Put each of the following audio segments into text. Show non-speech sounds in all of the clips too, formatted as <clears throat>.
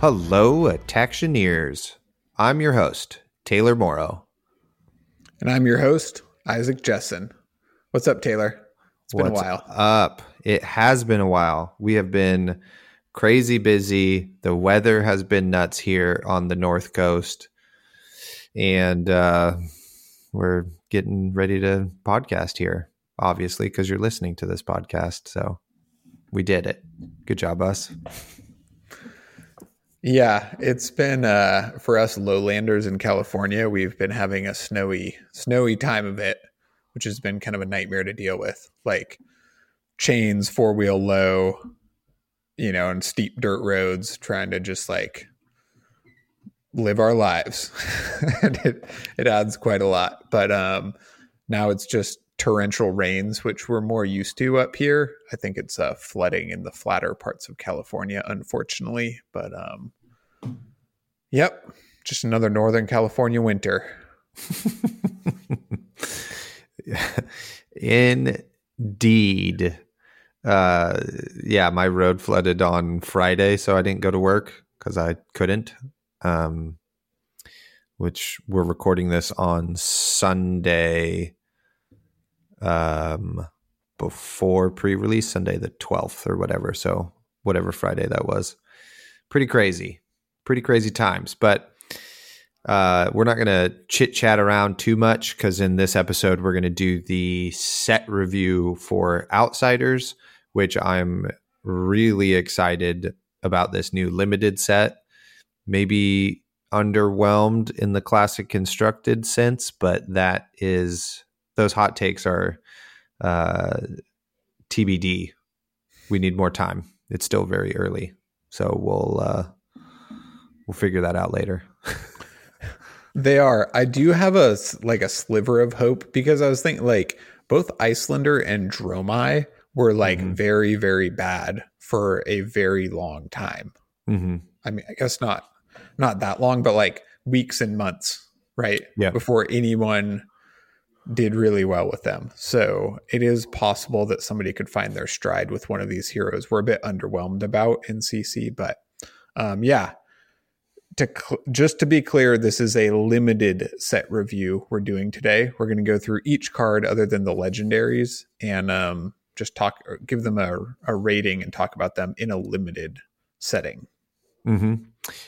Hello, Attactioneers. I'm your host, Taylor Morrow. And I'm your host, Isaac Jessen. What's up, Taylor? It's been a while. Up. It has been a while. We have been crazy busy. The weather has been nuts here on the North Coast. And uh, we're getting ready to podcast here, obviously, because you're listening to this podcast. So we did it. Good job, us. Yeah, it's been uh, for us lowlanders in California. We've been having a snowy, snowy time of it, which has been kind of a nightmare to deal with. Like chains, four wheel low, you know, and steep dirt roads, trying to just like live our lives. <laughs> and it it adds quite a lot. But um, now it's just torrential rains, which we're more used to up here. I think it's uh, flooding in the flatter parts of California, unfortunately. But um, yep, just another Northern California winter. <laughs> Indeed. Uh, yeah, my road flooded on Friday, so I didn't go to work because I couldn't. Um, which we're recording this on Sunday um, before pre-release Sunday the 12th or whatever. So whatever Friday that was. Pretty crazy. Pretty crazy times, but uh, we're not going to chit chat around too much because in this episode, we're going to do the set review for Outsiders, which I'm really excited about this new limited set. Maybe underwhelmed in the classic constructed sense, but that is those hot takes are uh, TBD. We need more time. It's still very early, so we'll uh, we'll figure that out later. <laughs> They are. I do have a like a sliver of hope because I was thinking like both Iyslander and Dromai were like mm-hmm. very very bad for a very long time. Mm-hmm. I mean, I guess not not that long, but like weeks and months, right? Yeah. Before anyone did really well with them. So it is possible that somebody could find their stride with one of these heroes. We're a bit underwhelmed about in CC, but um, yeah. To cl- just to be clear, this is a limited set review we're doing today. We're going to go through each card other than the legendaries and um, just talk, give them a, a rating and talk about them in a limited setting. Mm-hmm.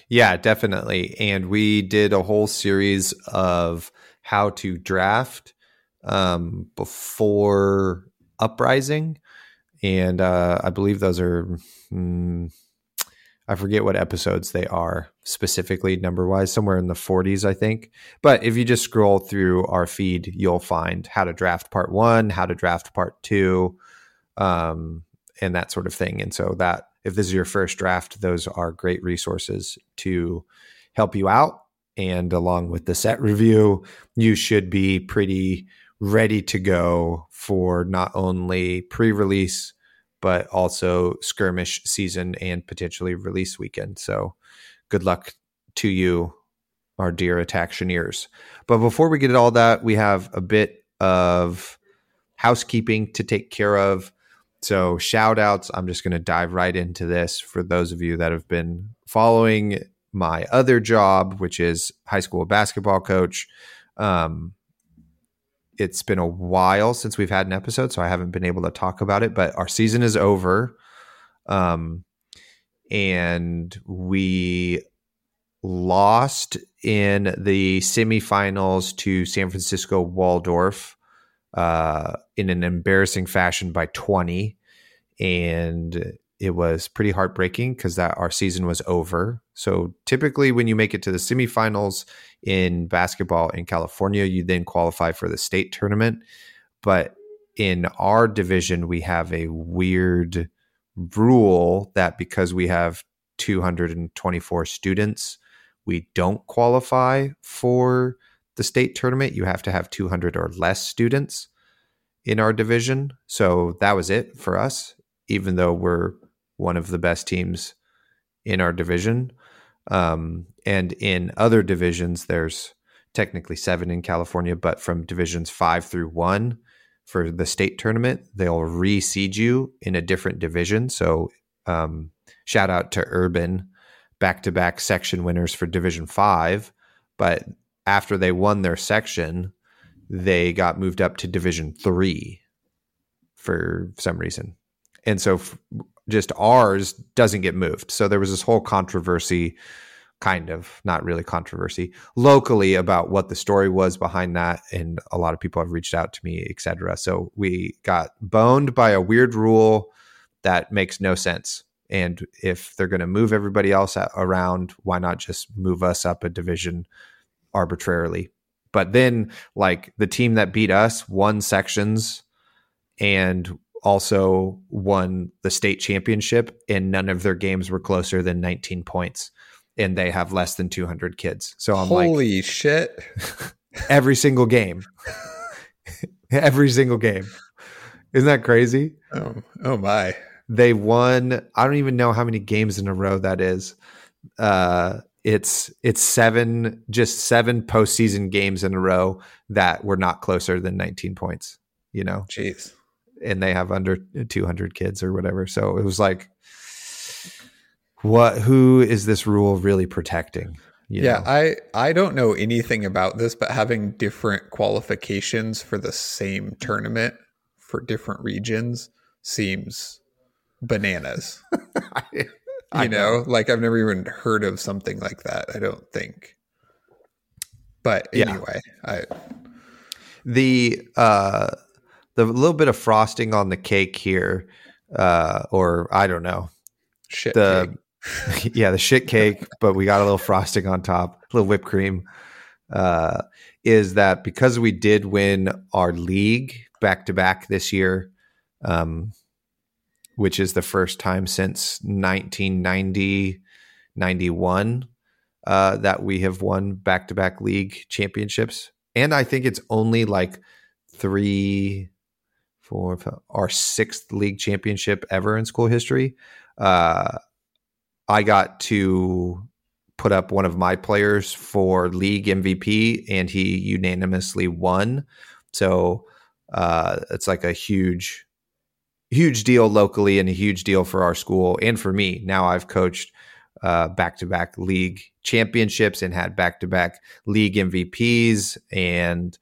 Yeah, definitely. And we did a whole series of how to draft um, before Uprising. And uh, I believe those are, mm, I forget what episodes they are specifically number wise, somewhere in the 40s, I think. But if you just scroll through our feed, you'll find how to draft part one, how to draft part two, um, and that sort of thing. And so that if this is your first draft, those are great resources to help you out. And along with the set review, you should be pretty ready to go for not only pre release, but also skirmish season and potentially release weekend. So good luck to you, our dear attactioneers. But before we get at all that, we have a bit of housekeeping to take care of. So, shout outs. I'm just going to dive right into this for those of you that have been following my other job, which is high school basketball coach. Um, it's been a while since we've had an episode, so I haven't been able to talk about it, but our season is over. Um, and we lost in the semifinals to San Francisco Waldorf uh, in an embarrassing fashion by 20. And it was pretty heartbreaking because that our season was over. So typically, when you make it to the semifinals in basketball in California, you then qualify for the state tournament. But in our division, we have a weird rule that because we have 224 students, we don't qualify for the state tournament. You have to have 200 or less students in our division. So that was it for us, even though we're one of the best teams in our division. Um, and in other divisions, there's technically seven in California, but from divisions five through one for the state tournament, they'll reseed you in a different division. So, um, shout out to Urban back to back section winners for Division Five, but after they won their section, they got moved up to Division Three for some reason. And so f- just ours doesn't get moved. So there was this whole controversy, kind of, not really controversy, locally about what the story was behind that. And a lot of people have reached out to me, etc. So we got boned by a weird rule that makes no sense. And if they're going to move everybody else around, why not just move us up a division arbitrarily? But then, like the team that beat us won sections and also won the state championship, and none of their games were closer than 19 points, and they have less than 200 kids. So I'm Holy like, holy shit! <laughs> every single game, <laughs> every single game. Isn't that crazy? Oh, oh my! They won. I don't even know how many games in a row that is. Uh, it's it's seven, just seven postseason games in a row that were not closer than 19 points. You know, jeez and they have under 200 kids or whatever. So it was like, what? Who is this rule really protecting? You yeah, know? I I don't know anything about this, but having different qualifications for the same tournament for different regions seems bananas. <laughs> I, I you know, know, like I've never even heard of something like that. I don't think. But anyway, yeah. I the uh the little bit of frosting on the cake here, uh, or I don't know, shit. The <laughs> yeah, the shit cake, but we got a little frosting on top, a little whipped cream. Uh, is that because we did win our league back to back this year, um, which is the first time since 1990 91 uh, that we have won back to back league championships. And I think it's only like three for our sixth league championship ever in school history. Uh, I got to put up one of my players for league MVP, and he unanimously won. So uh, it's like a huge, huge deal locally and a huge deal for our school and for me. Now I've coached back to back league championships and had back to back league MVPs and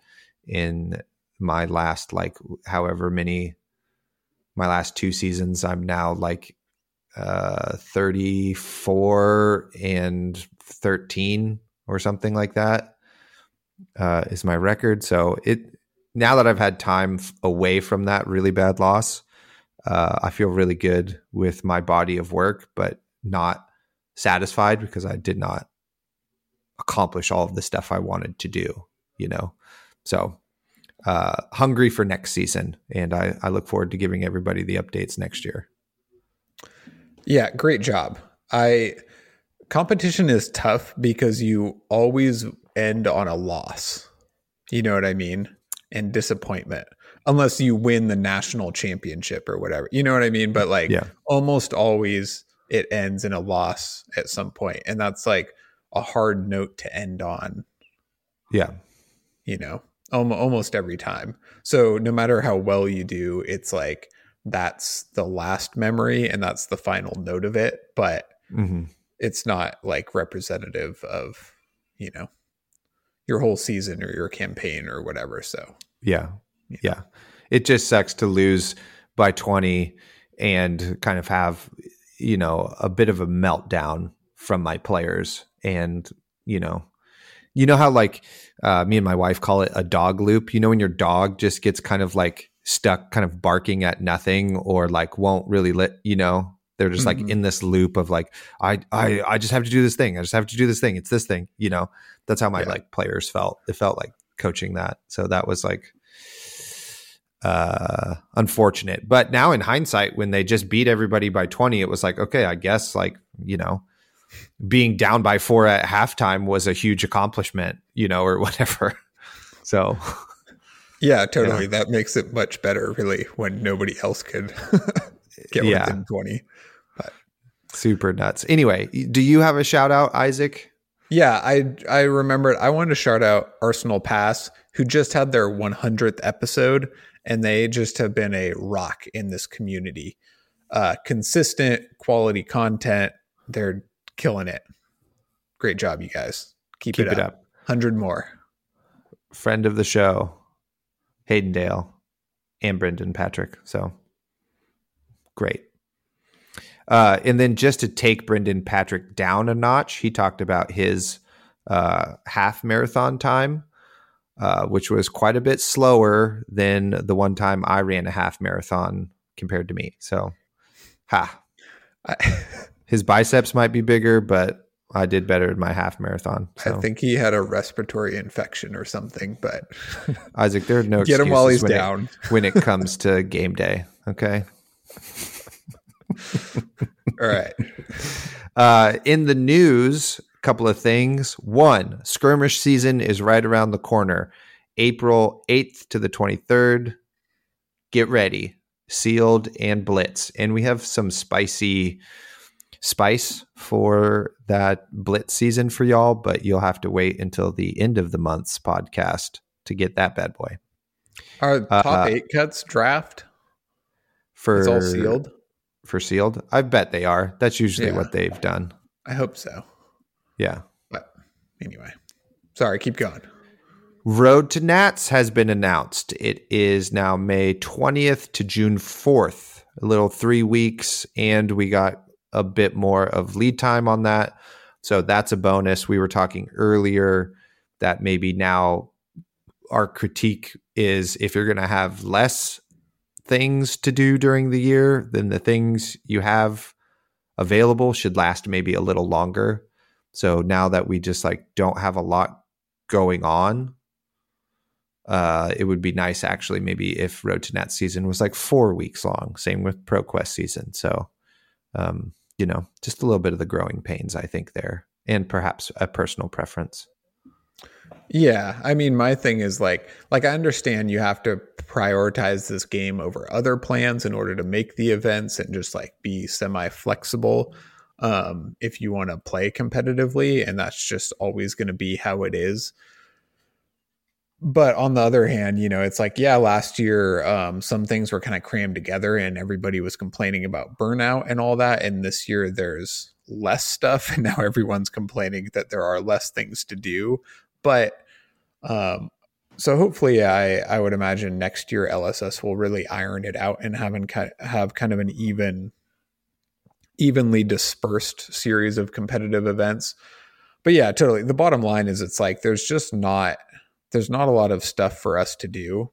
in my last like however many my last two seasons i'm now like uh 34 and 13 or something like that uh is my record. So it now that i've had time away from that really bad loss uh i feel really good with my body of work but not satisfied because i did not accomplish all of the stuff i wanted to do you know? So uh, hungry for next season, and I, I look forward to giving everybody the updates next year. Yeah, great job. I competition is tough because you always end on a loss. You know what I mean? And disappointment. Unless you win the national championship or whatever. You know what I mean? But like yeah. almost always it ends in a loss at some point. And that's like a hard note to end on. Yeah. You know almost every time. So no matter how well you do, it's like that's the last memory and that's the final note of it, but mm-hmm. it's not like representative of, you know, your whole season or your campaign or whatever. So, yeah. Yeah. yeah. It just sucks to lose by 20 and kind of have, you know, a bit of a meltdown from my players and, you know, you know how like uh, me and my wife call it a dog loop. You know when your dog just gets kind of like stuck, kind of barking at nothing, or like won't really let you know. They're just mm-hmm. like in this loop of like I I I just have to do this thing. I just have to do this thing. It's this thing. You know that's how my yeah. like players felt. It felt like coaching that. So that was like uh unfortunate but now in hindsight when they just beat everybody by 20 it was like okay i guess like you know being down by four at halftime was a huge accomplishment, you know, or <laughs> whatever. So, yeah, totally. Yeah. That makes it much better, really, when nobody else could <laughs> get yeah. within 20. But. Super nuts. Anyway, do you have a shout out, Isaac? Yeah, I I remembered I wanted to shout out Arsenal Pass, who just had their 100th episode, and they just have been a rock in this community. Uh, consistent quality content. They're killing it. Great job, you guys. Keep, Keep it, it up. up. Hundred more. Friend of the show, Hayden Dale, and Brendan Patrick. So great. Uh, and then just to take Brendan Patrick down a notch, he talked about his uh, half marathon time, uh, which was quite a bit slower than the one time I ran a half marathon compared to me. So, ha. I, <laughs> His biceps might be bigger, but I did better in my half marathon. I think he had a respiratory infection or something, but <laughs> Isaac, there are no get him while he's when it- down. <laughs> when it comes to game day. Okay. <laughs> All right. Uh, in the news, a couple of things. One, skirmish season is right around the corner, April 8th to the 23rd. Get ready, sealed and blitz. And we have some spicy spice for that blitz season for y'all, but you'll have to wait until the end of the month's podcast to get that bad boy. Our top Uh, eight cuts draft. For It's all sealed. For sealed, I bet they are. That's usually Yeah. what they've done. I hope so. Yeah. But anyway, sorry. Keep going. Road to Nats has been announced. It is now May 20th to June 4th, a little three weeks, and we got a bit more of lead time on that. So that's a bonus. We were talking earlier that maybe now our critique is if you're going to have less things to do during the year, then the things you have available should last maybe a little longer. So now that we just like don't have a lot going on, uh, it would be nice actually maybe if Road to Nats season was like four weeks long. Same with ProQuest season. So, um, you know, just a little bit of the growing pains I think there, and perhaps a personal preference. Yeah, I mean, my thing is like, like I understand you have to prioritize this game over other plans in order to make the events and just like be semi flexible um, if you want to play competitively, and that's just always going to be how it is. But on the other hand, you know, it's like, yeah, last year um, some things were kind of crammed together, and everybody was complaining about burnout and all that, and this year there's less stuff, <laughs> and now everyone's complaining that there are less things to do. But um so hopefully i i would imagine next year lss will really iron it out and have have kind of an even evenly dispersed series of competitive events. But yeah totally. The bottom line is it's like there's just not there's not a lot of stuff for us to do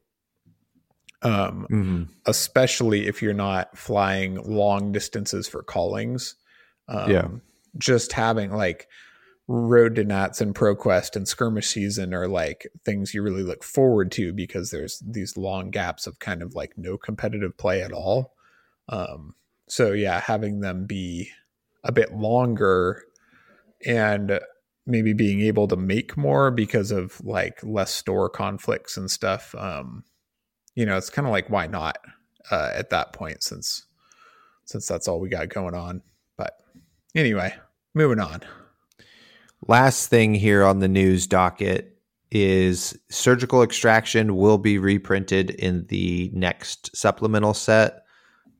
um Mm-hmm. especially if you're not flying long distances for callings. Um, Yeah. Just having like road to Nats and ProQuest and skirmish season are like things you really look forward to because there's these long gaps of kind of like no competitive play at all. Um, so yeah, having them be a bit longer and maybe being able to make more because of like less store conflicts and stuff. Um, you know, it's kind of like why not uh, at that point since since that's all we got going on. But anyway, moving on. Last thing here on the news docket is surgical extraction will be reprinted in the next supplemental set,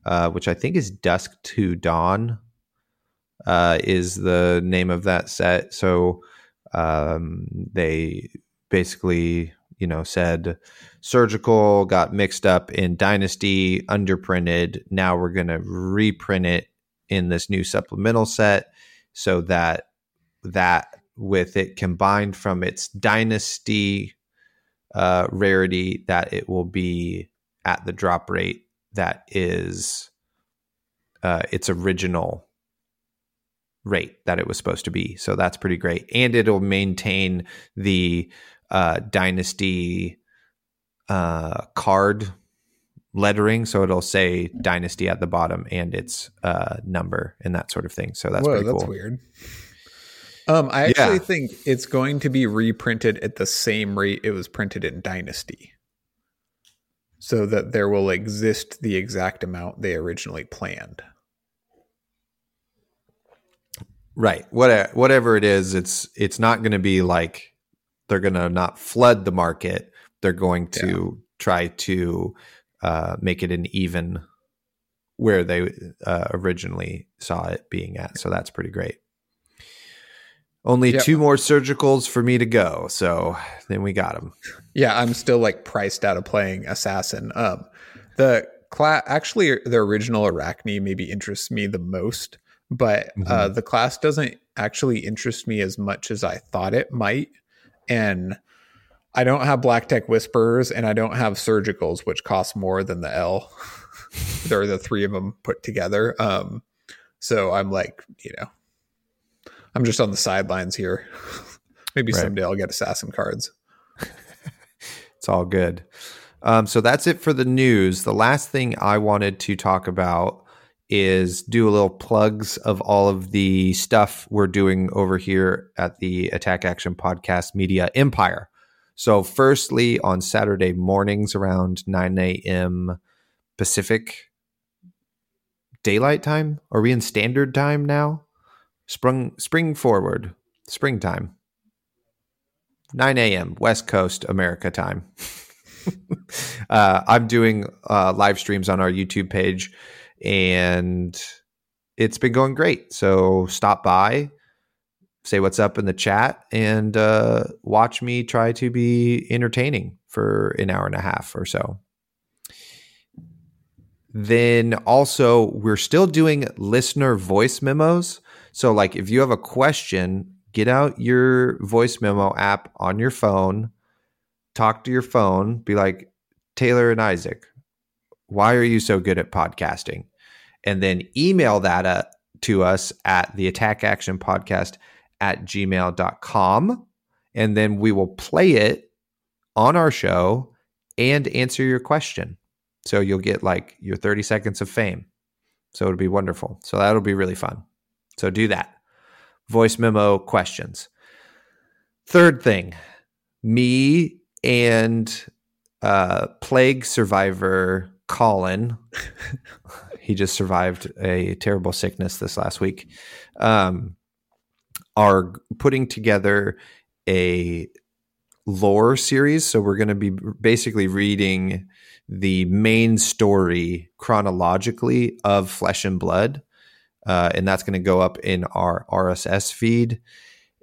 uh, which I think is Dusk to Dawn, uh, is the name of that set. So um, they basically, you know, said surgical got mixed up in Dynasty, underprinted. Now we're going to reprint it in this new supplemental set so that that with it combined from its dynasty uh, rarity that it will be at the drop rate that is uh, its original rate that it was supposed to be. So that's pretty great, and it'll maintain the uh, dynasty uh, card lettering, so it'll say dynasty at the bottom and its uh, number and that sort of thing. So that's Whoa, pretty that's cool. weird. Um, I actually Yeah. think it's going to be reprinted at the same rate it was printed in Dynasty, so that there will exist the exact amount they originally planned. Right. What whatever it is, it's it's not going to be like they're going to not flood the market. They're going to try to uh, make it an even where they uh, originally saw it being at. So that's pretty great. Only Yep. two more surgicals for me to go. So then we got them. Yeah, I'm still like priced out of playing assassin. Um, the class actually the original Arakni maybe interests me the most, but uh, the class doesn't actually interest me as much as I thought it might. And I don't have Blacktek Whisperers, and I don't have Surgicals, which cost more than the L. <laughs> there are the three of them put together. Um, so I'm like, you know, I'm just on the sidelines here. <laughs> Maybe Right. someday I'll get assassin cards. <laughs> It's all good. Um, so that's it for the news. The last thing I wanted to talk about is do a little plugs of all of the stuff we're doing over here at the Attack Action Podcast Media Empire. So, firstly, on Saturday mornings around 9 a.m. Pacific daylight time. Are we in standard time now? Sprung spring forward, springtime. 9 a.m. West Coast America time. <laughs> uh, I'm doing uh, live streams on our YouTube page, and it's been going great. So stop by, say what's up in the chat, and uh, watch me try to be entertaining for an hour and a half or so. Then also, we're still doing listener voice memos. So, like, if you have a question, get out your voice memo app on your phone, talk to your phone, be like, Taylor and Isaac, why are you so good at podcasting? And then email that uh, to us at the attack action podcast at gmail.com. And then we will play it on our show and answer your question. So you'll get like your 30 seconds of fame. So it'll be wonderful. So that'll be really fun. So do that. Voice memo questions. Third thing, me and uh, plague survivor Colin, he just survived a terrible sickness this last week, um, are putting together a lore series. So we're going to be basically reading the main story chronologically of Flesh and Blood. Uh, and that's going to go up in our RSS feed.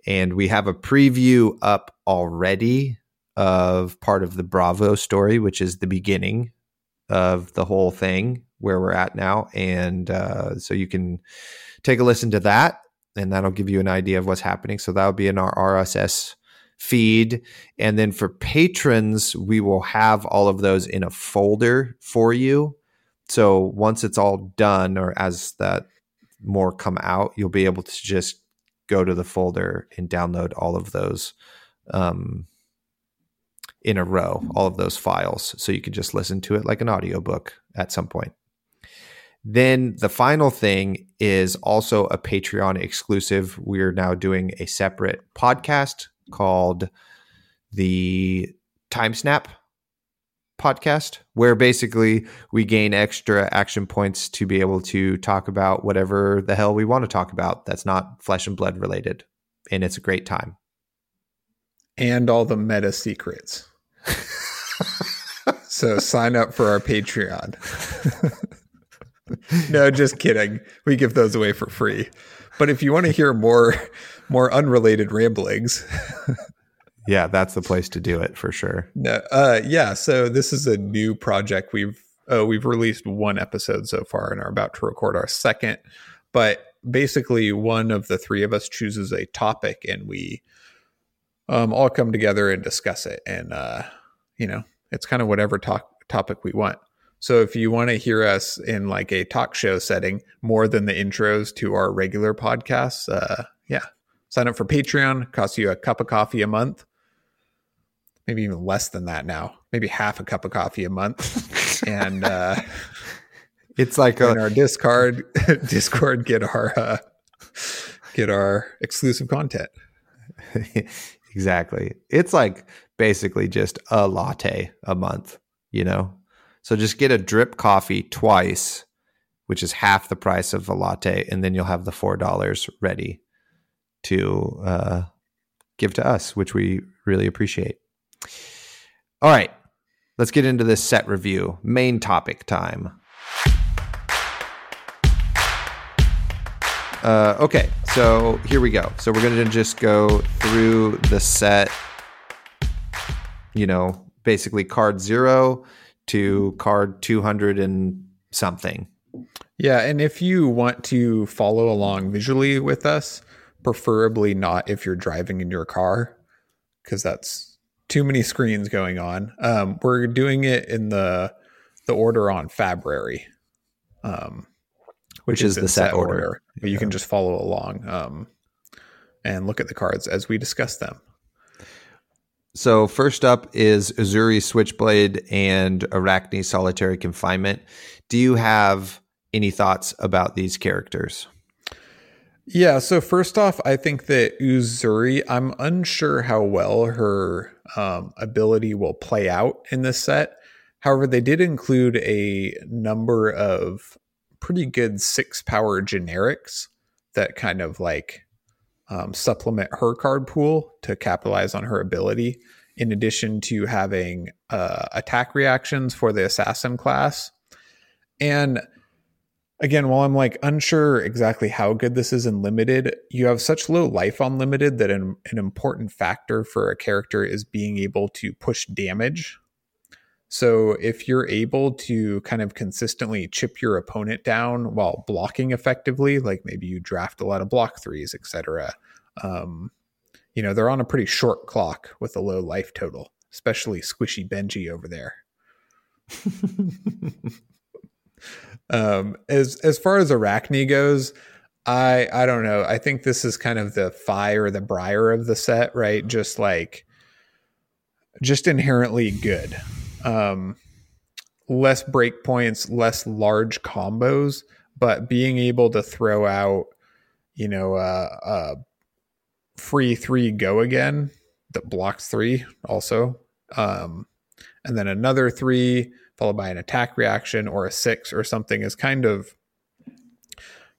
And we have a preview up already of part of the Bravo story, which is the beginning of the whole thing where we're at now. And uh, so you can take a listen to that, and that'll give you an idea of what's happening. So that'll be in our RSS feed. And then for patrons, we will have all of those in a folder for you. So once it's all done, or as that more come out, you'll be able to just go to the folder and download all of those um, in a row, all of those files. So you can just listen to it like an audiobook at some point. Then the final thing is also a Patreon exclusive. We're now doing a separate podcast called the Time Snap podcast, where basically we gain extra action points to be able to talk about whatever the hell we want to talk about that's not flesh and blood related. And it's a great time. and all the meta secrets. <laughs> so sign up for our Patreon. <laughs> no, just kidding. We give those away for free. But if you want to hear more more unrelated ramblings, <laughs> Yeah, that's the place to do it for sure. no, uh, yeah. So this is a new project. We've uh, we've released one episode so far and are about to record our second. But basically, one of the three of us chooses a topic, and we um, all come together and discuss it. And uh, you know, it's kind of whatever talk, topic we want. So if you want to hear us in like a talk show setting more than the intros to our regular podcasts, uh, yeah, sign up for Patreon. Costs you a cup of coffee a month maybe even less than that now, maybe half a cup of coffee a month. <laughs> and uh, It's like in a our Discord, <laughs> Discord get our uh, get our exclusive content. <laughs> exactly. It's like basically just a latte a month, you know? So just get a drip coffee twice, which is half the price of a latte, and then you'll have the $4 ready to uh, give to us, which we really appreciate. All right, let's get into this set review. Main topic time. Uh, okay, So here we go. So we're going to just go through the set, you know, basically card zero to card 200 and something. Yeah. And if you want to follow along visually with us, preferably not if you're driving in your car, because that's too many screens going on. Um, we're doing it in the the order on Fabrary, um, which, Which is the set order. But you can just follow along um, and look at the cards as we discuss them. So first up is Uzuri Switchblade and Arakni Solitary Confinement. Do you have any thoughts about these characters? Yeah, so first off, I think that Uzuri, I'm unsure how well her um, ability will play out in this set. However, they did include a number of pretty good six power generics that kind of like um, supplement her card pool to capitalize on her ability, in addition to having uh, attack reactions for the assassin class. And again, while I'm like unsure exactly how good this is in limited, you have such low life on limited that an, an important factor for a character is being able to push damage so if you're able to kind of consistently chip your opponent down while blocking effectively, like maybe you draft a lot of block threes, etc. Um, you know, they're on a pretty short clock with a low life total, especially squishy Benji over there. <laughs> um, as as far as Arakni goes, I I don't know. I think this is kind of the fire, the briar of the set, right? Just like just inherently good um, less breakpoints, less large combos, but being able to throw out, you know, uh, uh, free three go again that blocks three also, um, and then another three followed by an attack reaction or a six or something is kind of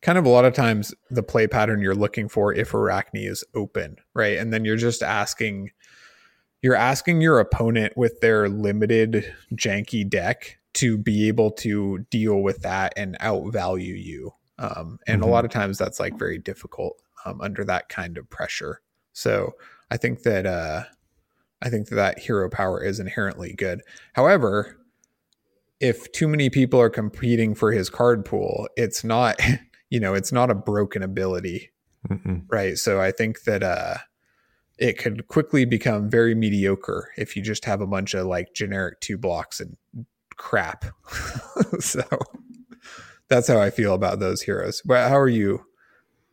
kind of a lot of times the play pattern you're looking for if Arakni is open, right? And then you're just asking you're asking your opponent with their limited janky deck to be able to deal with that and outvalue you. Um, and mm-hmm. a lot of times that's like very difficult um, under that kind of pressure. So I think that uh, I think that, that hero power is inherently good. However, if too many people are competing for his card pool, it's not <laughs> you know it's not a broken ability, Mm-mm. right? So I think that uh, it could quickly become very mediocre if you just have a bunch of like generic two blocks and crap. <laughs> so that's how I feel about those heroes. But how are you?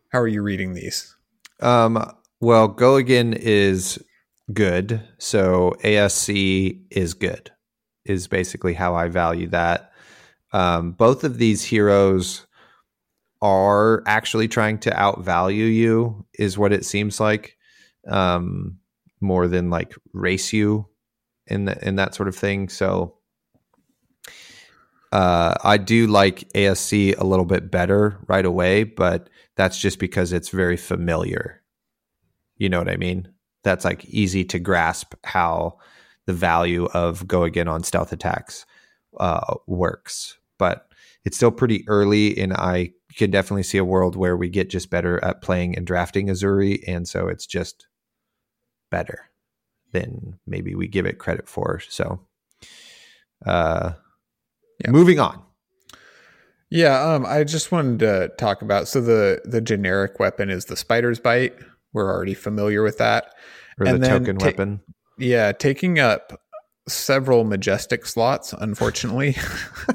How are you reading these? Um, well, Again is good. So ASC is good, is basically how I value that. Um, both of these heroes are actually trying to outvalue you, is what it seems like um, more than like race you in the, in that sort of thing. So uh, I do like ASC a little bit better right away, but that's just because it's very familiar. You know what I mean? That's like easy to grasp how the value of go again on stealth attacks uh, works. But it's still pretty early, and I can definitely see a world where we get just better at playing and drafting Uzuri, and so it's just better than maybe we give it credit for. So, uh, yeah. moving on. Yeah, um, I just wanted to talk about so the the generic weapon is the spider's bite. We're already familiar with that, or and the token ta- weapon. Yeah, taking up several majestic slots, unfortunately,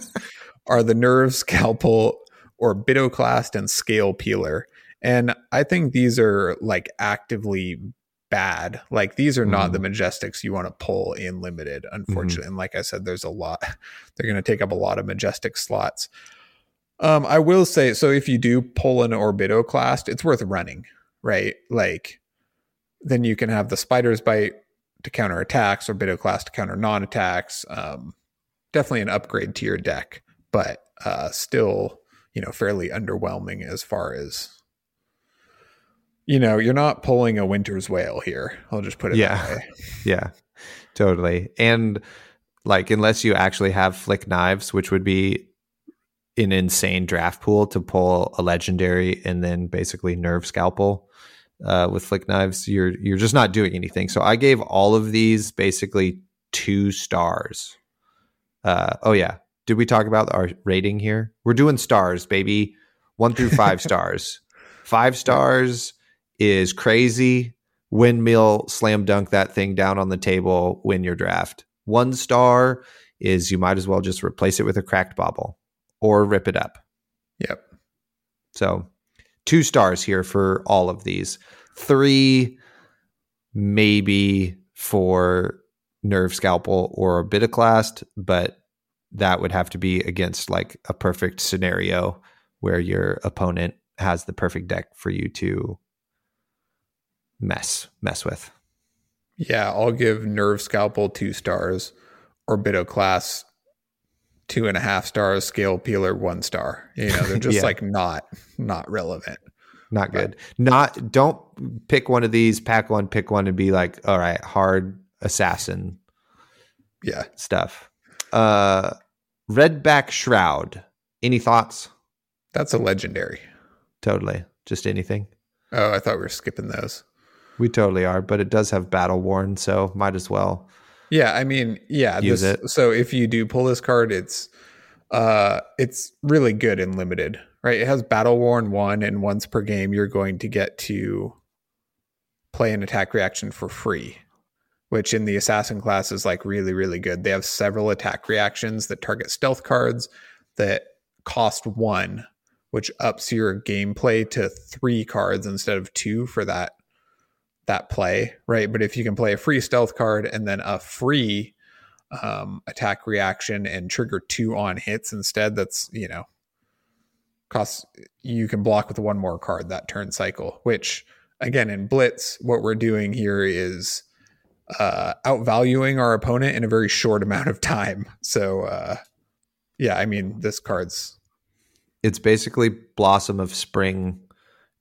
<laughs> are the nerve scalpel orbitoclast and scale peeler. And I think these are like actively bad. Like these are not mm. the mm-hmm. majestics you want to pull in limited, mm-hmm. unfortunately. Mm. And like I said, there's a lot. <laughs> They're going to take up a lot of majestic slots. Um, I will say so. If you do pull an orbitoclast, it's worth running, right? Like then you can have the spider's bite to counter attacks, orbitoclast to counter non attacks. Um, definitely an upgrade to your deck, but uh, still, you know, fairly underwhelming as far as you know, you're not pulling a Winter's Wail here. I'll just put it yeah. <laughs> Yeah. Totally. And like unless you actually have flick knives, which would be an insane draft pool to pull a legendary and then basically nerve scalpel uh, with flick knives. You're you're just not doing anything. So I gave all of these basically two stars. Uh, oh yeah, did we talk about our rating here? We're doing stars, baby. One through five <laughs> stars. Five stars is crazy. Windmill slam dunk that thing down on the table, win your draft. One star is you might as well just replace it with a cracked bauble or rip it up. Yep. So two stars here for all of these. Three, maybe for nerve scalpel or Iconoclast, but that would have to be against like a perfect scenario where your opponent has the perfect deck for you to mess mess with. Yeah, I'll give Nerve Scalpel two stars, Orbitoclast two and a half stars, Scale Peeler one star. You know, they're <laughs> just yeah. like not not relevant. Not good. But, not don't pick one of these, pack one, pick one, and be like, all right, hard assassin. Yeah. Stuff. Uh Redback Shroud. Any thoughts? That's a legendary. Totally. Just anything. Oh, I thought we were skipping those. We totally are, but it does have battle worn, so might as well. Yeah, I mean, yeah, use this, it. So if you do pull this card, it's uh it's really good and limited, right? It has battle worn one, and once per game, you're going to get to play an attack reaction for free, which in the assassin class is like really, really good. They have several attack reactions that target stealth cards that cost one, which ups your gameplay to three cards instead of two for that that play, right? But if you can play a free stealth card and then a free um, attack reaction and trigger two on hits instead, that's, you know, costs you can block with one more card that turn cycle, which again in Blitz, what we're doing here is uh, outvaluing our opponent in a very short amount of time. So, uh, yeah, I mean, this card's. It's basically Blossom of Spring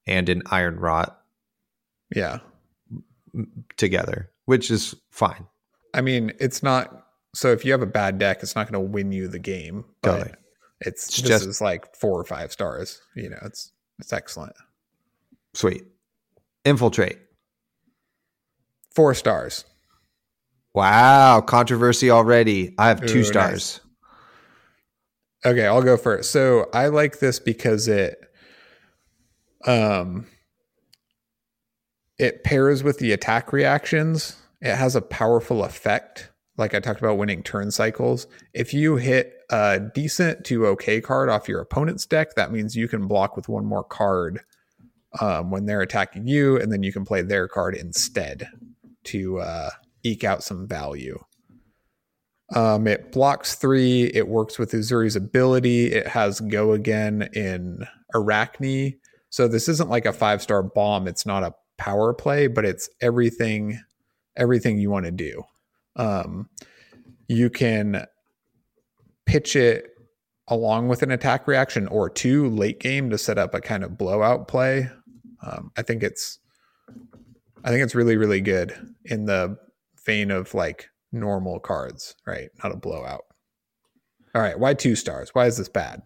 and an Iron Rot. Yeah together, which is fine. I mean, it's not so if you have a bad deck, it's not going to win you the game. But totally. It's, it's just is like four or five stars. You know, it's it's excellent. Sweet. Infiltrate. Four stars. Wow, controversy already. I have two Ooh, stars. Nice. Okay, I'll go first. So I like this because it um it pairs with the attack reactions. It has a powerful effect. Like I talked about winning turn cycles. If you hit a decent to okay card off your opponent's deck, that means you can block with one more card um, when they're attacking you, and then you can play their card instead to uh, eke out some value. Um, it blocks three. It works with Uzuri's ability. It has go again in Arakni. So this isn't like a five star bomb. It's not a power play, but it's everything everything you want to do. Um, you can pitch it along with an attack reaction or two late game to set up a kind of blowout play. Um, I think it's I think it's really really good in the vein of like normal cards, right? Not a blowout. All right, why two stars? Why is this bad?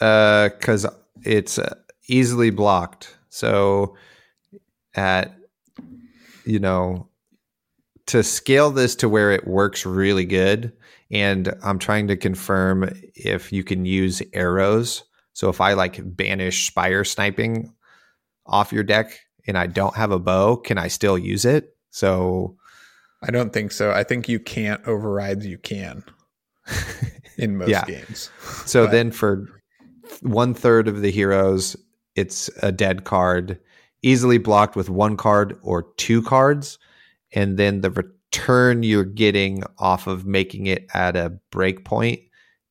Uh, because it's uh, easily blocked. So at you know to scale this to where it works really good and i'm trying to confirm if you can use arrows. So if i like banish spire sniping off your deck and i don't have a bow can i still use it? So i don't think so. I think you can't override you can. <laughs> In most yeah. games. So but. then for one third of the heroes it's a dead card easily blocked with one card or two cards. And then the return you're getting off of making it at a break point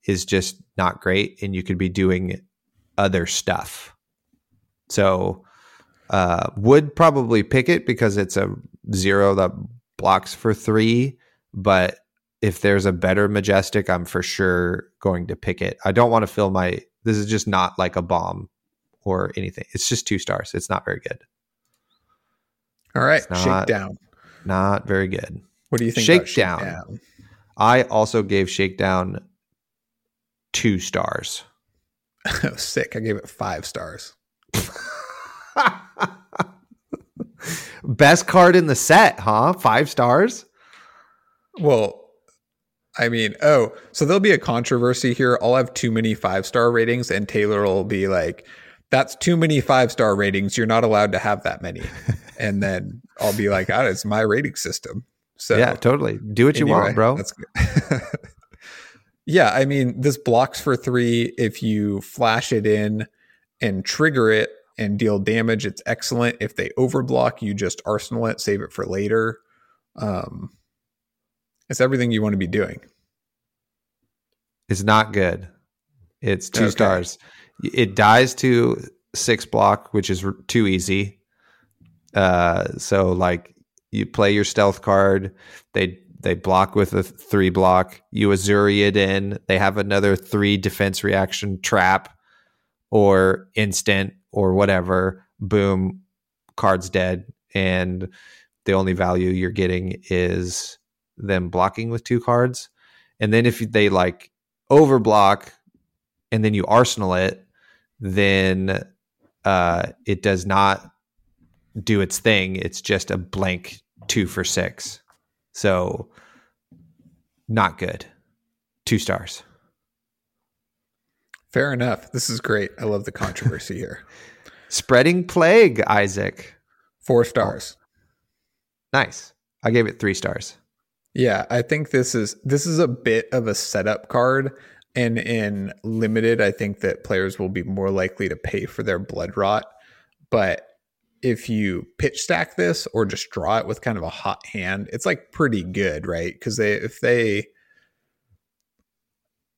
is just not great. And you could be doing other stuff. So, uh, would probably pick it because it's a zero that blocks for three. But if there's a better majestic, I'm for sure going to pick it. I don't want to fill my. This is just not like a bomb or anything. It's just two stars. It's not very good. All right, not, shakedown. Not very good. What do you think? Shakedown. shakedown? I also gave Shakedown two stars. <laughs> Oh, sick. I gave it five stars. <laughs> Best card in the set, huh? Five stars. Well, I mean, oh, so there'll be a controversy here. I'll have too many five star ratings, and Taylor will be like, "That's too many five star ratings. You're not allowed to have that many." <laughs> and then I'll be like, "Oh, it's my rating system." So yeah, totally. Do what anyway, you want, bro. <laughs> Yeah, I mean, this blocks for three. If you flash it in and trigger it and deal damage, it's excellent. If they overblock, you just arsenal it, save it for later. Um, it's everything you want to be doing. It's not good. It's two Okay. stars. It dies to six block, which is too easy. Uh, so like you play your stealth card, they they block with a three block. You Uzuri it in. They have another three defense reaction trap or instant or whatever. Boom, card's dead, and the only value you're getting is them blocking with two cards. And then if they like overblock and then you arsenal it, then uh, it does not do its thing. It's just a blank two for six. So not good. Two stars. Fair enough. This is great. I love the controversy here. <laughs> Spreading plague, Isaac. Four stars. Nice. I gave it three stars. Yeah, I think this is this is a bit of a setup card, and in limited, I think that players will be more likely to pay for their blood rot. But if you pitch stack this or just draw it with kind of a hot hand, it's like pretty good, right? Because they if they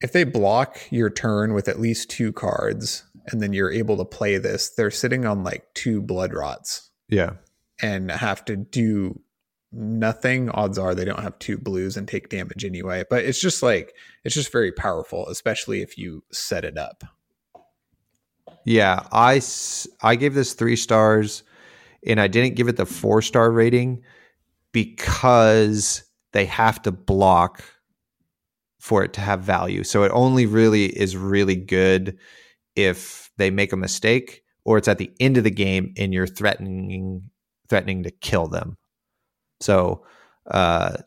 if they block your turn with at least two cards, and then you're able to play this, they're sitting on like two blood rots Yeah. and have to do nothing, odds are they don't have two blues and take damage anyway. But it's just like it's just very powerful, especially if you set it up. Yeah, I I gave this three stars, and I didn't give it the four star rating because they have to block for it to have value. So it only really is really good if they make a mistake or it's at the end of the game and you're threatening threatening to kill them. So uh,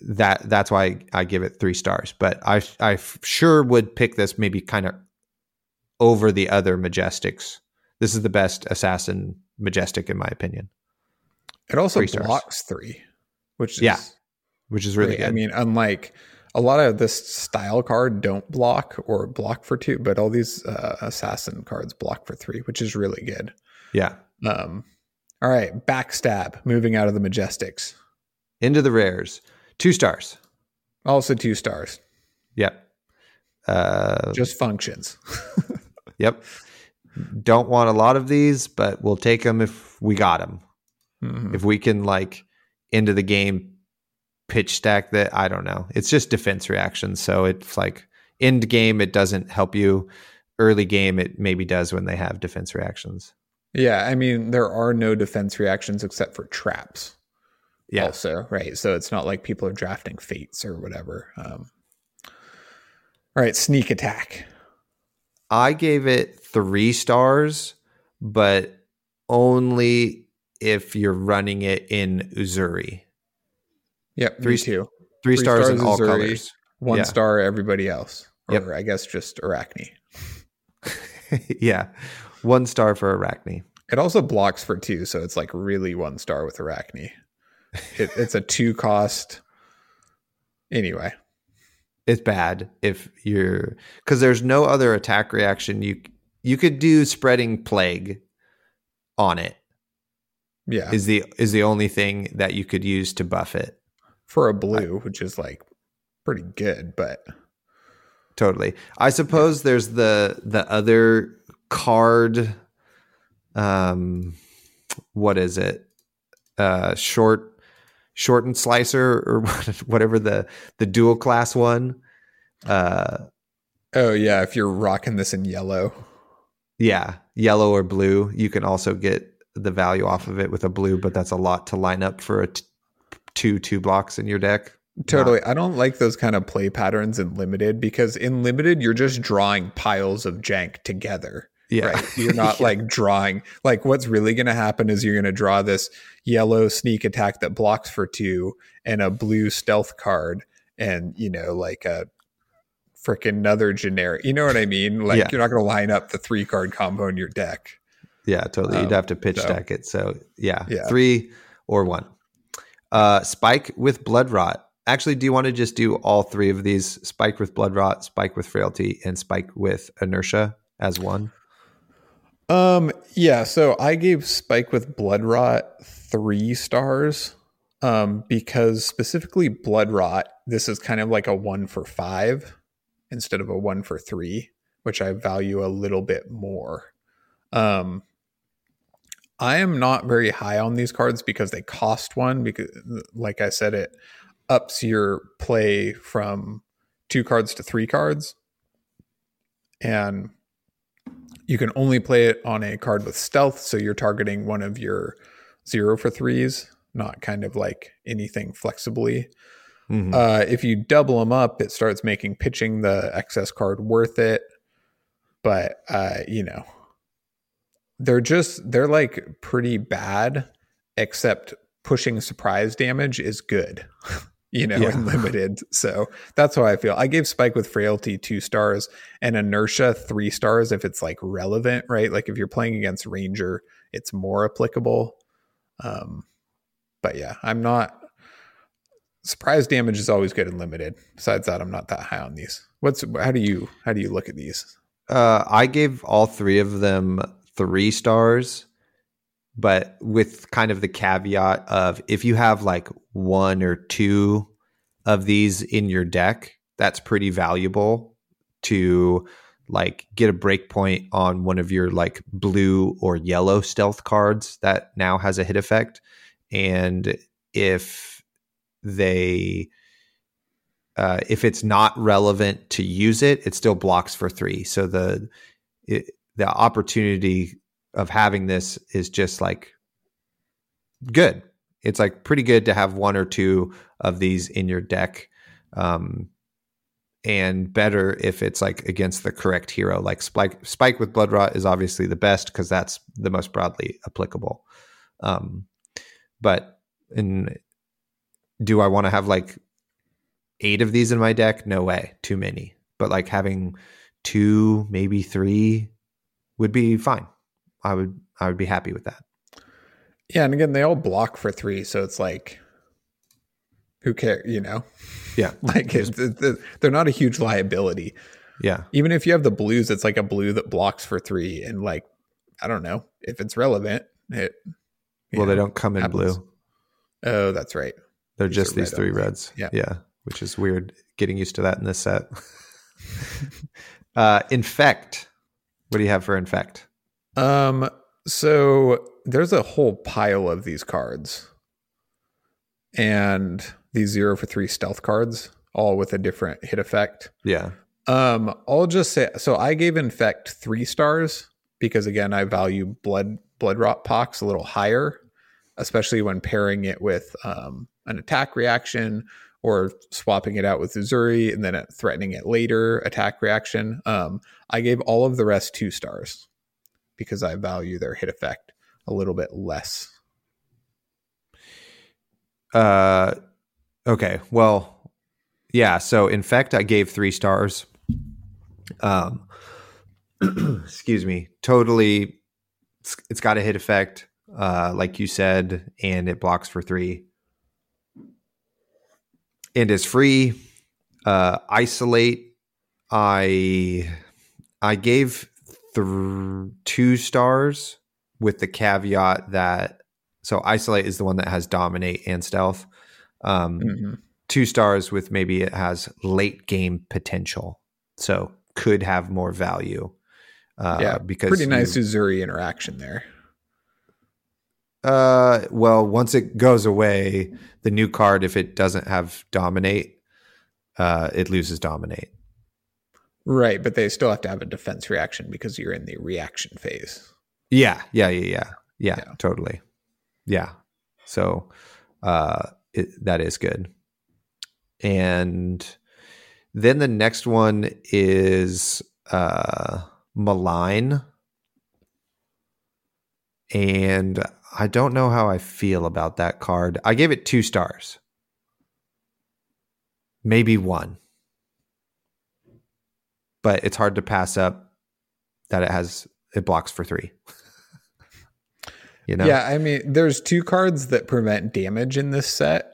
that that's why I give it three stars. But I I sure would pick this maybe kind of over the other majestics. This is the best assassin majestic in my opinion, It also Three stars. blocks three, which is Yeah, which is really great. I mean, unlike a lot of this style card don't block or block for two, but all these uh, assassin cards block for three, which is really good. yeah, Um, all right, backstab. Moving out of the majestics, into the rares, two stars. also two stars. Yep. Uh, Just functions. <laughs> yep. Don't want a lot of these, but we'll take them if we got them. Mhm. If we can like into the game pitch stack that I don't know. It's just defense reactions, so it's like end game it doesn't help you. Early game it maybe does when they have defense reactions. Yeah, I mean, there are no defense reactions except for traps. Yeah. Also, right. So it's not like people are drafting fates or whatever. Um, all right, sneak attack. I gave it three stars, but only if you're running it in Uzuri. Yep, Three me st- too. Three, Three stars, in all Uzuri. colors. One Yeah. star, everybody else. Or Yep. I guess just Arakni. <laughs> yeah. One star for Arakni. It also blocks for two, so it's like really one star with Arakni. It, it's a two cost. Anyway, It's bad if you're because there's no other attack reaction. You you could do spreading plague on it. yeah, Is the is the only thing that you could use to buff it. for a blue, which is like pretty good, but Totally. I suppose there's the the other card um what is it? Uh short shortened slicer or <laughs> whatever the the dual class one. Uh oh yeah, if you're rocking this in yellow, yeah, yellow or blue. You can also get the value off of it with a blue, but that's a lot to line up for a t- two two blocks in your deck. Totally. I don't like those kind of play patterns in limited because in limited you're just drawing piles of jank together. Yeah. Right. <laughs> You're not <laughs> like drawing like what's really going to happen is you're going to draw this yellow sneak attack that blocks for 2 and a blue stealth card and you know like a freaking another generic. You know what I mean? Like Yeah. you're not going to line up the three card combo in your deck. Yeah, totally. You'd Um, have to pitch so- deck it. So yeah, Yeah. three or one. Uh, spike with blood rot. Actually, do you want to just do all three of these? Spike with blood rot, spike with frailty, and spike with inertia as one. Um, yeah, so I gave Spike with Blood Rot three stars. Um, because specifically Blood Rot, this is kind of like a one for five instead of a one for three, which I value a little bit more. Um I am not very high on these cards because they cost one because like I said, it ups your play from two cards to three cards. And you can only play it on a card with stealth, so you're targeting one of your zero for threes, not kind of like anything flexibly. Mhm. Uh, if you double them up, it starts making pitching the excess card worth it. But uh, you know, they're just they're like pretty bad, except pushing surprise damage is good. <laughs> you know, Yeah. and <laughs> limited. So that's how I feel. I gave Spike with Frailty two stars and Inertia three stars if it's like relevant, right? Like if you're playing against Ranger, it's more applicable. Um, but yeah, I'm not. Surprise damage is always good and limited. Besides that, I'm not that high on these. What's how do you how do you look at these? Uh, I gave all three of them three stars, but with kind of the caveat of if you have like one or two of these in your deck, that's pretty valuable to like get a breakpoint on one of your like blue or yellow stealth cards that now has a hit effect. And if they uh, if it's not relevant to use it, it still blocks for three. So the it, the opportunity of having this is just like good. It's like pretty good to have one or two of these in your deck, um, and better if it's like against the correct hero. Like spike spike with blood rot is obviously the best because that's the most broadly applicable. Um, but in do I want to have like eight of these in my deck? No way, too many. But like having two, maybe three would be fine. I would I would be happy with that. Yeah, and again, they all block for three, so it's like, who cares? You know, Yeah. <laughs> like it's, it's, they're not a huge liability. Yeah. Even if you have the blues, it's like a blue that blocks for three, and like, I don't know if it's relevant. It. Well, they don't come in happens. blue. Oh, that's right. They're These just these red three only. reds. Yeah. Yeah. Which is weird getting used to that in this set. <laughs> uh infect. What do you have for infect? Um, so there's a whole pile of these cards, and these zero for three stealth cards, all with a different hit effect. Yeah. Um, I'll just say so. I gave infect three stars because again, I value blood blood rot pox a little higher, especially when pairing it with um, an attack reaction or swapping it out with Uzuri and then threatening it later attack reaction. Um, I gave all of the rest two stars because I value their hit effect a little bit less. Uh okay. Well, yeah, so infect I gave 3 stars. Um <clears throat> excuse me. Totally it's, it's got a hit effect uh like you said and it blocks for 3 and is free. Uh isolate I I gave th- 2 stars with the caveat that so isolate is the one that has dominate and stealth. Um, Mhm. Two stars with maybe it has late game potential, so could have more value. Uh, yeah, because pretty you- nice Uzuri interaction there. Uh, well, once it goes away, the new card, if it doesn't have dominate, uh, it loses dominate. Right, but they still have to have a defense reaction because you're in the reaction phase. Yeah, yeah, yeah, yeah, yeah, Yeah. totally. Yeah. So, uh, it, that is good. and then the next one is uh, Malign. And I don't know how I feel about that card. I gave it two stars, maybe one. But it's hard to pass up that it has it blocks for three. <laughs> you know? Yeah, I mean, there's two cards that prevent damage in this set,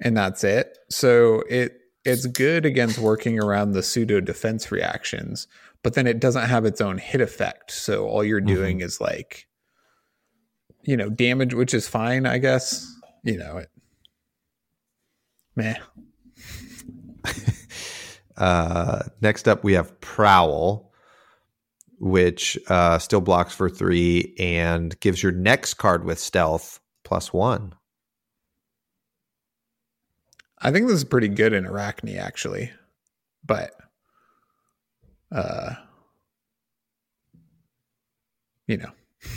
and that's it. So it it's good against working around the pseudo defense reactions, but then it doesn't have its own hit effect. So all you're mm-hmm. doing mm-hmm. is like, you know, damage, which is fine, I guess. You know, it, meh. <laughs> uh, next up, we have Prowl, which uh, still blocks for three and gives your next card with stealth plus one. I think this is pretty good in Arakni, actually, but uh, you know, <laughs>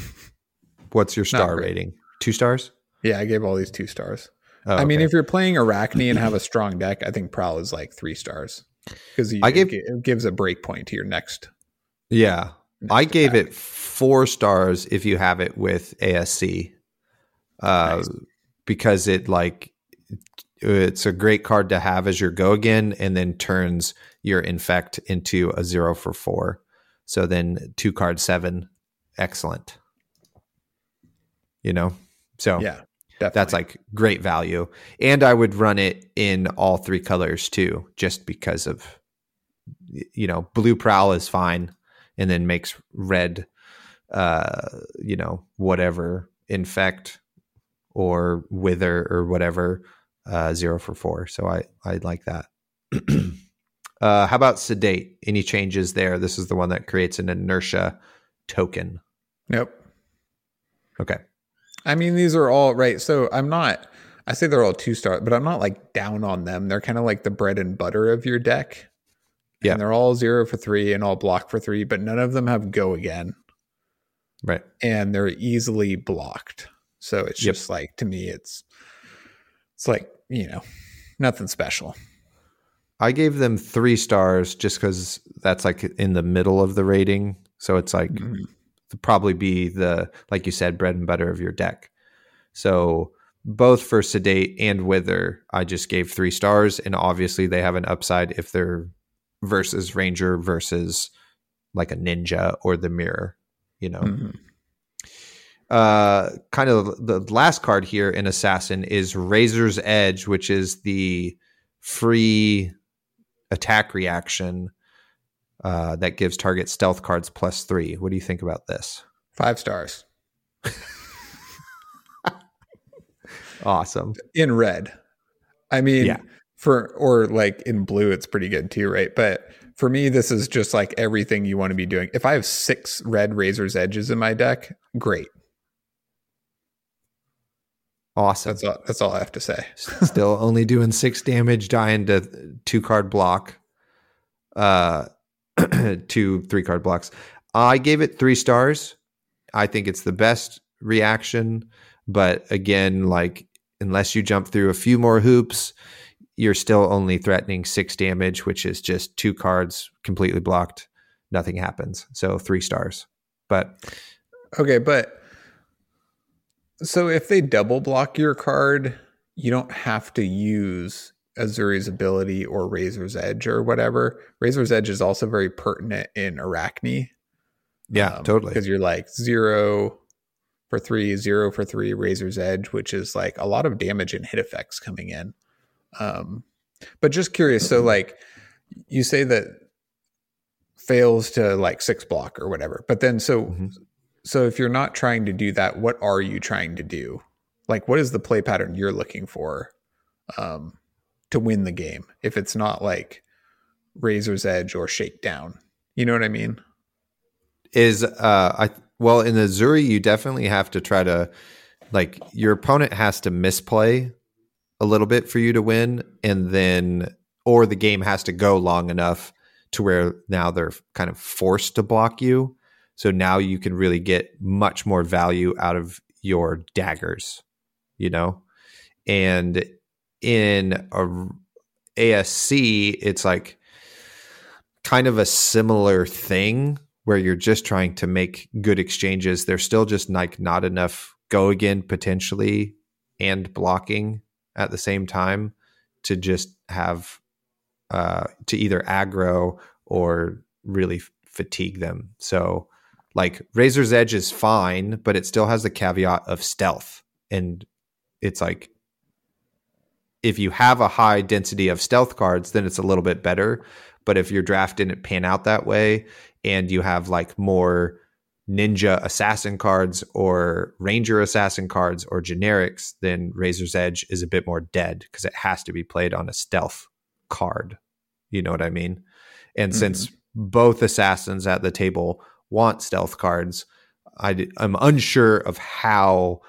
what's your star rating? Two stars? Yeah, I gave all these two stars. Oh, I mean, if you're playing Arakni and have a strong deck, I think Prowl is like three stars because I gave it gives a break point to your next. Yeah, next I gave it four stars if you have it with ASC, uh, nice. because it like it's a great card to have as your go again, and then turns your infect into a zero for four. So then two card seven, excellent. You know, so yeah, definitely. that's like great value. And I would run it in all three colors too, just because of you know, blue prowl is fine, and then makes red, uh, you know, whatever infect or wither or whatever uh, zero for four. So I I like that. <clears throat> uh, how about sedate? Any changes there? This is the one that creates an inertia token. Nope. Okay. I mean, these are all right. So I'm not. I say they're all two star, but I'm not like down on them. They're kind of like the bread and butter of your deck. Yeah. And they're all zero for three and all block for three, but none of them have go again. Right. And they're easily blocked. So it's yep. just like to me, it's it's like you know, nothing special. I gave them three stars just because that's like in the middle of the rating. So it's like mm-hmm. Probably be the like you said bread and butter of your deck. So both for sedate and wither, I just gave three stars, and obviously they have an upside if they're versus ranger versus like a ninja or the mirror. You know. Mm-hmm uh, kind of the last card here in Assassin is Razor's Edge, which is the free attack reaction uh, that gives target stealth cards plus three. What do you think about this? Five stars. <laughs> awesome. In red. I mean, yeah. for, or like in blue, it's pretty good too, right? But for me, this is just like everything you want to be doing. If I have six red Razor's Edges in my deck, great. Awesome. That's all, that's all I have to say. Still only doing six damage, dying to two card block, uh, <clears throat> two three card blocks. I gave it three stars. I think it's the best reaction, but again, like unless you jump through a few more hoops, you're still only threatening six damage, which is just two cards completely blocked. Nothing happens. So three stars. But okay, but so if they double block your card, you don't have to use Uzuri's ability or Razor's Edge or whatever. Razor's Edge is also very pertinent in Arakni. Yeah, um, totally. Because you're like zero for three, zero for three, Razor's Edge, which is like a lot of damage and hit effects coming in. Um, but just curious, so like you say that fails to like six block or whatever, but then so mm-hmm so if you're not trying to do that, what are you trying to do? Like, what is the play pattern you're looking for um, to win the game? If it's not like Razor's Edge or Shakedown, you know what I mean? Is uh, I well in the Uzuri, you definitely have to try to like your opponent has to misplay a little bit for you to win, and then or the game has to go long enough to where now they're kind of forced to block you so now you can really get much more value out of your daggers, you know? And in a ASC, it's like kind of a similar thing where you're just trying to make good exchanges. There's still just like not enough go again potentially and blocking at the same time to just have uh, to either aggro or really fatigue them. So like Razor's Edge is fine, but it still has the caveat of stealth. And it's like if you have a high density of stealth cards, then it's a little bit better. But if your draft didn't pan out that way and you have like more ninja assassin cards or ranger assassin cards or generics, then Razor's Edge is a bit more dead because it has to be played on a stealth card. You know what I mean? And mm-hmm. since both assassins at the table want stealth cards, I, I'm unsure of how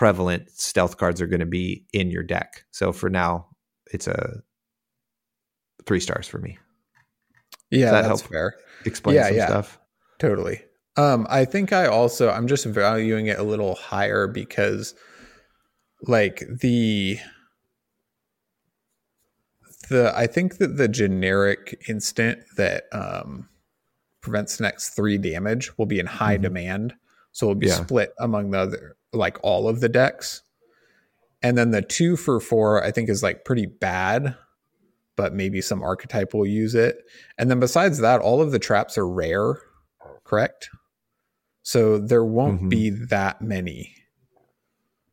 prevalent stealth cards are going to be in your deck. So for now, it's a three stars for me. Yeah, that that's fair. Explain yeah, some yeah, stuff. Totally. Um, I think I also I'm just valuing it a little higher because like the the I think that the generic instant that um prevents next three damage will be in high mm-hmm. demand. So it'll be yeah. split among the other like all of the decks. And then the two for four, I think, is like pretty bad but maybe some archetype will use it. And then besides that, all of the traps are rare, correct? So there won't mm-hmm. be that many.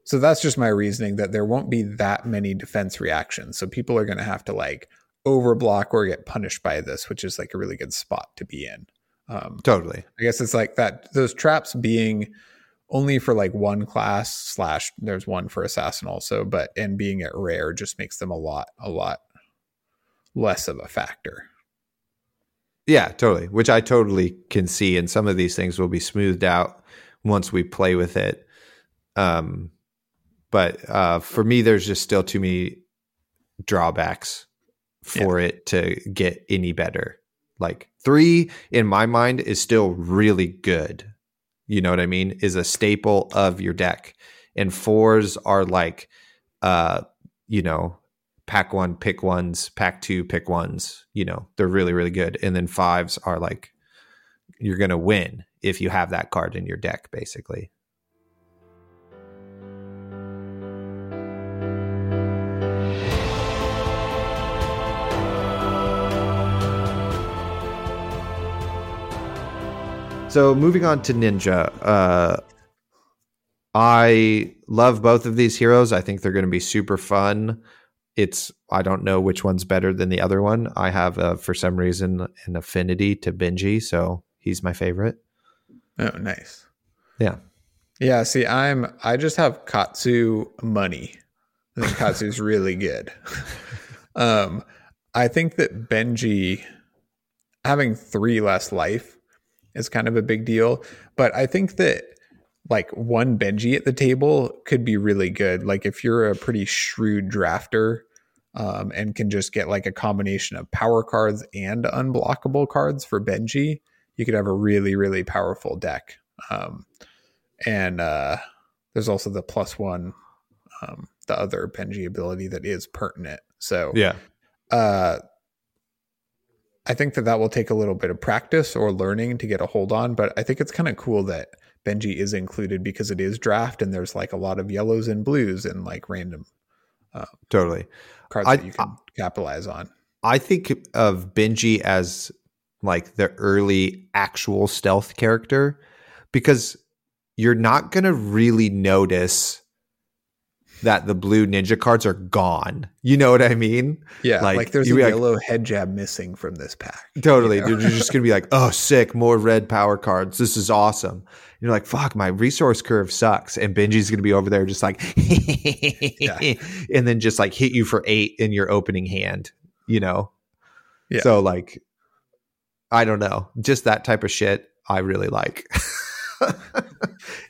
So that's just my reasoning that there won't be that many defense reactions. So people are going to have to like overblock or get punished by this, which is like a really good spot to be in. Um, totally. I guess it's like that. Those traps being only for like one class slash there's one for assassin also, but and being at rare just makes them a lot a lot less of a factor. Yeah, totally. Which I totally can see, and some of these things will be smoothed out once we play with it. Um, but uh, for me, there's just still too many drawbacks for yeah. it to get any better. Like three, in my mind, is still really good. You know what I mean? Is a staple of your deck, and fours are like, uh, you know, pack one, pick ones, pack two, pick ones. You know, they're really, really good. And then fives are like, you're going to win if you have that card in your deck, basically. So moving on to Ninja, uh, I love both of these heroes. I think they're going to be super fun it's I don't know which one's better than the other one. I have a, for some reason an affinity to Benji, so he's my favorite. Oh, nice. Yeah. Yeah, see, I'm I just have Katsu money. I think Katsu's <laughs> really good. um I think that Benji having 3 less life is kind of a big deal, but I think that like one Benji at the table could be really good. Like if you're a pretty shrewd drafter, um, and can just get like a combination of power cards and unblockable cards for Benji, you could have a really, really powerful deck. Um, and uh, there's also the plus one, um, the other Benji ability that is pertinent. So, yeah. Uh, I think that that will take a little bit of practice or learning to get a hold on, but I think it's kind of cool that Benji is included because it is draft and there's like a lot of yellows and blues and like random uh, totally cards I, that you can I, capitalize on. I think of Benji as like the early actual stealth character because you're not going to really notice that the blue ninja cards are gone. You know what I mean? Yeah. Like, like there's a yellow like, head jab missing from this pack. Totally. You know? You're just going to be like, oh, sick, more red power cards. This is awesome you're like, fuck, my resource curve sucks. And Benji's going to be over there just like, yeah. <laughs> and then just like hit you for eight in your opening hand, you know? Yeah. So, like, I don't know. Just that type of shit I really like. <laughs> and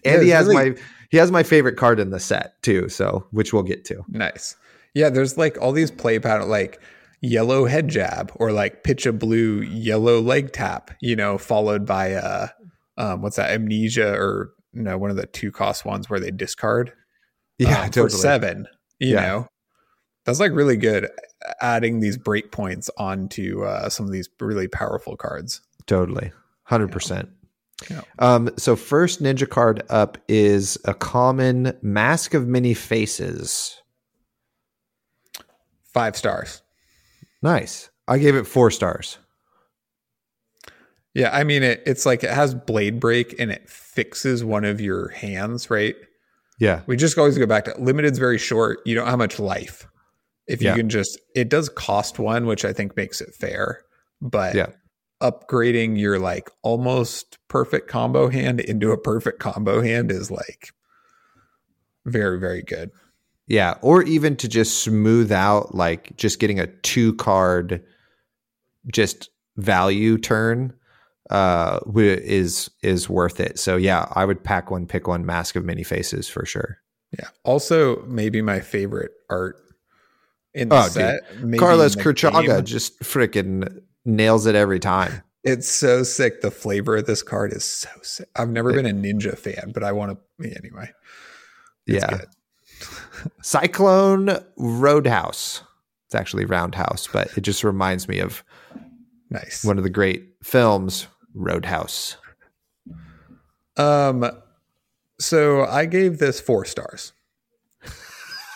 yeah, he has really- my he has my favorite card in the set too, so which we'll get to. Nice. Yeah, there's like all these play pattern like yellow head jab or like pitch a blue yellow leg tap, you know, followed by uh um, what's that amnesia or you know one of the two cost ones where they discard yeah um, totally. for seven you yeah. know That's like really good adding these breakpoints onto uh, some of these really powerful cards. Totally. 100%. Yeah. Um, so first ninja card up is a common mask of many faces. Five stars. Nice. I gave it four stars. Yeah, I mean it, it's like it has blade break and it fixes one of your hands, right? Yeah. We just always go back to limited's very short. You don't have much life. If you Yeah. can just it does cost one, which I think makes it fair. But Yeah. Upgrading your like almost perfect combo hand into a perfect combo hand is like very, very good. Yeah. Or even to just smooth out, like just getting a two card, just value turn uh is is worth it so yeah i would pack one pick one mask of many faces for sure Yeah. Also, maybe my favorite art in the Oh, set. maybe carlos in the Cruchaga game. just freaking nails it every time It's so sick. The flavor of this card is so sick. I've never been a ninja fan, but I want to anyway. It's yeah good. <laughs> cyclone roadhouse it's actually roundhouse but it just reminds me of Nice. one of the great films roadhouse Um, so I gave this four stars.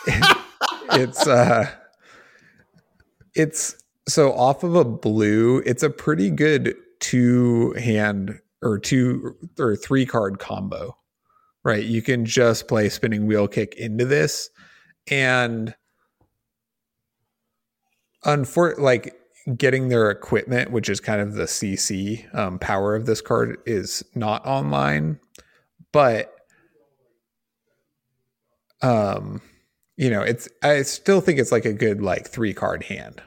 <laughs> it's uh, it's so off of a blue. It's a pretty good two hand or two or three card combo, right? You can just play spinning wheel kick into this, and unfor like getting their equipment, which is kind of the CC um, power of this card, is not online, but um, you know, it's I still think it's like a good like three card hand.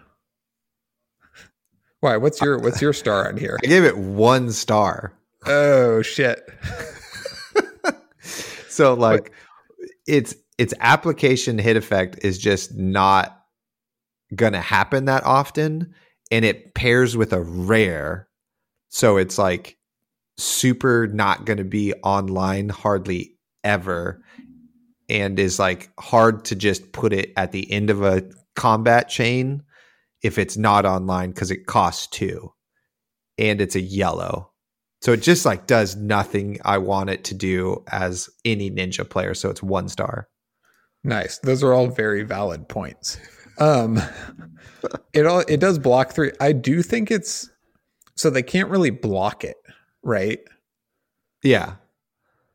Why? What's your what's your star on here? i gave it one star Oh shit! <laughs> so like its its application hit effect is just not gonna happen that often and it pairs with a rare so it's like super not gonna be online hardly ever and is like hard to just put it at the end of a combat chain if it's not online because it costs two and it's a yellow so it just like does nothing I want it to do as any ninja player. So it's one star. Nice. Those are all very valid points. Um, <laughs> it all it does block three. I do think it's so they can't really block it, right? Yeah.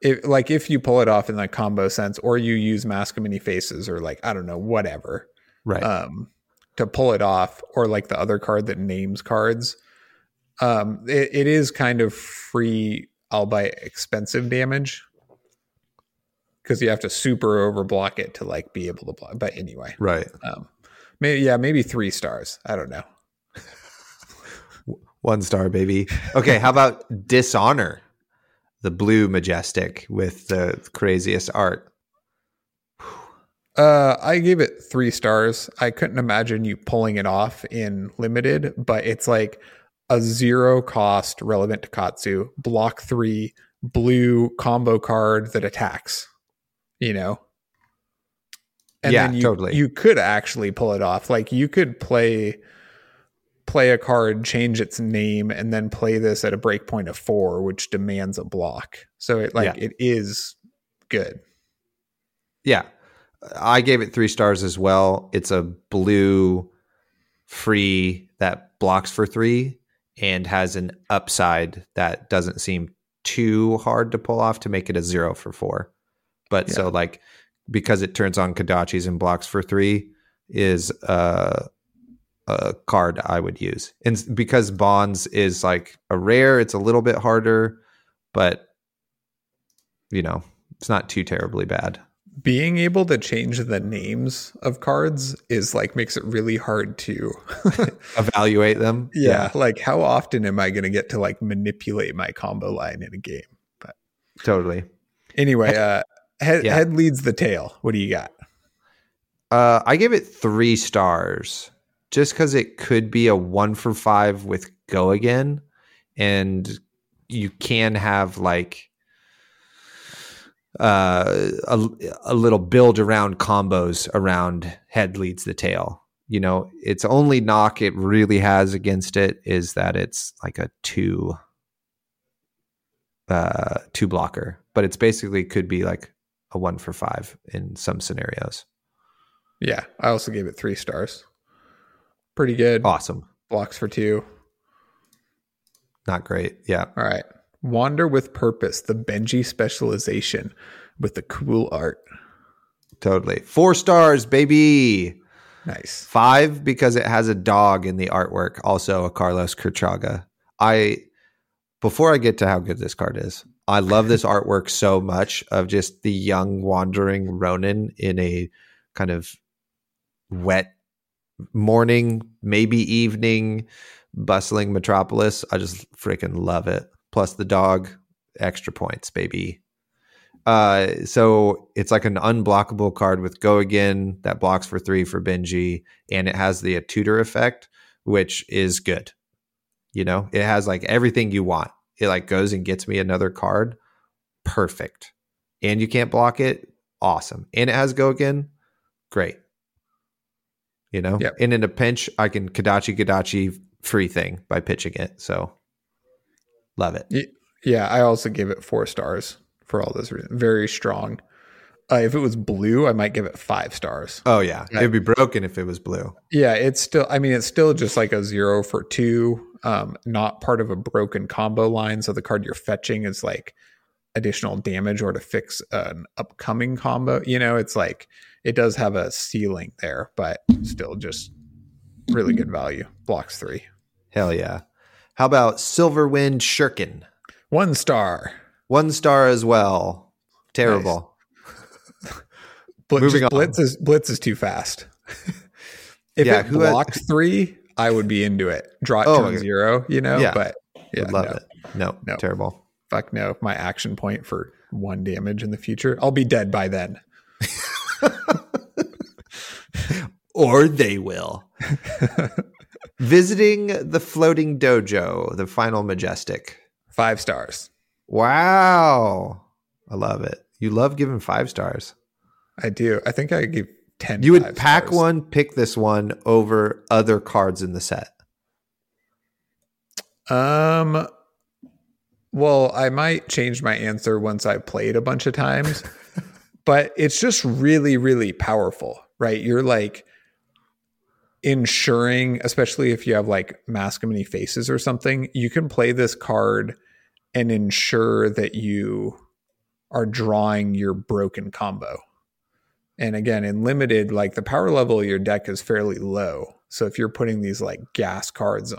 If, like if you pull it off in the combo sense, or you use mask of many faces, or like I don't know, whatever, Right. um, to pull it off, or like the other card that names cards. Um, it, it is kind of free, albeit expensive damage because you have to super overblock it to like be able to block. But anyway, right. um, maybe yeah, maybe three stars. I don't know. <laughs> One star, baby. Okay. how about Dishonor? The blue majestic with the craziest art. Uh, I gave it three stars. I couldn't imagine you pulling it off in limited, but it's like a zero cost relevant to Katsu block three blue combo card that attacks. You know. Yeah, you, totally. You could actually pull it off. Like you could play play a card, change its name, and then play this at a breakpoint of four, which demands a block. So it like Yeah. it is good. Yeah. I gave it three stars as well. It's a blue free that blocks for three and has an upside that doesn't seem too hard to pull off to make it a zero for four. But so like because it turns on Kodachis and blocks for three is uh, a card I would use. And because bonds is like a rare, it's a little bit harder, but you know, it's not too terribly bad. Being able to change the names of cards is like makes it really hard to <laughs> Evaluate them. yeah, like how often am i going to get to like manipulate my combo line in a game But totally. anyway uh head, Yeah. head leads the tail what do you got Uh, I give it three stars just because it could be a one for five with go again. And you can have like uh, a, a little build around combos around head leads the tail. You know, its only knock it really has against it is that it's like a two uh two blocker, but it's basically could be like a one for five in some scenarios. Yeah, I also gave it three stars. Pretty good. Awesome. Blocks for two. Not great. Yeah. All right. Wander with Purpose, the Benji specialization with the cool art. Totally. Four stars, baby. Nice. Five because it has a dog in the artwork, also a Carlos Cruchaga. I before I get to how good this card is, I love this <laughs> artwork so much of just the young wandering Ronin in a kind of wet morning, maybe evening, bustling metropolis. I just freaking love it. Plus the dog, extra points, baby. Uh, so it's like an unblockable card with go again that blocks for three for Benji, and it has the tutor effect, which is good. You know, it has like everything you want. It like goes and gets me another card. Perfect. And you can't block it. Awesome. And it has go again. Great. You know, Yep. and in a pinch, I can Kodachi Kodachi free thing by pitching it. So love it. Yeah, I also gave it four stars for all those reasons. Very strong. Uh, if it was blue, I might give it five stars. Oh yeah, it'd be broken if it was blue. Yeah, it's still. I mean, it's still just like a zero for two. Um, not part of a broken combo line. So the card you're fetching is like additional damage or to fix an upcoming combo. You know, it's like it does have a ceiling there, but still just really good value. Blocks three, Hell yeah. How about Silverwind Shuriken? one star. One star as well. Terrible. <laughs> Bl- Moving on. Blitz is Blitz is too fast. <laughs> if Yeah, it who had- blocks three, I would be into it. Draw it Oh turn zero, you know. Yeah. But yeah, Would love no, it. No, No. terrible. fuck no. My action point for one damage in the future, I'll be dead by then. <laughs> Or they will. Visiting the floating dojo, the final majestic. Five stars. Wow. I love it. You love giving five stars. I do. I think I give ten. You would pack stars. one, pick this one over other cards in the set. Um. Well, I might change my answer once I played a bunch of times, <laughs> but it's just really, really powerful, right? You're like ensuring, especially if you have like mask of many faces or something, you can play this card and ensure that you are drawing your broken combo. And again, in limited, like the power level of your deck is fairly low. So if you're putting these like gas cards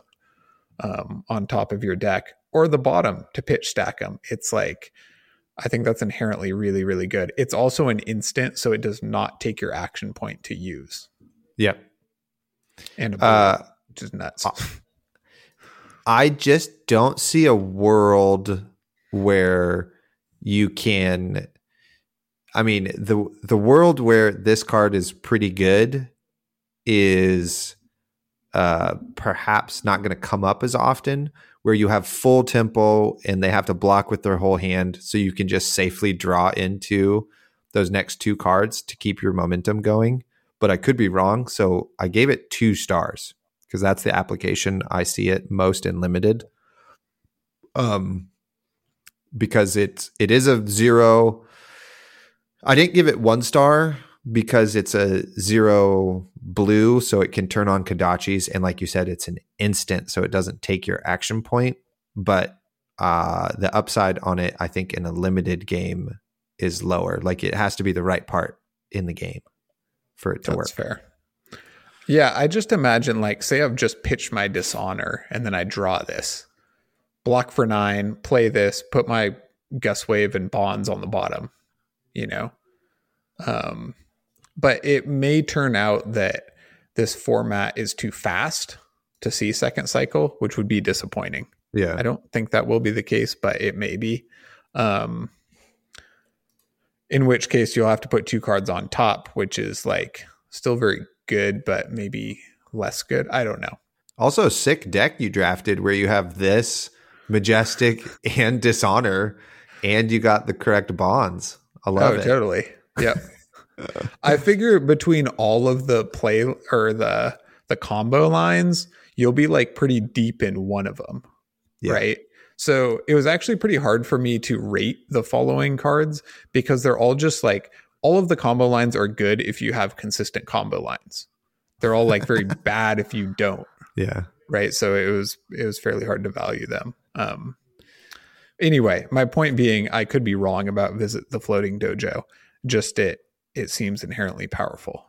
um, on top of your deck or the bottom to pitch stack them. It's like, I think that's inherently really, really good. It's also an instant, so it does not take your action point to use. Yep. And a Uh, bullet, which is nuts. I just don't see a world where you can I mean the the world where this card is pretty good is uh perhaps not going to come up as often where you have full tempo and they have to block with their whole hand so you can just safely draw into those next two cards to keep your momentum going but I could be wrong so I gave it 2 stars because that's the application I see it most in limited. Um, because it's it is a zero. I didn't give it one star because it's a zero blue, so it can turn on Kodachi's, and like you said, it's an instant, so it doesn't take your action point. But uh, the upside on it, I think, in a limited game is lower. Like it has to be the right part in the game for it to That's work. fair. Yeah, I just imagine like say I've just pitched my dishonor and then I draw this. Block for nine, play this, put my Gus Wave and bonds on the bottom, you know. Um but it may turn out that this format is too fast to see second cycle, which would be disappointing. Yeah, I don't think that will be the case, but it may be. Um, in which case, you'll have to put two cards on top, which is like still very good, but maybe less good. I don't know. Also, a sick deck you drafted where you have this majestic <laughs> and dishonor, and you got the correct bonds. I love oh, it. totally. Yep. <laughs> I figure between all of the play or the the combo lines, you'll be like pretty deep in one of them, Yeah. right? So it was actually pretty hard for me to rate the following cards because they're all just like all of the combo lines are good if you have consistent combo lines. They're all like very <laughs> bad if you don't Yeah. right so it was it was fairly hard to value them um anyway my point being i could be wrong about visit the floating dojo just it it seems inherently powerful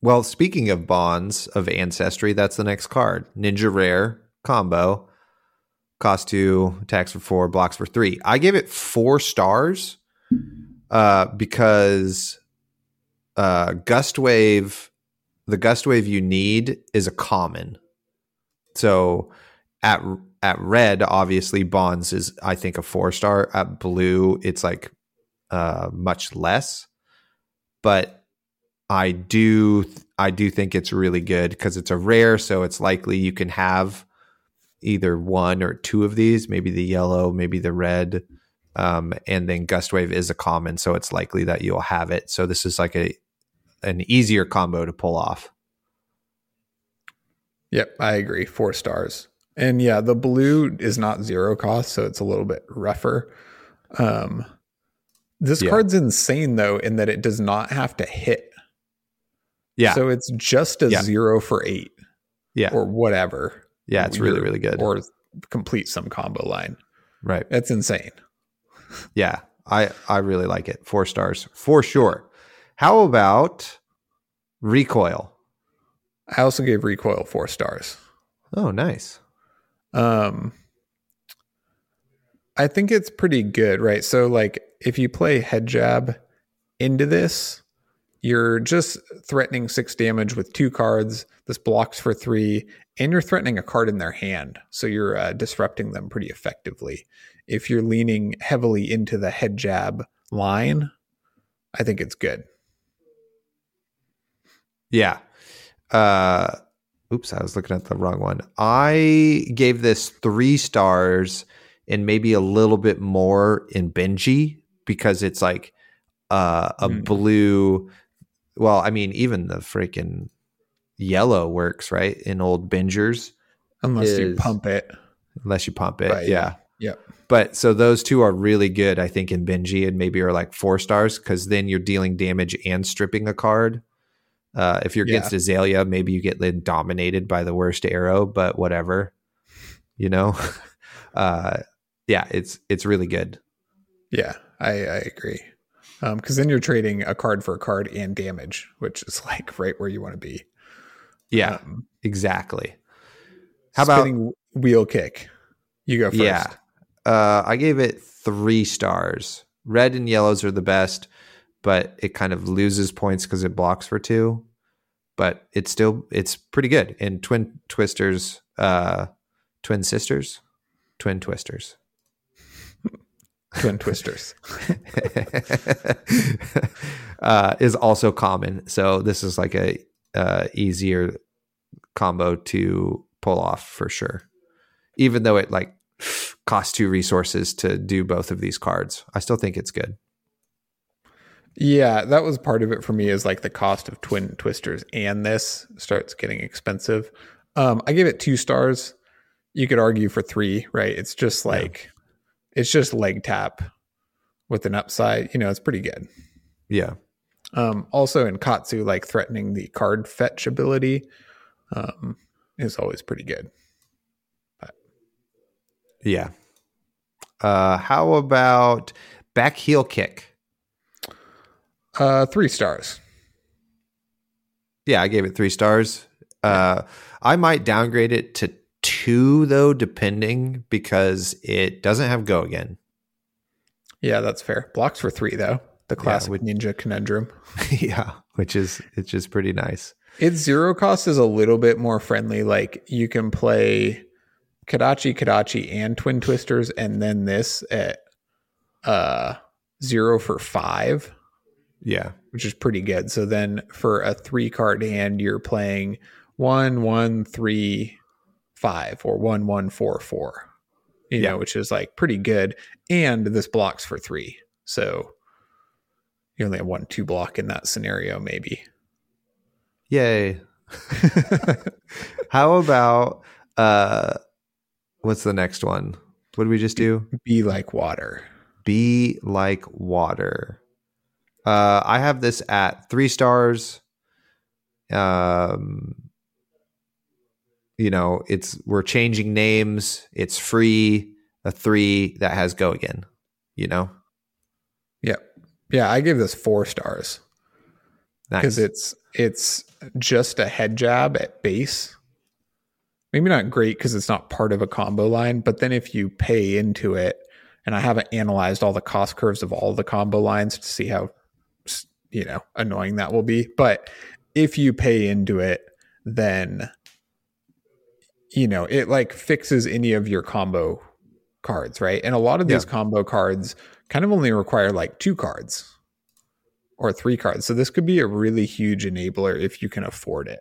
Well, speaking of bonds of ancestry, that's the next card. Ninja Rare combo. Cost two, attacks for four, blocks for three. I gave it four stars uh, because uh, Gust Wave, the Gust Wave you need is a common. So at at red, obviously Bonds is I think a four star. At blue, it's like uh, much less. But I do I do think it's really good because it's a rare, so it's likely you can have either one or two of these, maybe the yellow, maybe the red, um, and then Gust Wave is a common, so it's likely that you'll have it. So this is like a an easier combo to pull off. yep i agree four stars and yeah the blue is not zero cost so it's a little bit rougher um this Yeah. card's insane though in that it does not have to hit Yeah, so it's just a Yeah. zero for eight yeah, or whatever yeah. It's really really good. or complete some combo line right. that's insane <laughs> Yeah, I I really like it. Four stars for sure. How about recoil? I also gave recoil four stars. Oh, nice. Um, I think it's pretty good, right? So, like, if you play head jab into this, you're just threatening six damage with two cards. This blocks for three, and you're threatening a card in their hand. So, you're uh, disrupting them pretty effectively. If you're leaning heavily into the head jab line, I think it's good. Yeah. Uh oops, I was looking at the wrong one. I gave this 3 stars and maybe a little bit more in Benji because it's like uh a Hmm. blue well, I mean even the freaking yellow works, right? In old bingers Unless you pump it. unless you pump it. Right. Yeah. Yep. But so those two are really good, I think, in Benji and maybe are like four stars because then you're dealing damage and stripping a card. Uh, if you're Yeah. against Azalea, maybe you get then dominated by the worst arrow, but whatever, you know. <laughs> uh, yeah, it's it's really good. Yeah, I, I agree. Because then you're trading a card for a card and damage, which is like right where you want to be. Yeah, Um, exactly. How about wheel kick? You go first. yeah? Uh, I gave it three stars. Red and yellows are the best, but it kind of loses points because it blocks for two. But it's still it's pretty good. And twin twisters, uh, twin sisters, twin twisters. <laughs> twin twisters. <laughs> uh, is also common. So this is like a uh, easier combo to pull off for sure. Even though it like costs two resources to do both of these cards, I still think it's good. Yeah, that was part of it for me. Is like the cost of twin twisters and this starts getting expensive. Um, I gave it two stars. You could argue for three, right? It's just like it's just leg tap with an upside. You know, it's pretty good. Yeah, Um, also in Katsu, like threatening the card fetch ability um, is always pretty good. yeah. Uh, how about back heel kick? Uh, three stars. Yeah, I gave it three stars. Uh, I might downgrade it to two though, depending because it doesn't have go again. Yeah, that's fair. Blocks for three though. The classic we- ninja conundrum. <laughs> yeah, which is it's just pretty nice. Its zero cost is a little bit more friendly. Like you can play Kodachi, Kodachi, and Twin Twisters, and then this at uh zero for five, Yeah, which is pretty good. So then for a three card hand, you're playing one, one, three, five, or one, one, four, four. you Yeah. know, which is like pretty good. And this blocks for three. So you only have one, two block in that scenario, maybe. Yay. How about uh what's the next one? What did we just do? Be like water. Be like water. Uh I have this at 3 stars. Um you know, it's we're changing names. It's free, a 3 that has go again, you know? Yeah. Yeah. I give this four stars Nice. because it's it's just a head jab at base. Maybe not great because it's not part of a combo line, but then if you pay into it, and I haven't analyzed all the cost curves of all the combo lines to see how you know annoying that will be, but if you pay into it, then you know it like fixes any of your combo cards, right? And a lot of these Yeah. combo cards kind of only require like two cards or three cards. So this could be a really huge enabler if you can afford it.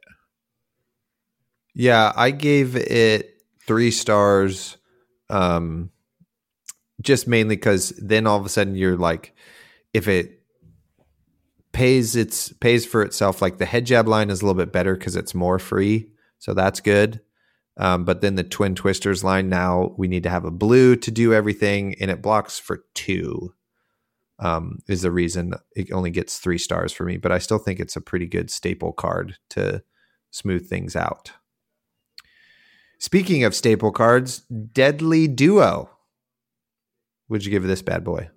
Yeah, I gave it three stars, um, just mainly because then all of a sudden you're like, if it pays its pays for itself, like the head jab line is a little bit better because it's more free, so that's good. Um, but then the twin twisters line now we need to have a blue to do everything, and it blocks for two. Um, is the reason it only gets three stars for me, but I still think it's a pretty good staple card to smooth things out. Speaking of staple cards, Deadly Duo. Would you give this bad boy?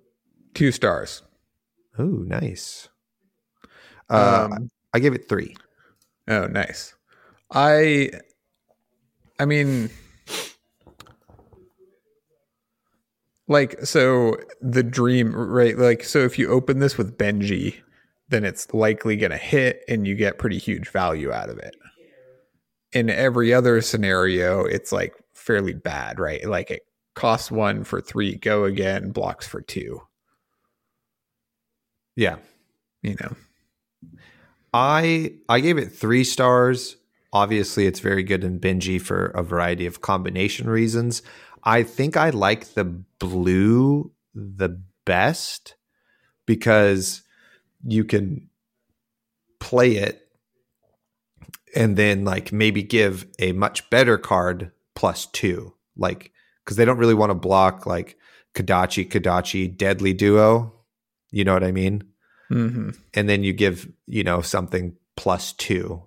Two stars. Oh, nice. Uh, um, I give it three. oh, nice. I, I mean, like, so the dream, right? Like, so if you open this with Benji, then it's likely going to hit and you get pretty huge value out of it. In every other scenario, it's like fairly bad, right? Like it costs one for three, go again, blocks for two, Yeah. you know? I I gave it three stars. Obviously, it's very good in Benji for a variety of combination reasons. I think I like the blue the best because you can play it and then like maybe give a much better card plus two. Like because they don't really want to block like Kodachi Kodachi Deadly Duo. You know what I mean? Mm-hmm. and then you give you know something plus two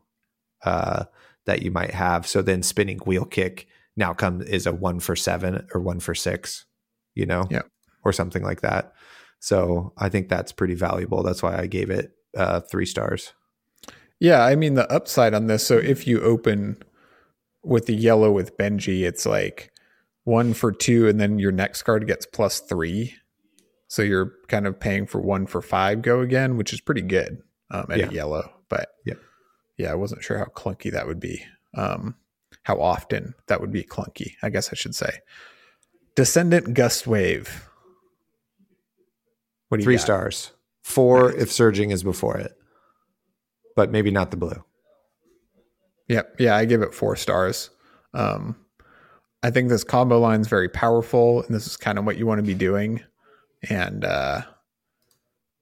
uh, that you might have. So then spinning wheel kick now come is a one for seven or one for six, you know, Yeah. or something like that. So I think that's pretty valuable. That's why I gave it uh, three stars. Yeah, I mean the upside on this. So if you open with the yellow with Benji, it's like one for two, and then your next card gets plus three. So you're kind of paying for one for five go again, which is pretty good um, at Yeah. a yellow. But Yeah. Yeah, I wasn't sure how clunky that would be. Um, how often that would be clunky, I guess I should say. Descendant Gust Wave. What do you Three got? stars. Four Nice. if surging is before it, but maybe not the blue. Yep. Yeah, I give it four stars. Um, I think this combo line is very powerful, and this is kind of what you want to be doing. And uh,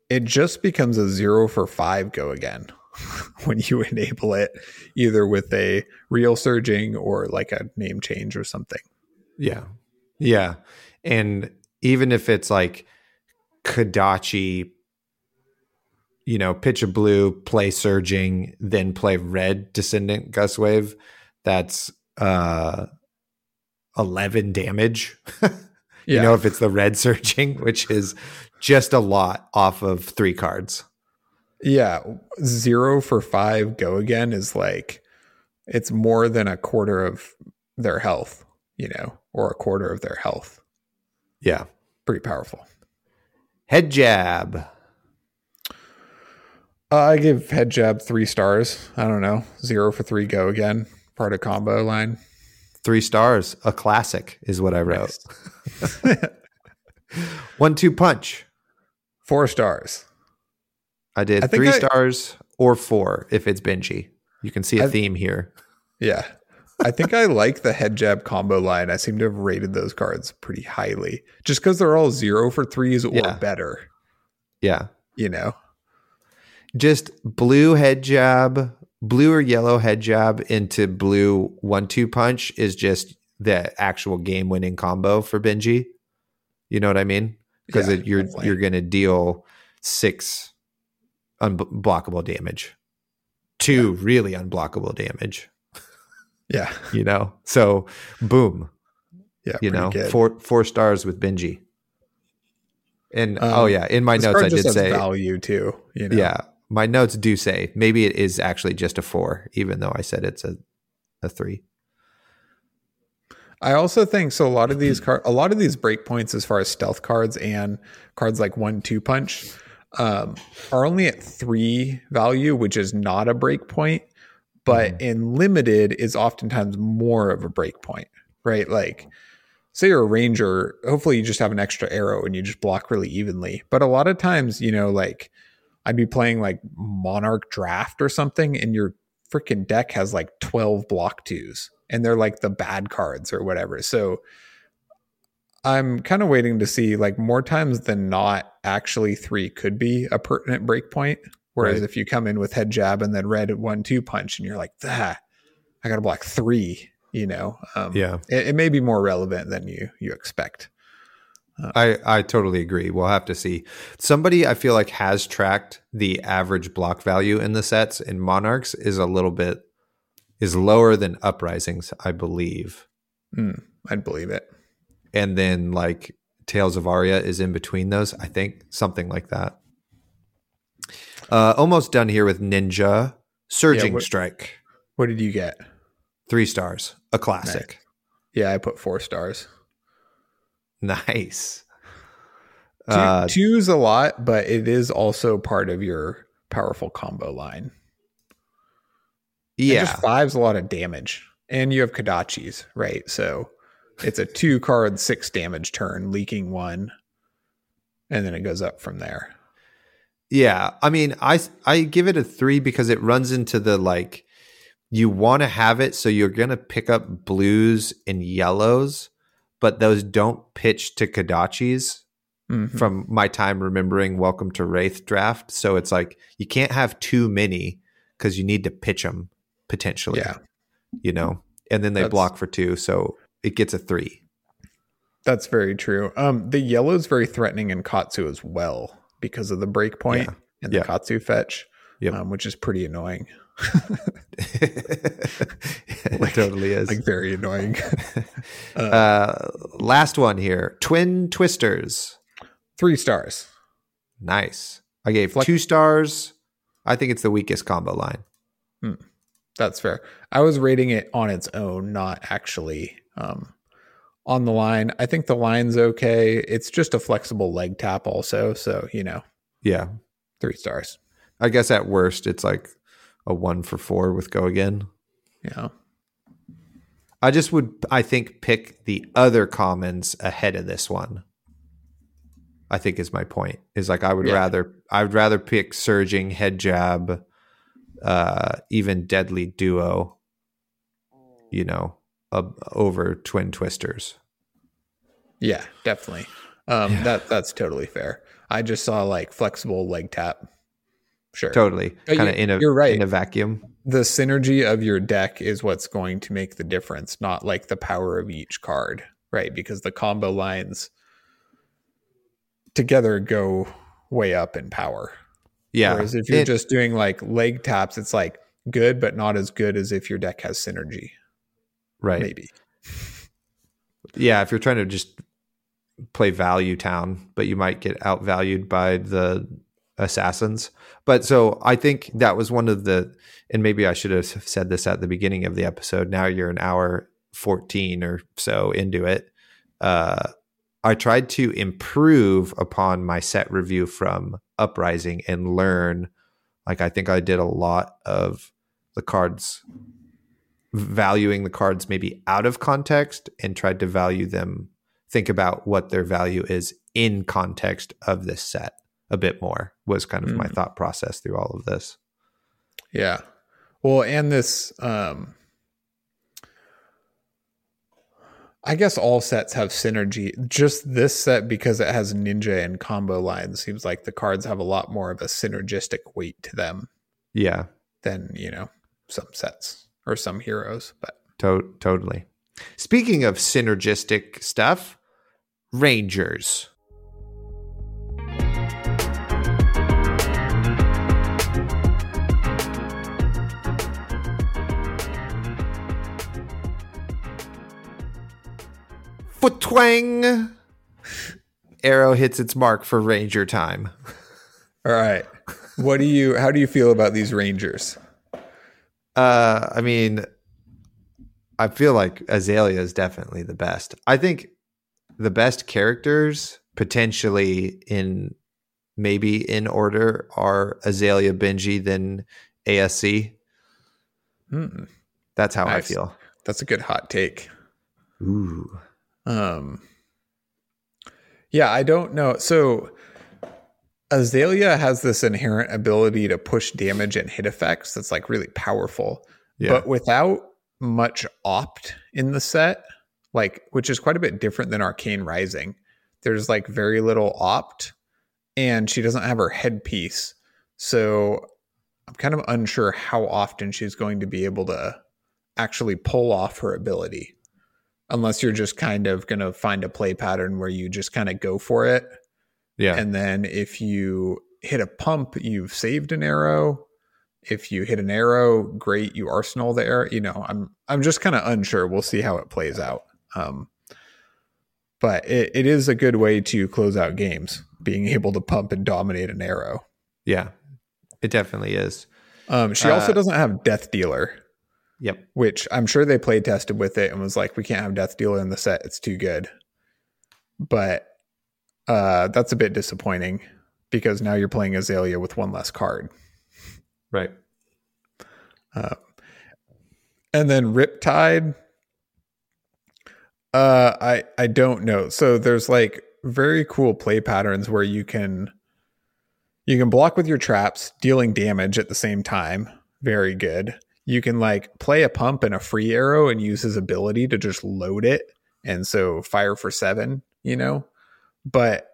it just becomes a zero for five go again <laughs> when you enable it, either with a real surging or like a name change or something. Yeah. Yeah. And even if it's like Kodachi, you know, pitch a blue, play surging, then play red descendant gust wave, that's uh 11 damage. <laughs> you know, if it's the red <laughs> surging, which is just a lot off of three cards. Yeah, zero for five go again is like it's more than a quarter of their health, you know, or a quarter of their health. Yeah. Pretty powerful. Head jab. Uh, I give head jab three stars. I don't know, zero for three go again. Part of combo line. Three stars. A classic is what I wrote. Nice. <laughs> One two punch. Four stars. I did I three I- stars or four if it's Benji. You can see a I- theme here. Yeah. I think I like the head jab combo line. I seem to have rated those cards pretty highly, just because they're all zero for threes or Yeah. better. Yeah. You know, Just blue head jab, blue or yellow head jab into blue one two punch is just the actual game winning combo for Benji. You know what I mean? Because Yeah, you're definitely. you're gonna deal six unblockable damage, two really unblockable damage. <laughs> yeah, You know, so boom, yeah, you know, good. four four stars with Benji. And Um, oh yeah, in my notes I did say value too. You know, yeah, my notes do say maybe it is actually just a four, even though I said it's a a three. I also think so. A lot of these card, a lot of these breakpoints, as far as stealth cards and cards like one two punch, um, are only at three value, which is not a breakpoint. But in limited, is oftentimes more of a breakpoint, right? Like, say you're a ranger, hopefully you just have an extra arrow and you just block really evenly. But a lot of times, you know, like I'd be playing like Monarch Draft or something, and your freaking deck has like 12 block twos, and they're like the bad cards or whatever. So I'm kind of waiting to see, like, more times than not, actually three could be a pertinent breakpoint. Whereas Right. if you come in with head jab and then red one two punch, and you're like, ah, I got to block three, you know, um, Yeah, it, it may be more relevant than you you expect. I I totally agree. We'll have to see. Somebody I feel like has tracked the average block value in the sets, and Monarchs is a little bit is lower than Uprisings, I believe, Mm, I'd believe it. and then like Tales of Aria is in between those. I think something like that. Uh, almost done here with Ninja Surging what- Strike. What did you get? Three stars. A classic. Yeah, I put four stars. Nice. Two, Uh, two's a lot, but it is also part of your powerful combo line. And yeah. just five's a lot of damage. And you have Kodachis, right? So it's a two card, six damage turn, leaking one. And then it goes up from there. Yeah, I mean, I I give it a three because it runs into the like you want to have it, so you're gonna pick up blues and yellows, but those don't pitch to Kodachis. Mhm. From my time remembering Welcome to Rathe draft, so it's like you can't have too many because you need to pitch them potentially. Yeah, you know, and then they That's- block for two, so it gets a three. that's very true. Um, the yellow is very threatening in Katsu as well because of the break point Yeah. and the Yeah. Katsu fetch, Yep. um, which is pretty annoying. <laughs> it totally is. Like very annoying. <laughs> uh, last one here twin twisters Three stars. nice i gave Flex- two stars i think it's the weakest combo line That's fair. I was rating it on its own, not actually um, on the line. I think the line's okay. It's just a flexible leg tap, also. So, you know, yeah three stars. i guess at worst it's like a one for four with go again Yeah. i just would i think pick the other commons ahead of this one i think is my point is like i would Yeah. rather i would rather pick surging head jab uh even deadly duo you know uh, over twin twisters Yeah, definitely. Um, Yeah. That That's totally fair. I just saw like flexible leg tap. Sure. totally kind of in a you're right. in a vacuum The synergy of your deck is what's going to make the difference, not like the power of each card, right? Because the combo lines together go way up in power. yeah Whereas if you're It- just doing like leg taps, it's like good, but not as good as if your deck has synergy. Right Maybe. yeah if you're trying to just play value town but you might get outvalued by the assassins but so i think that was one of the and maybe i should have said this at the beginning of the episode now you're an hour 14 or so into it uh i tried to improve upon my set review from uprising and learn like i think i did a lot of the cards valuing the cards maybe out of context and tried to value them think about what their value is in context of this set a bit more was kind of my Mm. thought process through all of this Yeah. Well, and this um I guess all sets have synergy. Just this set, because it has ninja and combo lines, seems like the cards have a lot more of a synergistic weight to them Yeah, than, you know, some sets or some heroes. But to- totally. Speaking of synergistic stuff, Rangers. Foot twang. Arrow hits its mark for Ranger time. all right. What do you how do you feel about these Rangers? Uh, I mean, I feel like Azalea is definitely the best. I think the best characters potentially in maybe in order are Azalea, Benji, then ASC. Hmm, That's how Nice. I feel. that's a good hot take. Ooh. Um, yeah, I don't know. So Azalea has this inherent ability to push damage and hit effects that's like really powerful, Yeah. but without much opt in the set, like which is quite a bit different than Arcane Rising. There's like very little opt, and she doesn't have her headpiece, so I'm kind of unsure how often she's going to be able to actually pull off her ability unless you're just kind of going to find a play pattern where you just kind of go for it yeah. and then if you hit a pump you've saved an arrow if you hit an arrow great you arsenal the arrow you know i'm i'm just kind of unsure we'll see how it plays out um but it, it is a good way to close out games being able to pump and dominate an arrow yeah. It definitely is. um she also Uh, doesn't have death dealer Yep. which I'm sure they play tested with it and was like, we can't have Death Dealer in the set; it's too good. But uh, that's a bit disappointing because now you're playing Azalea with one less card, Right. and then Riptide. Uh, I I don't know. So there's like very cool play patterns where you can you can block with your traps, dealing damage at the same time. Very good. You can like play a pump and a free arrow and use his ability to just load it. And so fire for seven, you know? But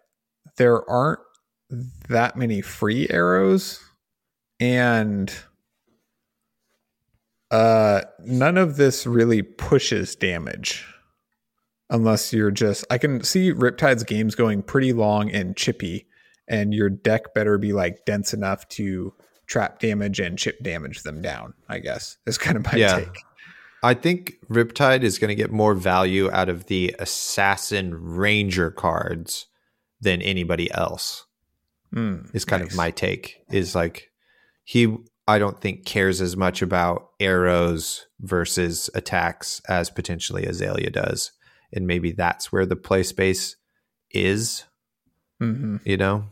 there aren't that many free arrows. And uh none of this really pushes damage. Unless you're just I can see Riptide's games going pretty long and chippy, and your deck better be like dense enough to trap damage and chip damage them down, I guess. Is kind of my Yeah. take. I think Riptide is going to get more value out of the Assassin Ranger cards than anybody else. Mm, is kind nice. of my take is like he i don't think cares as much about arrows versus attacks as potentially azalea does and maybe that's where the play space is Mhm. you know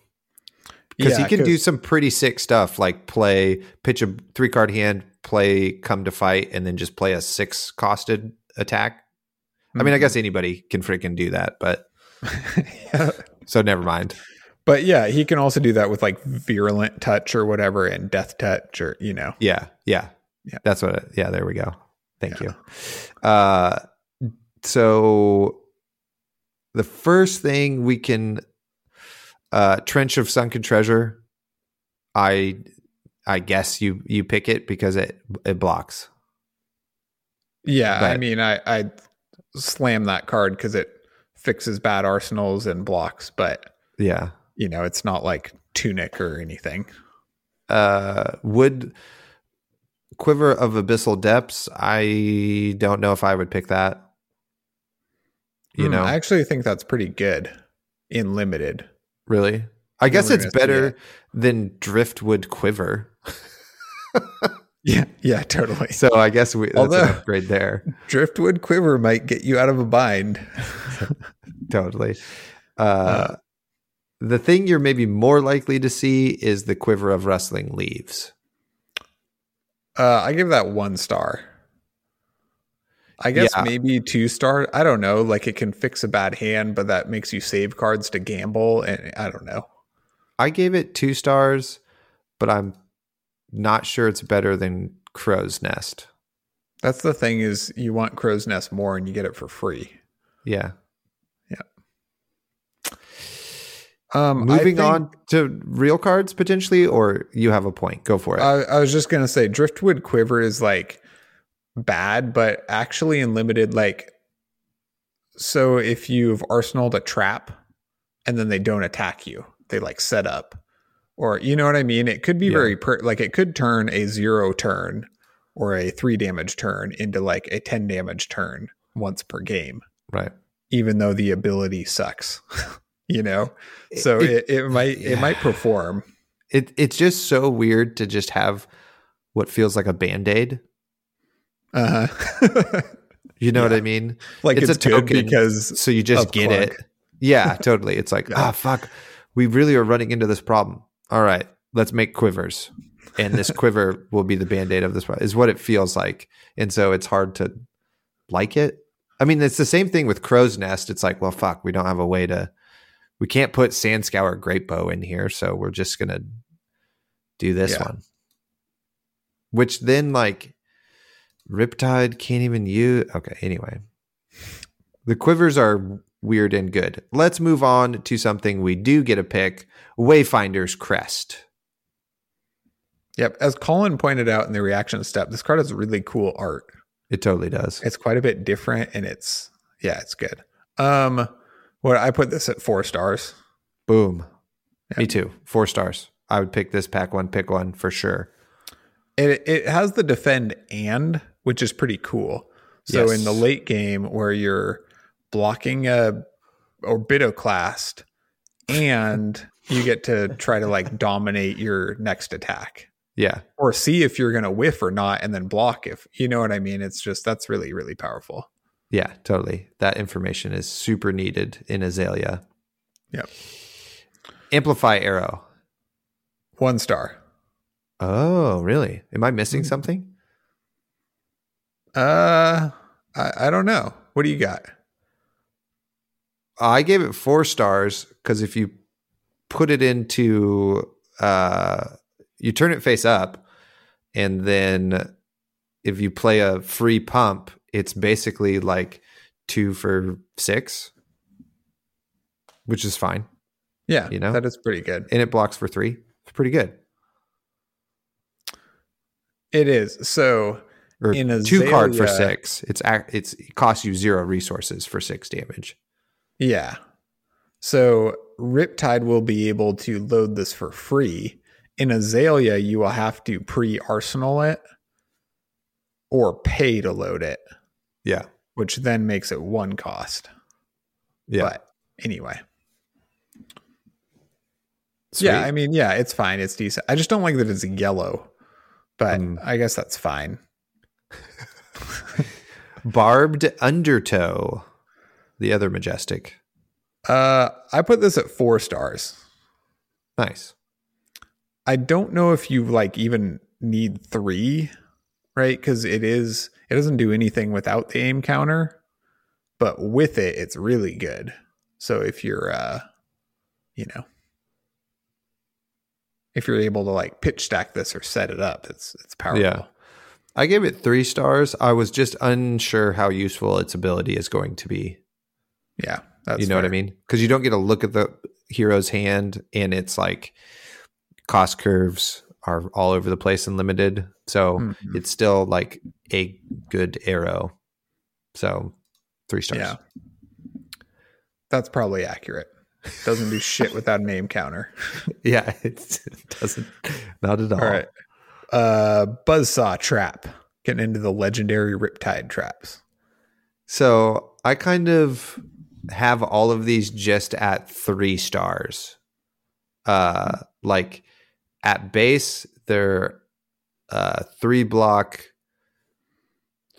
because Yeah, he can do some pretty sick stuff like play pitch a three card hand play come to fight and then just play a six costed attack i mean i guess anybody can freaking do that but <laughs> Yeah. so never mind But yeah, he can also do that with like virulent touch or whatever and death touch or you know. Yeah, yeah, Yeah. That's what. It, yeah, there we go. Thank you. Uh, so the first thing we can, uh, trench of sunken treasure. I, I guess you you pick it because it it blocks. Yeah, I mean I I slam that card because it fixes bad arsenals and blocks, but Yeah. you know, it's not like tunic or anything. Uh, would quiver of abyssal depths. I don't know if I would pick that. You Hmm, know, I actually think that's pretty good in limited. Really? I guess it's better than driftwood quiver. <laughs> Yeah, yeah, totally. So I guess we, that's Although- an upgrade there. <laughs> Driftwood quiver might get you out of a bind. <laughs> Totally. Uh, the thing you're maybe more likely to see is the quiver of rustling leaves. Uh, I give that one star. I guess Yeah. maybe two star. I don't know. Like it can fix a bad hand, but that makes you save cards to gamble, and I don't know. I gave it two stars, but I'm not sure it's better than Crow's Nest. That's the thing is you want Crow's Nest more, and you get it for free. Yeah. Um, Moving think- on to real cards potentially, or you have a point. Go for it. I, I was just gonna say driftwood quiver is like bad, but actually in limited, like so if you've arsenaled a trap and then they don't attack you, they like set up, or you know what I mean. It could be Yeah. very per- like it could turn a zero turn or a three damage turn into like a ten damage turn once per game, right. even though the ability sucks. <laughs> you know, so It- it, it, might it might perform. It it's just so weird to just have what feels like a band-aid. Uh huh. <laughs> You know what I mean? like It's it's, a token. because So you just get Clark. it. Yeah, totally. It's like, <laughs> Yeah. ah, fuck. We really are running into this problem. All right, let's make quivers. And this <laughs> quiver will be the band-aid of this is what it feels like. And so it's hard to like it. I mean, it's the same thing with Crow's Nest. It's like, well, fuck, we don't have a way to we can't put Sand Scour Great Bow in here, so we're just gonna do this Yeah. one. Which then like Riptide can't even use okay, anyway. The quivers are weird and good. Let's move on to something we do get a pick. Wayfinder's Crest. Yep. As Colin pointed out in the reaction step, this card has really cool art. It totally does. It's quite a bit different and it's yeah, it's good. Um what I put this at four stars. Boom. Yeah. Me too. Four stars. I would pick this pack one, pick one for sure. It it has the defend and, which is pretty cool. So Yes. in the late game where you're blocking a orbitoclast and you get to try to like dominate your next attack. Yeah. Or see if you're gonna whiff or not and then block if you know what I mean. It's just that's really, really powerful. Yeah, totally. That information is super needed in Azalea. Yep. Amplify arrow. One star. Oh, really? Am I Hmm. missing something? Uh, I, I don't know. What do you got? I gave it four stars because if you put it into, uh, you turn it face up, and then if you play a free pump, it's basically like two for six, which is fine, Yeah, You know? that is pretty good. and it blocks for three. It's pretty good. It is. So Or In two card for six. It's it's it costs you zero resources for six damage. yeah. So Riptide will be able to load this for free. In Azalea, you will have to pre-arsenal it or pay to load it, Yeah, which then makes it one cost. yeah, But anyway. Sweet. Yeah, I mean, yeah, it's fine. It's decent. I just don't like that it's yellow. But Mm. I guess that's fine. <laughs> Barbed Undertow, the other majestic. Uh I put this at 4 stars. Nice. I don't know if you like even need three, right? Because it is it doesn't do anything without the aim counter, but with it, it's really good. So if you're uh you know if you're able to like pitch stack this or set it up, it's it's powerful. Yeah. I gave it three stars. I was just unsure how useful its ability is going to be. Yeah. That's you know what I mean? Because you don't get a look at the hero's hand, and it's like cost curves are all over the place and limited. So Mhm. it's still like a good arrow. So three stars. Yeah. That's probably accurate. Doesn't do shit <laughs> without aim counter. Yeah, <laughs> it doesn't. Not at all. All right. Uh Buzzsaw trap. Getting into the legendary Riptide traps. So I kind of have all of these just at three stars. Uh, like at base, they're uh, three block,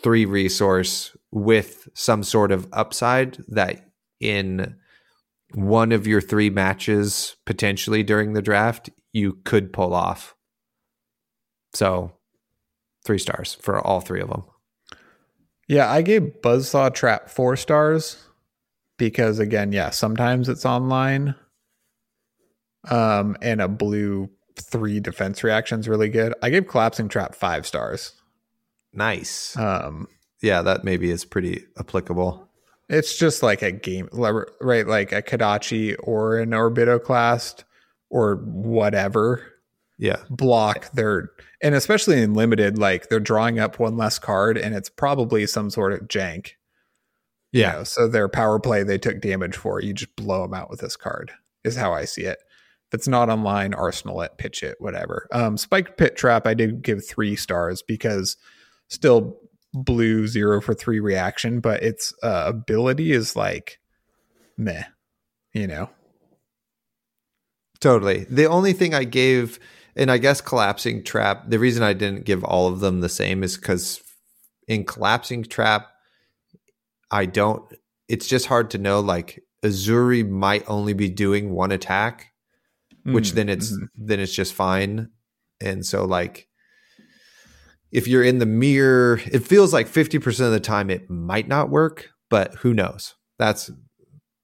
three resource with some sort of upside that in one of your three matches potentially during the draft you could pull off. So three stars for all three of them. Yeah, I gave Buzzsaw Trap four stars because again, yeah, sometimes it's online. Um, and a blue three defense reaction's really good. I gave Collapsing Trap five stars. Nice. Um, yeah, that maybe is pretty applicable. It's just like a game, right? Like a Kodachi or an Orbitoclast or whatever Yeah. block their, and especially in limited, like they're drawing up one less card and it's probably some sort of jank. you Yeah. know, so their power play they took damage for, you just blow them out with this card, is how I see it. If it's not online, arsenal it, pitch it, whatever. Um, Spiked Pit Trap, I did give three stars because still blue zero for three reaction, but its uh, ability is like meh, you know? Totally. The only thing I gave, and I guess collapsing trap, the reason I didn't give all of them the same is because in collapsing trap, I don't, it's just hard to know. Like Uzuri might only be doing one attack, which Mm, then it's, mhm. then it's just fine. And so, like, if you're in the mirror, it feels like 50% of the time it might not work, but who knows? That's,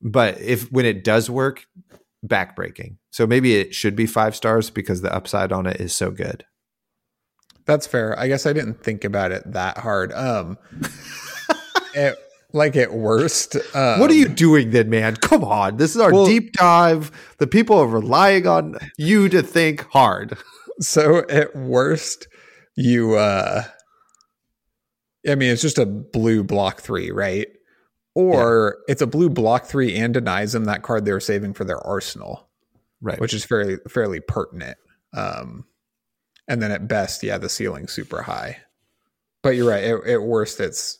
but if when it does work, backbreaking. So maybe it should be five stars because the upside on it is so good. That's fair. I guess I didn't think about it that hard. Um, <laughs> at, like at worst, um, what are you doing then, man? Come on. This is our well- deep dive. The people are relying on you to think hard. <laughs> So at worst, you uh I mean it's just a blue block three, right? Or it's a blue block three and denies them that card they were saving for their arsenal, Right. which is fairly fairly pertinent. Um and then at best, yeah, the ceiling's super high. But you're right, at, at worst it's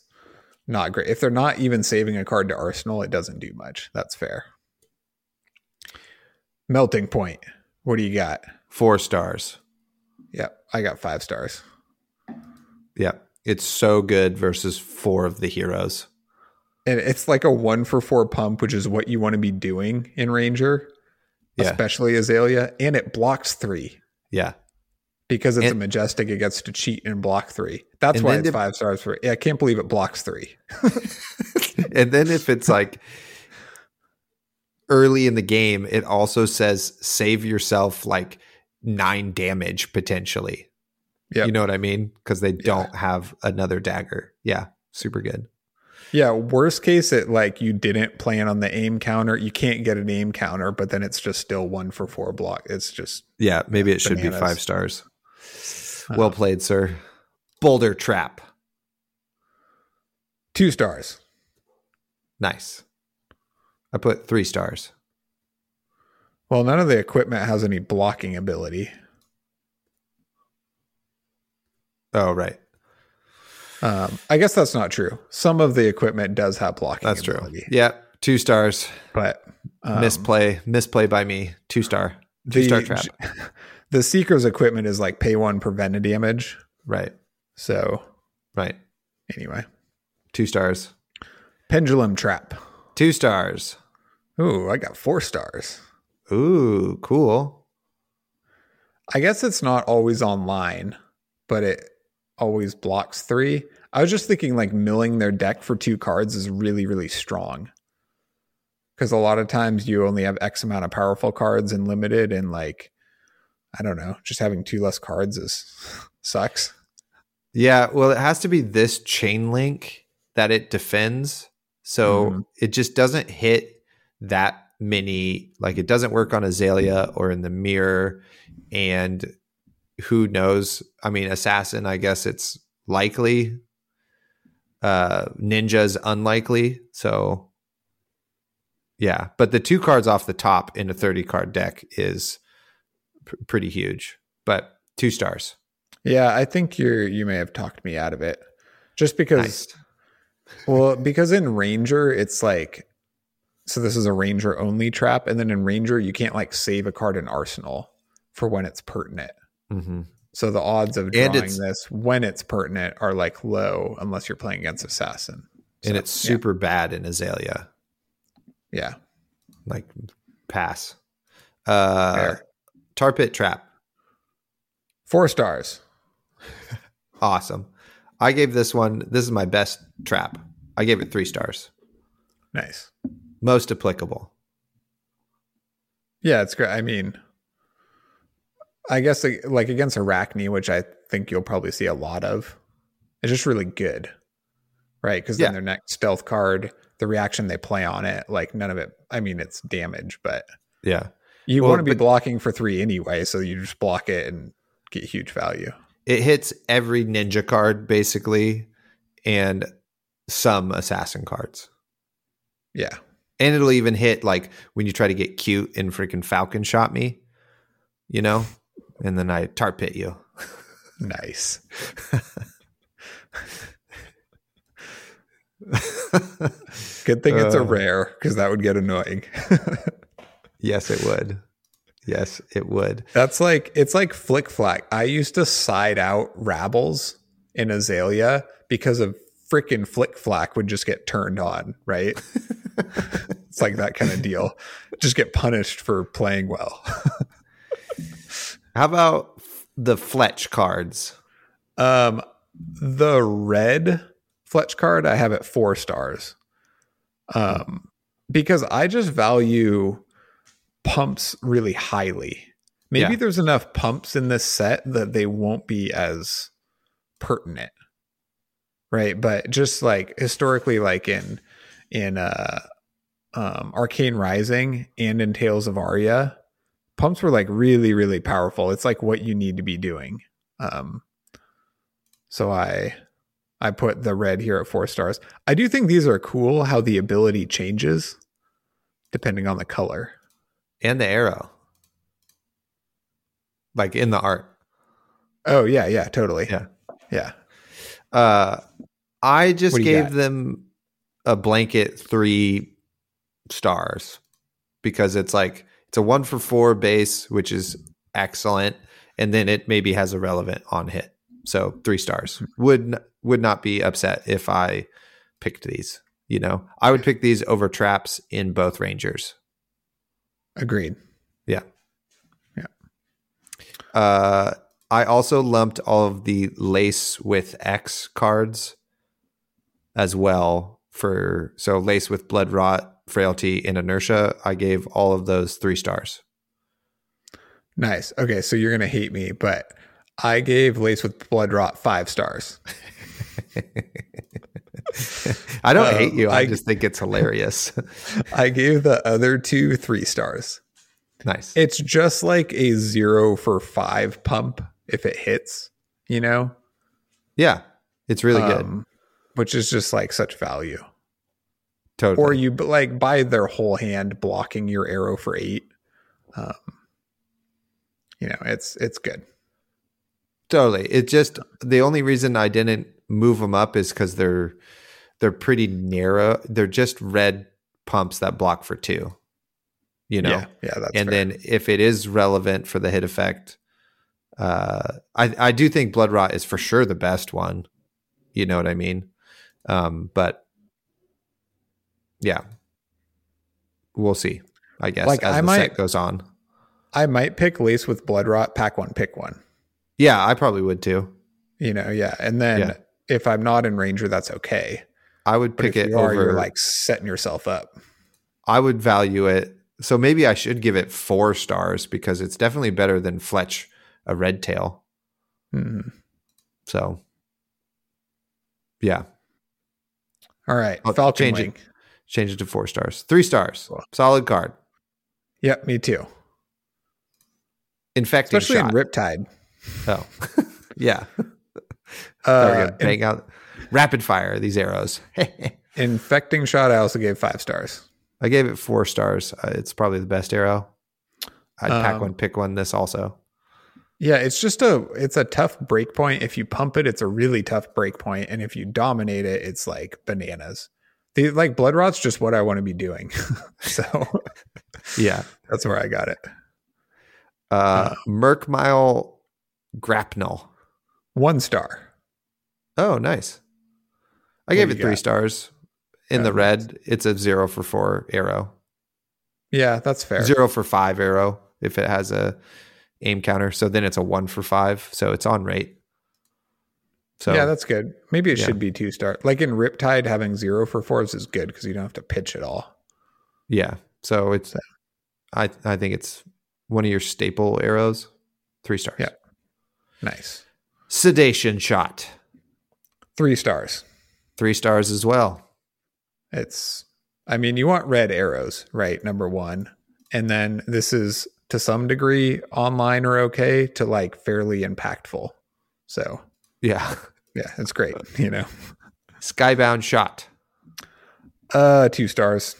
not great. If they're not even saving a card to arsenal, it doesn't do much. That's fair. Melting point. What do you got? Four stars. Yep, I got five stars. Yeah. It's so good versus four of the heroes. and it's like a one for four pump, which is what you want to be doing in Ranger, Yeah. especially Azalea, and it blocks three Yeah. because it's And- a majestic. It gets to cheat and block three. That's why it's if- five stars for. Yeah, I can't believe it blocks three. <laughs> <laughs> and then if it's like early in the game, it also says save yourself like nine damage potentially. Yep. You know what I mean? Because they don't have another dagger. Yeah. Super good. Yeah, worst case, it like you didn't plan on the aim counter. You can't get an aim counter, but then it's just still one for four block. It's just Yeah. Maybe it should be five stars. Uh, Well played, sir. Boulder Trap. two stars. Nice. I put three stars. Well, none of the equipment has any blocking ability. Oh, right. Um, I guess that's not true. Some of the equipment does have blocking That's true. ability, Yeah. Two stars. but um, misplay. Misplay by me. Two star. Two the star trap. <laughs> the seeker's equipment is like pay one prevent a damage. Right. So Right. anyway, Two stars. pendulum trap. Two stars. Ooh, I got four stars. Ooh, cool. I guess it's not always online, but it always blocks three. I was just thinking like milling their deck for two cards is really, really strong. Because a lot of times you only have X amount of powerful cards and limited, and like, I don't know, just having two less cards is <laughs> sucks. Yeah, well, it has to be this chain link that it defends. So Mhm. it just doesn't hit that many, like it doesn't work on Azalea or in the mirror. And who knows? I mean, Assassin, I guess it's likely. Uh Ninja's unlikely. So yeah, but the two cards off the top in a 30 card deck is pr- pretty huge. But two stars. Yeah, I think you're you may have talked me out of it. Just because Nice. <laughs> well, because in Ranger it's like so this is a Ranger only trap, and then in Ranger you can't like save a card in Arsenal for when it's pertinent. Hmm So the odds of drawing this when it's pertinent are like low unless you're playing against Assassin. and it's super bad in Azalea. yeah. Like pass. Uh Fair. tar pit trap. Four stars. <laughs> Awesome. I gave this one this is my best trap. I gave it three stars. Nice. Most applicable. Yeah, it's great. I mean, I guess like, against Arakni, which I think you'll probably see a lot of, it's just really good. right? Because then Yeah. their next stealth card, the reaction they play on it, like none of it. I mean, it's damage, but Yeah. you Well, want to be but- blocking for three anyway, so you just block it and get huge value. It hits every ninja card basically and some assassin cards. Yeah, And it'll even hit like when you try to get cute and freaking Falcon shot me, you know? And then I tar pit you. nice. Good thing it's a Uh. rare because that would get annoying. <laughs> yes, it would. Yes, it would. That's like it's like Flic Flak. I used to side out rabbles in Azalea because of freaking Flic Flak would just get turned on, right? <laughs> it's like that kind of deal. Just get punished for playing well. <laughs> How about f- the Fletch cards? Um the red Fletch card I have at four stars. Um because I just value pumps really highly. Maybe Yeah. there's enough pumps in this set that they won't be as pertinent. Right? But just like historically like in in uh um Arcane Rising and in Tales of Aria, pumps were like really really powerful. It's like what you need to be doing. Um so I I put the red here at 4 stars. I do think these are cool how the ability changes depending on the color. And the arrow. Like in the art. Oh yeah, yeah, totally. Yeah. Yeah. Uh I just What do you gave got? them a blanket three stars because it's like it's a one for four base, which is excellent, and then it maybe has a relevant on hit. So three stars would would not be upset if I picked these. You know, I would pick these over traps in both rangers. Agreed. Yeah. Yeah. Uh, I also lumped all of the lace with X cards as well for so lace with blood rot, frailty, and inertia. I gave all of those three stars. Nice. Okay, so you're gonna hate me, but I gave Lace with Blood Rot five stars. <laughs> I don't Uh, hate you. I, I- just think it's hilarious. <laughs> I gave the other two three stars. nice. It's just like a zero for five pump if it hits, you know? yeah, it's really good. Um, Which is just like such value. Totally. Or you like buy their whole hand blocking your arrow for eight. Um, you know, it's it's good. Totally. It just the only reason I didn't move them up is because they're they're pretty narrow. They're just red pumps that block for two. You know, yeah, yeah, that's and fair. then if it is relevant for the hit effect, uh, I I do think Blood Rot is for sure the best one. You know what I mean? Um, but yeah, we'll see. I guess Like, as I the might- set goes on. I might pick Lace with Blood Rot, pack one, pick one. Yeah, I probably would too. You know, yeah. And then Yeah. if I'm not in Ranger, that's okay. I would But pick it you are, over. you're like setting yourself up. I would value it. So maybe I should give it four stars because it's definitely better than Fletch a red tail. Mhm. So yeah, All right. I'll Falcon it. Change it to four stars. Three stars. Cool. Solid card. Yep, me too. Infecting Especially shot. in Riptide. oh. <laughs> yeah. Uh. Bang out. Rapid fire these arrows. <laughs> infecting shot, I also gave five stars. I gave it four stars. Uh, it's probably the best arrow. I'd pack Um, one, pick one. This also. Yeah, it's just a it's a tough break point. If you pump it, it's a really tough break point, and if you dominate it, it's like bananas. The like blood rot's just what I want to be doing. <laughs> so Yeah. that's where I got it. Uh, Murkmire Grapnel. One star. Oh, nice. I What gave it three got? stars. In the red, it's a zero for four arrow. Yeah, that's fair. Zero for five arrow if it has a aim counter. So then it's a one for five. So it's on rate. So yeah, that's good. Maybe it Yeah. should be two star. Like in Riptide, having zero for fours is good because you don't have to pitch at all. yeah. So it's I I think it's one of your staple arrows. Three stars. Yeah. Nice. Sedation shot. Three stars. Three stars as well. It's, I mean, you want red arrows, right? Number one. And then this is to some degree online or okay to like fairly impactful. So, Yeah. yeah, it's great, you know. Skybound shot. Uh, two stars.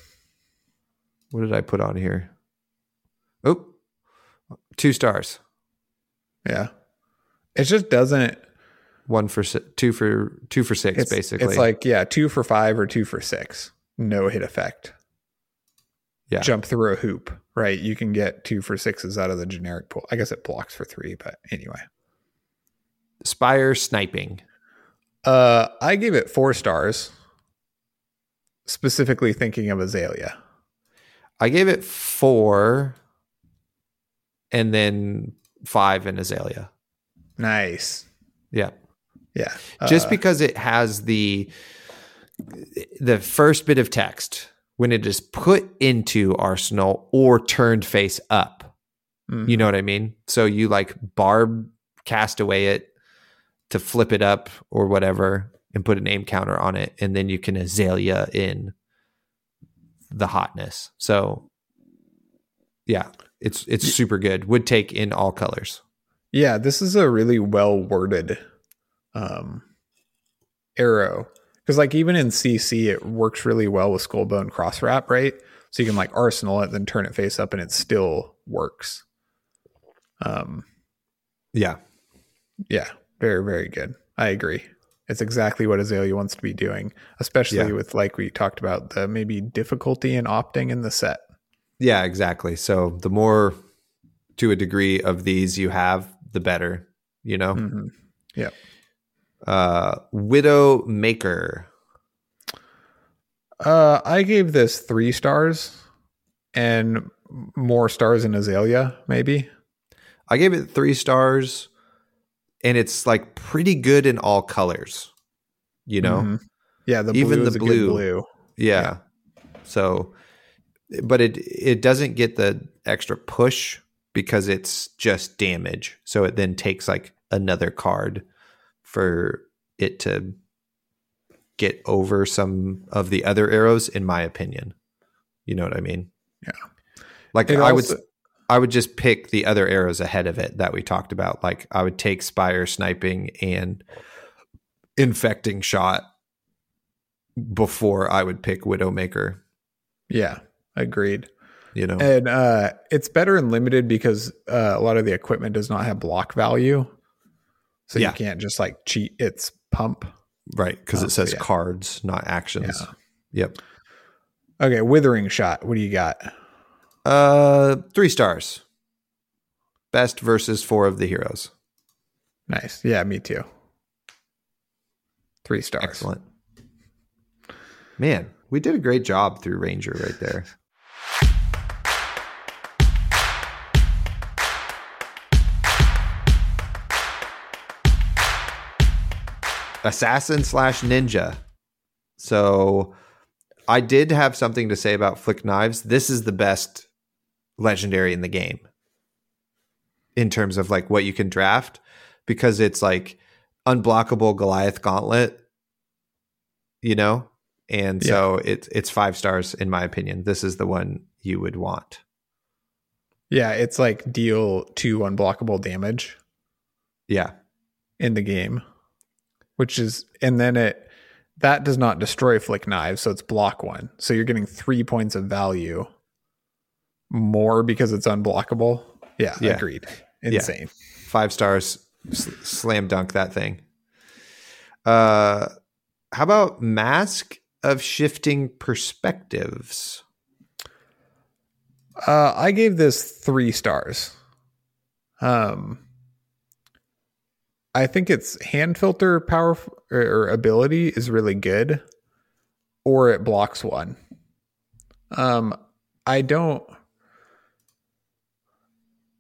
What did I put on here? Oh, two stars. Yeah. It just doesn't, One for two for two for six, it's, basically. it's like, yeah, two for five or two for six. No hit effect. Yeah. Jump through a hoop, right? You can get two for sixes out of the generic pool. I guess it blocks for three, but anyway. Spire sniping. Uh, I gave it four stars, specifically thinking of Azalea. I gave it four, and then five in Azalea. Nice. Yeah. Yeah. just Uh, because it has the the first bit of text when it is put into arsenal or turned face up mhm. you know what i mean so you like barb cast away it to flip it up or whatever and put a name counter on it and then you can azalea in the hotness. So yeah it's it's super good. Would take in all colors. Yeah, this is a really well worded um, arrow. Because, like, even in CC, it works really well with Skullbone cross wrap, right? So you can like arsenal it, then turn it face up, and it still works. Um, yeah. yeah, very very good. I agree. It's exactly what Azalea wants to be doing, especially Yeah. with like we talked about the maybe difficulty in opting in the set. Yeah, exactly. So the more to a degree of these you have, the better, you know? Mhm. Uh Widow Maker. Uh, I gave this three stars and more stars in Azalea, maybe. I gave it 3 stars and it's like pretty good in all colors. You know? Mhm. Yeah, the Even the is a good blue. blue. Yeah. So but it it doesn't get the extra push because it's just damage. So it then takes like another card for it to get over some of the other arrows in my opinion. You know what I mean? Yeah. Like It I also- would I would just pick the other arrows ahead of it that we talked about. Like I would take spire sniping and infecting shot before I would pick Widowmaker. Yeah, agreed. You know, And uh, it's better in limited because uh, a lot of the equipment does not have block value, so Yeah. you can't just like cheat its pump. right? Because Oh, it says yeah. cards, not actions. Yeah. Yep. Okay, withering shot. What do you got? Uh, three stars. Best versus four of the heroes. Nice. Yeah, me too. Three stars. Excellent. Man, we did a great job through Ranger right there. Assassin slash ninja. So I did have something to say about Flick Knives. This is the best legendary in the game in terms of like what you can draft because it's like unblockable Goliath gauntlet, you know? And so it's it's five stars in my opinion. This is the one you would want. Yeah, it's like deal two unblockable damage Yeah. in the game, which is, and then it that does not destroy flick knives, so it's block one. So you're getting three points of value more because it's unblockable. Yeah, Yeah. agreed. Yeah. Insane. Five stars s- slam dunk that thing. Uh how about Mask of Shifting Perspectives? Uh, I gave this three stars. Um, I think its hand filter power or, or ability is really good, or it blocks one. Um, I don't.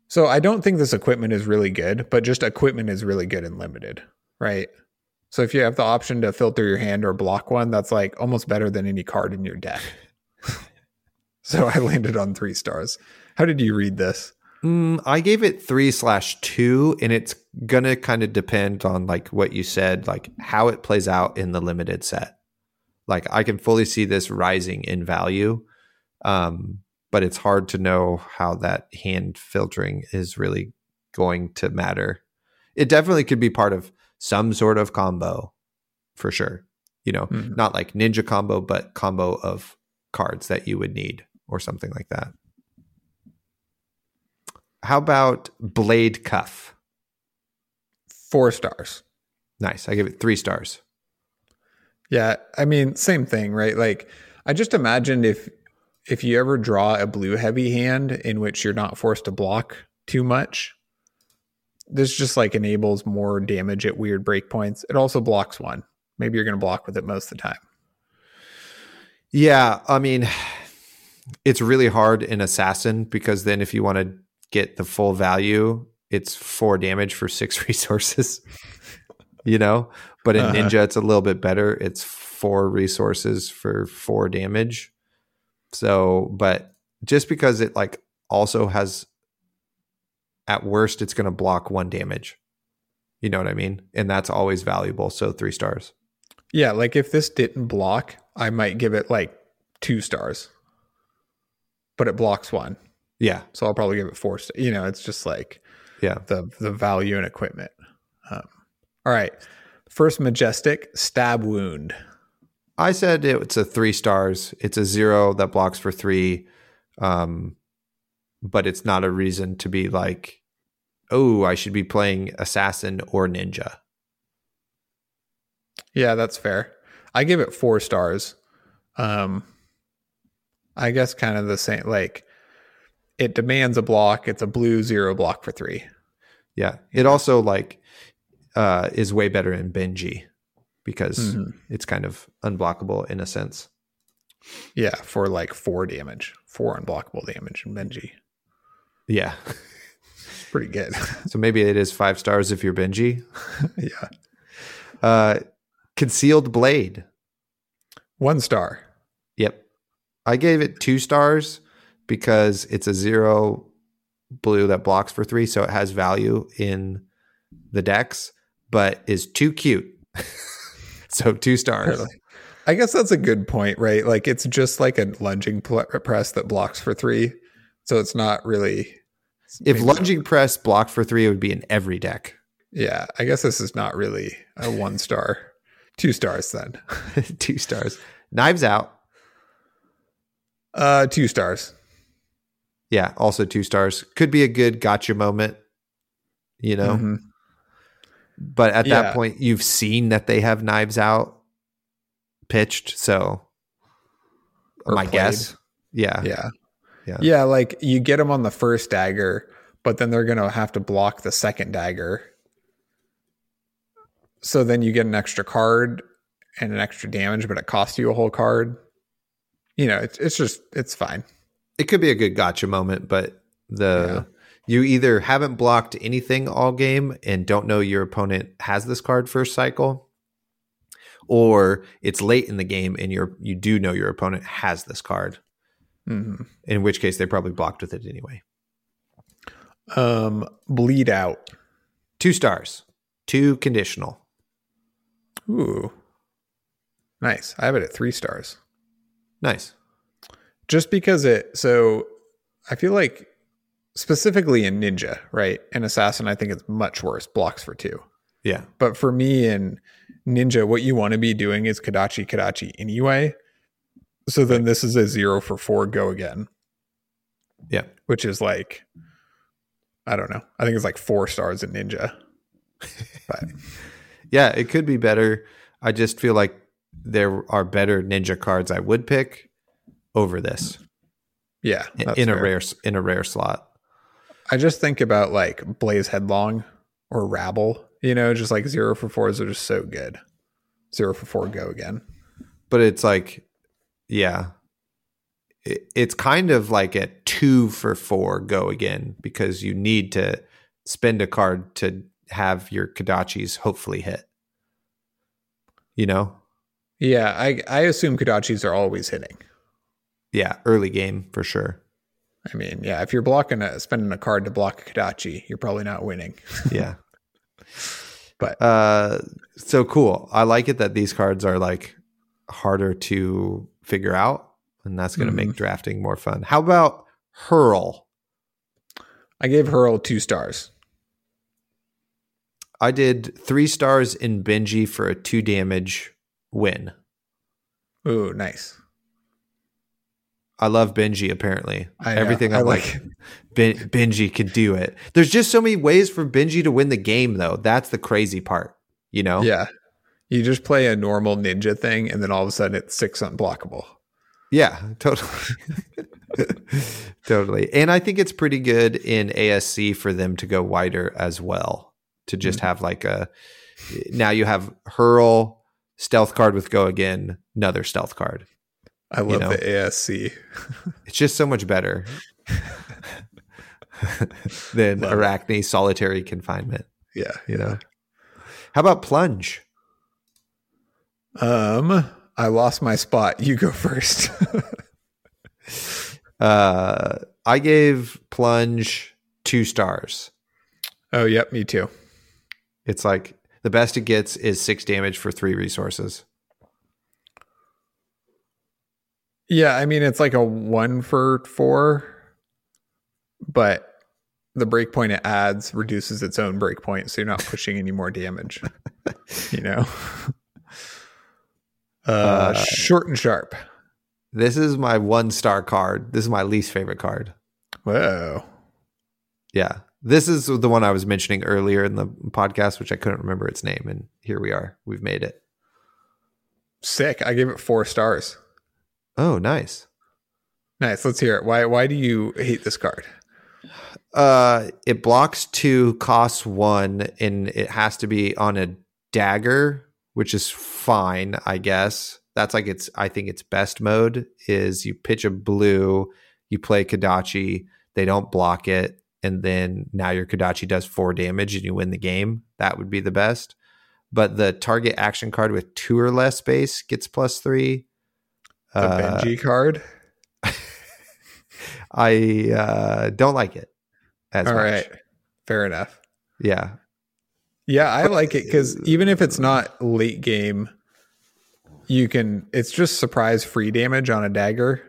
So I don't think this equipment is really good, but just equipment is really good and limited, right? So if you have the option to filter your hand or block one, that's like almost better than any card in your deck. <laughs> so I landed on three stars. How did you read this? Mm, I gave it three slash two, and it's gonna kind of depend on like what you said, like how it plays out in the limited set. Like I can fully see this rising in value, um, but it's hard to know how that hand filtering is really going to matter. It definitely could be part of some sort of combo, for sure. You know, Mhm. not like ninja combo, but combo of cards that you would need or something like that. How about Blade Cuff? Four stars. Nice. I give it three stars. Yeah, I mean, same thing, right? Like, I just imagined if if you ever draw a blue heavy hand in which you're not forced to block too much, this just like enables more damage at weird breakpoints. It also blocks one. Maybe you're going to block with it most of the time. Yeah, I mean, it's really hard in Assassin because then if you want to get the full value, it's four damage for six <laughs> resources. you know, but in Uh-huh. Ninja, it's a little bit better. It's four resources for four damage. So, but just because it like also has, at worst, it's going to block one damage. You know what I mean? And that's always valuable. So three stars. Yeah, like if this didn't block, I might give it like two stars, but it blocks one. Yeah. So I'll probably give it four. st- You know, it's just like Yeah. the the value in equipment. Um, all right, first majestic stab wound. I said it's a three stars. It's a zero that blocks for three, um, but it's not a reason to be like, oh, I should be playing assassin or ninja. Yeah, that's fair. I give it four stars. Um, I guess kind of the same. Like it demands a block. It's a blue zero block for three. Yeah, it also like uh, is way better in Benji because Mhm. it's kind of unblockable in a sense. Yeah, for like four damage, four unblockable damage in Benji. Yeah, Pretty good. <laughs> so maybe it is five stars if you're Benji. <laughs> yeah, Uh, concealed blade. one star. Yep. I gave it two stars because it's a zero blue that blocks for three, so it has value in the decks, but is too cute. <laughs> <laughs> so two stars. <laughs> Totally. I guess that's a good point, right? Like it's just like a lunging press that blocks for three, so it's not really. If lunging press blocked for three, it would be in every deck. yeah, I guess this is not really a one star, two stars then. <laughs> two stars. Knives out. Uh, two stars. Yeah, also two stars. Could be a good gotcha moment, you know. Mhm. But at Yeah. that point, you've seen that they have knives out pitched. So, Or my played. guess, yeah, Yeah. Yeah. Yeah, like you get them on the first dagger, but then they're going to have to block the second dagger. So then you get an extra card and an extra damage, but it costs you a whole card. You know, it's it's just it's fine. it could be a good gotcha moment. But the you either haven't blocked anything all game and don't know your opponent has this card first cycle, or it's late in the game and you're you do know your opponent has this card. hmm In which case, they probably blocked with it anyway. Um, bleed out. Two stars, two conditional. Ooh, nice. I have it at three stars. Nice. just because it so i feel like specifically in ninja right in assassin i think it's much worse blocks for two Yeah. but for me in ninja what you want to be doing is kodachi kodachi anyway so then this is a zero for four go again Yeah. which is like i don't know i think it's like four stars in ninja but <laughs> Yeah, it could be better. I just feel like there are better ninja cards I would pick over this yeah in, that's a fair. rare in a rare slot. I just think about like blaze headlong or rabble you know just like zero for fours are just so good zero for four go again But it's like, yeah, it, it's kind of like a two for four go again because you need to spend a card to have your Kodachis hopefully hit. You know, Yeah, I I assume Kodachis are always hitting. yeah, early game for sure. I mean, yeah, if you're blocking a spending a card to block a Kodachi, you're probably not winning. <laughs> Yeah. But uh so cool. I like it that these cards are like harder to figure out, and that's going to Mhm. make drafting more fun. How about Hurl? I gave Hurl two stars. I did three stars in Benji for a two damage win. Ooh, nice. I love Benji. Apparently, I everything I like like, <laughs> ben, Benji could do it. There's just so many ways for Benji to win the game, though. That's the crazy part, you know? Yeah. You just play a normal ninja thing and then all of a sudden it's six unblockable. Yeah, totally. <laughs> totally. And I think it's pretty good in ASC for them to go wider as well. To just Mm-hmm. have like a now you have hurl, stealth card with go again, another stealth card. I love know. the ASC. It's just so much better <laughs> than Love it. Arakni solitary confinement. Yeah. You know. How about plunge? Um, I lost my spot. You go first. <laughs> Uh I gave plunge two stars. oh, yep, me too. It's like the best it gets is six damage for three resources. Yeah, I mean it's like a one for four, but the breakpoint it adds reduces its own breakpoint, so you're not pushing any more damage. <laughs> you know. Uh, Uh, short and sharp. This is my one star card. This is my least favorite card. Whoa. Yeah. This is the one I was mentioning earlier in the podcast, which I couldn't remember its name. And here we are. We've made it. Sick. I gave it four stars. Oh, nice. Nice. Let's hear it. Why why do you hate this card? Uh, it blocks two, costs one, and it has to be on a dagger, which is fine, I guess. That's like its. I think its best mode is you pitch a blue, you play Kodachi, they don't block it, and then now your Kodachi does four damage and you win the game. That would be the best. But the target action card with two or less space gets plus three. The Uh, Benji card. <laughs> I uh, don't like it. As All much. right. Fair enough. Yeah. Yeah, I like it because even if it's not late game, you can. It's just surprise free damage on a dagger,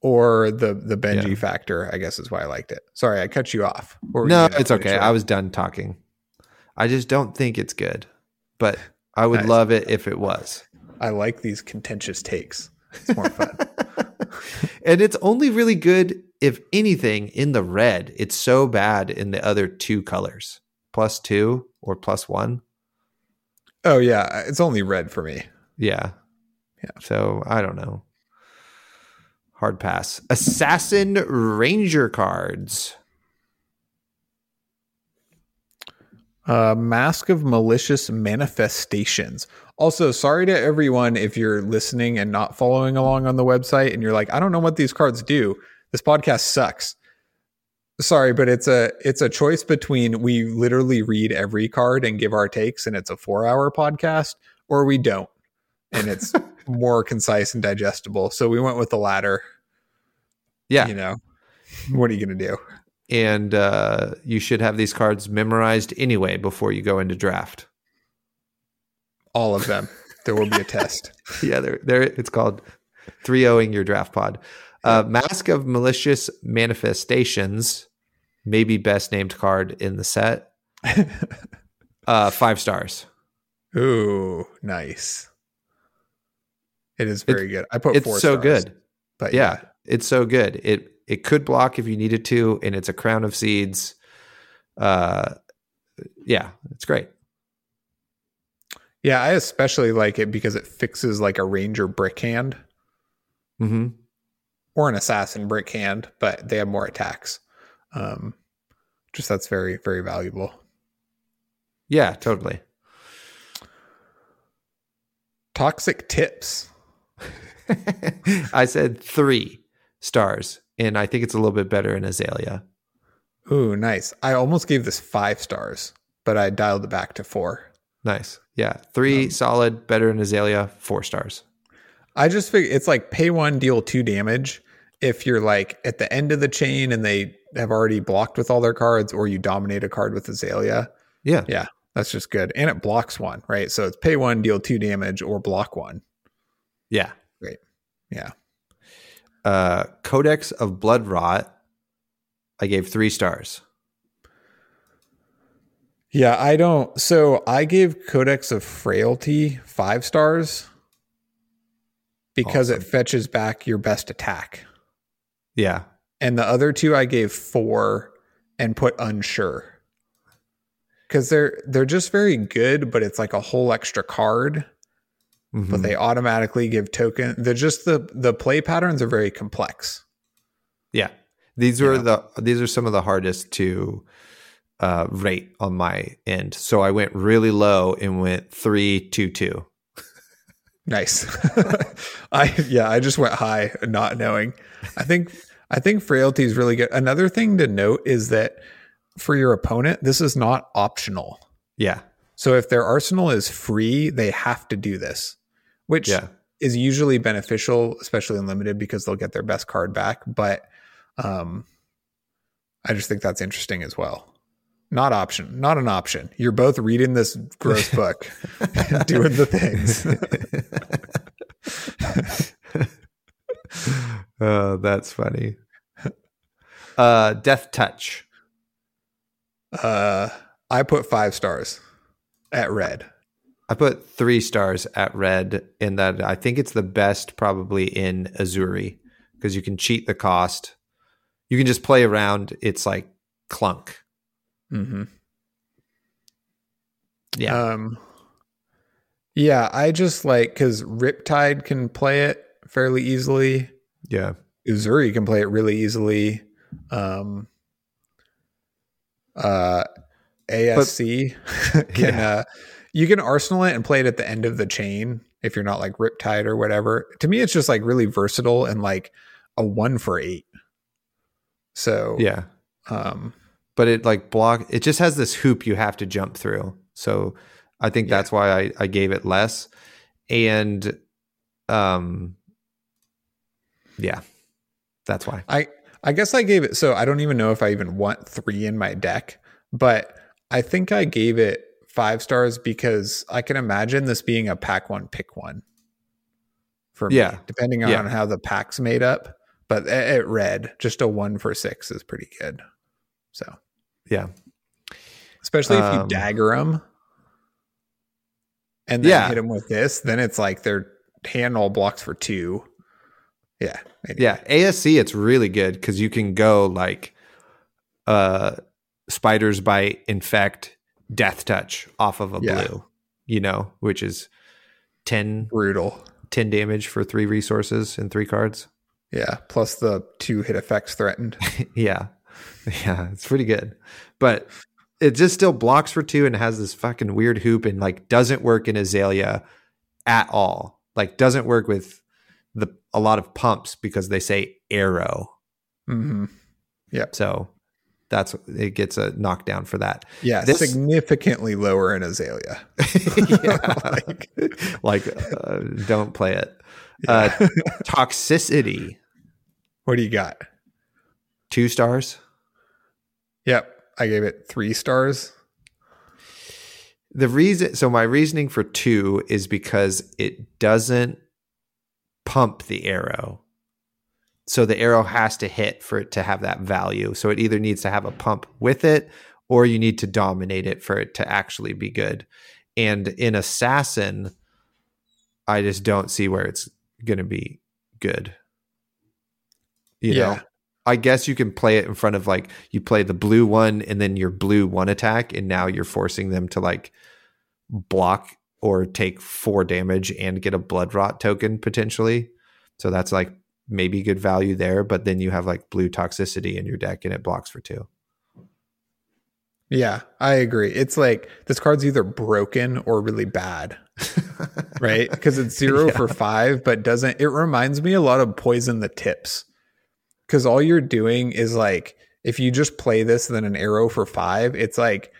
or the the Benji Yeah. factor. I guess is why I liked it. Sorry, I cut you off. No, you it's okay. I was done talking. I just don't think it's good, but I would Nice. love it if it was. I like these contentious takes. It's more fun. <laughs> and it's only really good if anything in the red. It's so bad in the other two colors, plus two or plus one. oh yeah, it's only red for me. Yeah. Yeah. So I don't know. Hard pass. Assassin Ranger cards. Uh, Mask of Malicious Manifestations. Also, sorry to everyone if you're listening and not following along on the website and you're like, I don't know what these cards do. This podcast sucks. Sorry, but it's a it's a choice between we literally read every card and give our takes and it's a 4-hour podcast or we don't. And it's <laughs> more concise and digestible. So we went with the latter, Yeah. you know. What are you going to do? And uh, you should have these cards memorized anyway before you go into draft. All of them. There will be a test. <laughs> yeah, they're, they're, it's called 3 0ing your draft pod. Uh, Mask of Malicious Manifestations, maybe best named card in the set. <laughs> Uh, five stars. Ooh, nice. It is very good. I put It's four so stars, good. But Yeah, it's so good. It it could block if you needed to, and it's a crown of seeds. Uh, yeah, it's great. yeah, I especially like it because it fixes like a ranger brick hand hmm or an assassin brick hand, but they have more attacks. Um, just that's very very valuable. Yeah, totally. Toxic tips. <laughs> I said three stars, and I think it's a little bit better in Azalea. Ooh, nice. I almost gave this five stars, but I dialed it back to four. Nice. Yeah, three Um, solid, better in Azalea, four stars. I just figure it's like pay one, deal two damage. If you're like at the end of the chain and they have already blocked with all their cards, or you dominate a card with Azalea, Yeah, Yeah, that's just good. And it blocks one, right? So it's pay one, deal two damage, or block one. Yeah. Great. Yeah. Uh, Codex of Blood Rot. I gave three stars. Yeah, I don't. So I gave Codex of Frailty five stars because it fetches back your best attack. Yeah. And the other two I gave four and put unsure. Cause they're they're just very good, but it's like a whole extra card. But Mhm. they automatically give token. They're just the the play patterns are very complex. Yeah. These were the these are some of the hardest to uh, rate on my end. So I went really low and went three two two. Nice. <laughs> I yeah, I just went high, not knowing. I think I think frailty is really good. Another thing to note is that for your opponent, this is not optional. Yeah. So if their arsenal is free, they have to do this, which Yeah. is usually beneficial, especially in limited, because they'll get their best card back. But um, I just think that's interesting as well. Not option, not an option. You're both reading this gross <laughs> book, doing the things. <laughs> oh, that's funny. Uh, Death Touch. Uh, I put five stars at red. I put three stars at red in that I think it's the best probably in Uzuri because you can cheat the cost. You can just play around. It's like clunk. Mm-hmm. Yeah. Um, yeah, I just like because Riptide can play it fairly easily. yeah. Uzuri can play it really easily. Um, uh, ASC <laughs> can Yeah. uh, you can arsenal it and play it at the end of the chain if you're not like Riptide or whatever. To me, it's just like really versatile and like a one for eight. So Yeah. um, But it like block it just has this hoop you have to jump through. So I think Yeah. that's why I, I gave it less. And um yeah. That's why. I I guess I gave it so I don't even know if I even want three in my deck, but I think I gave it five stars because I can imagine this being a pack one pick one for me, Yeah. depending on Yeah. how the pack's made up. But at red, just a one for six is pretty good. So Yeah. especially if you Um, dagger them and then Yeah. hit them with this, then it's like their hand all blocks for two. Yeah. anyway. Yeah, ASC it's really good because you can go like uh spiders bite, infect, death touch off of a Yeah. blue, you know, which is 10, Brutal. 10 damage for three resources and three cards. Yeah. Plus the two hit effects threatened. <laughs> yeah. Yeah, it's pretty good. But it just still blocks for two and has this fucking weird hoop and like doesn't work in Azalea at all. Like doesn't work with the a lot of pumps because they say arrow. Mm-hmm. So that's it gets a knockdown for that. Yeah, This- significantly lower in Azalea. <laughs> yeah, <laughs> like, like uh, don't play it. Uh, <laughs> toxicity, what do you got? two stars. Yep, I gave it three stars. The reason, so my reasoning for two is because it doesn't pump the arrow. So the arrow has to hit for it to have that value. So it either needs to have a pump with it or you need to dominate it for it to actually be good. And in Assassin, I just don't see where it's going to be good. You Yeah. know, I guess you can play it in front of like you play the blue one and then your blue one attack, and now you're forcing them to like block or take four damage and get a blood rot token potentially. So that's like maybe good value there, but then you have like blue toxicity in your deck and it blocks for two. Yeah, I agree. It's like this card's either broken or really bad, <laughs> right? Because it's zero Yeah. for five, but doesn't. It reminds me a lot of Poison the Tips. Because all you're doing is like, if you just play this, then an arrow for five, it's like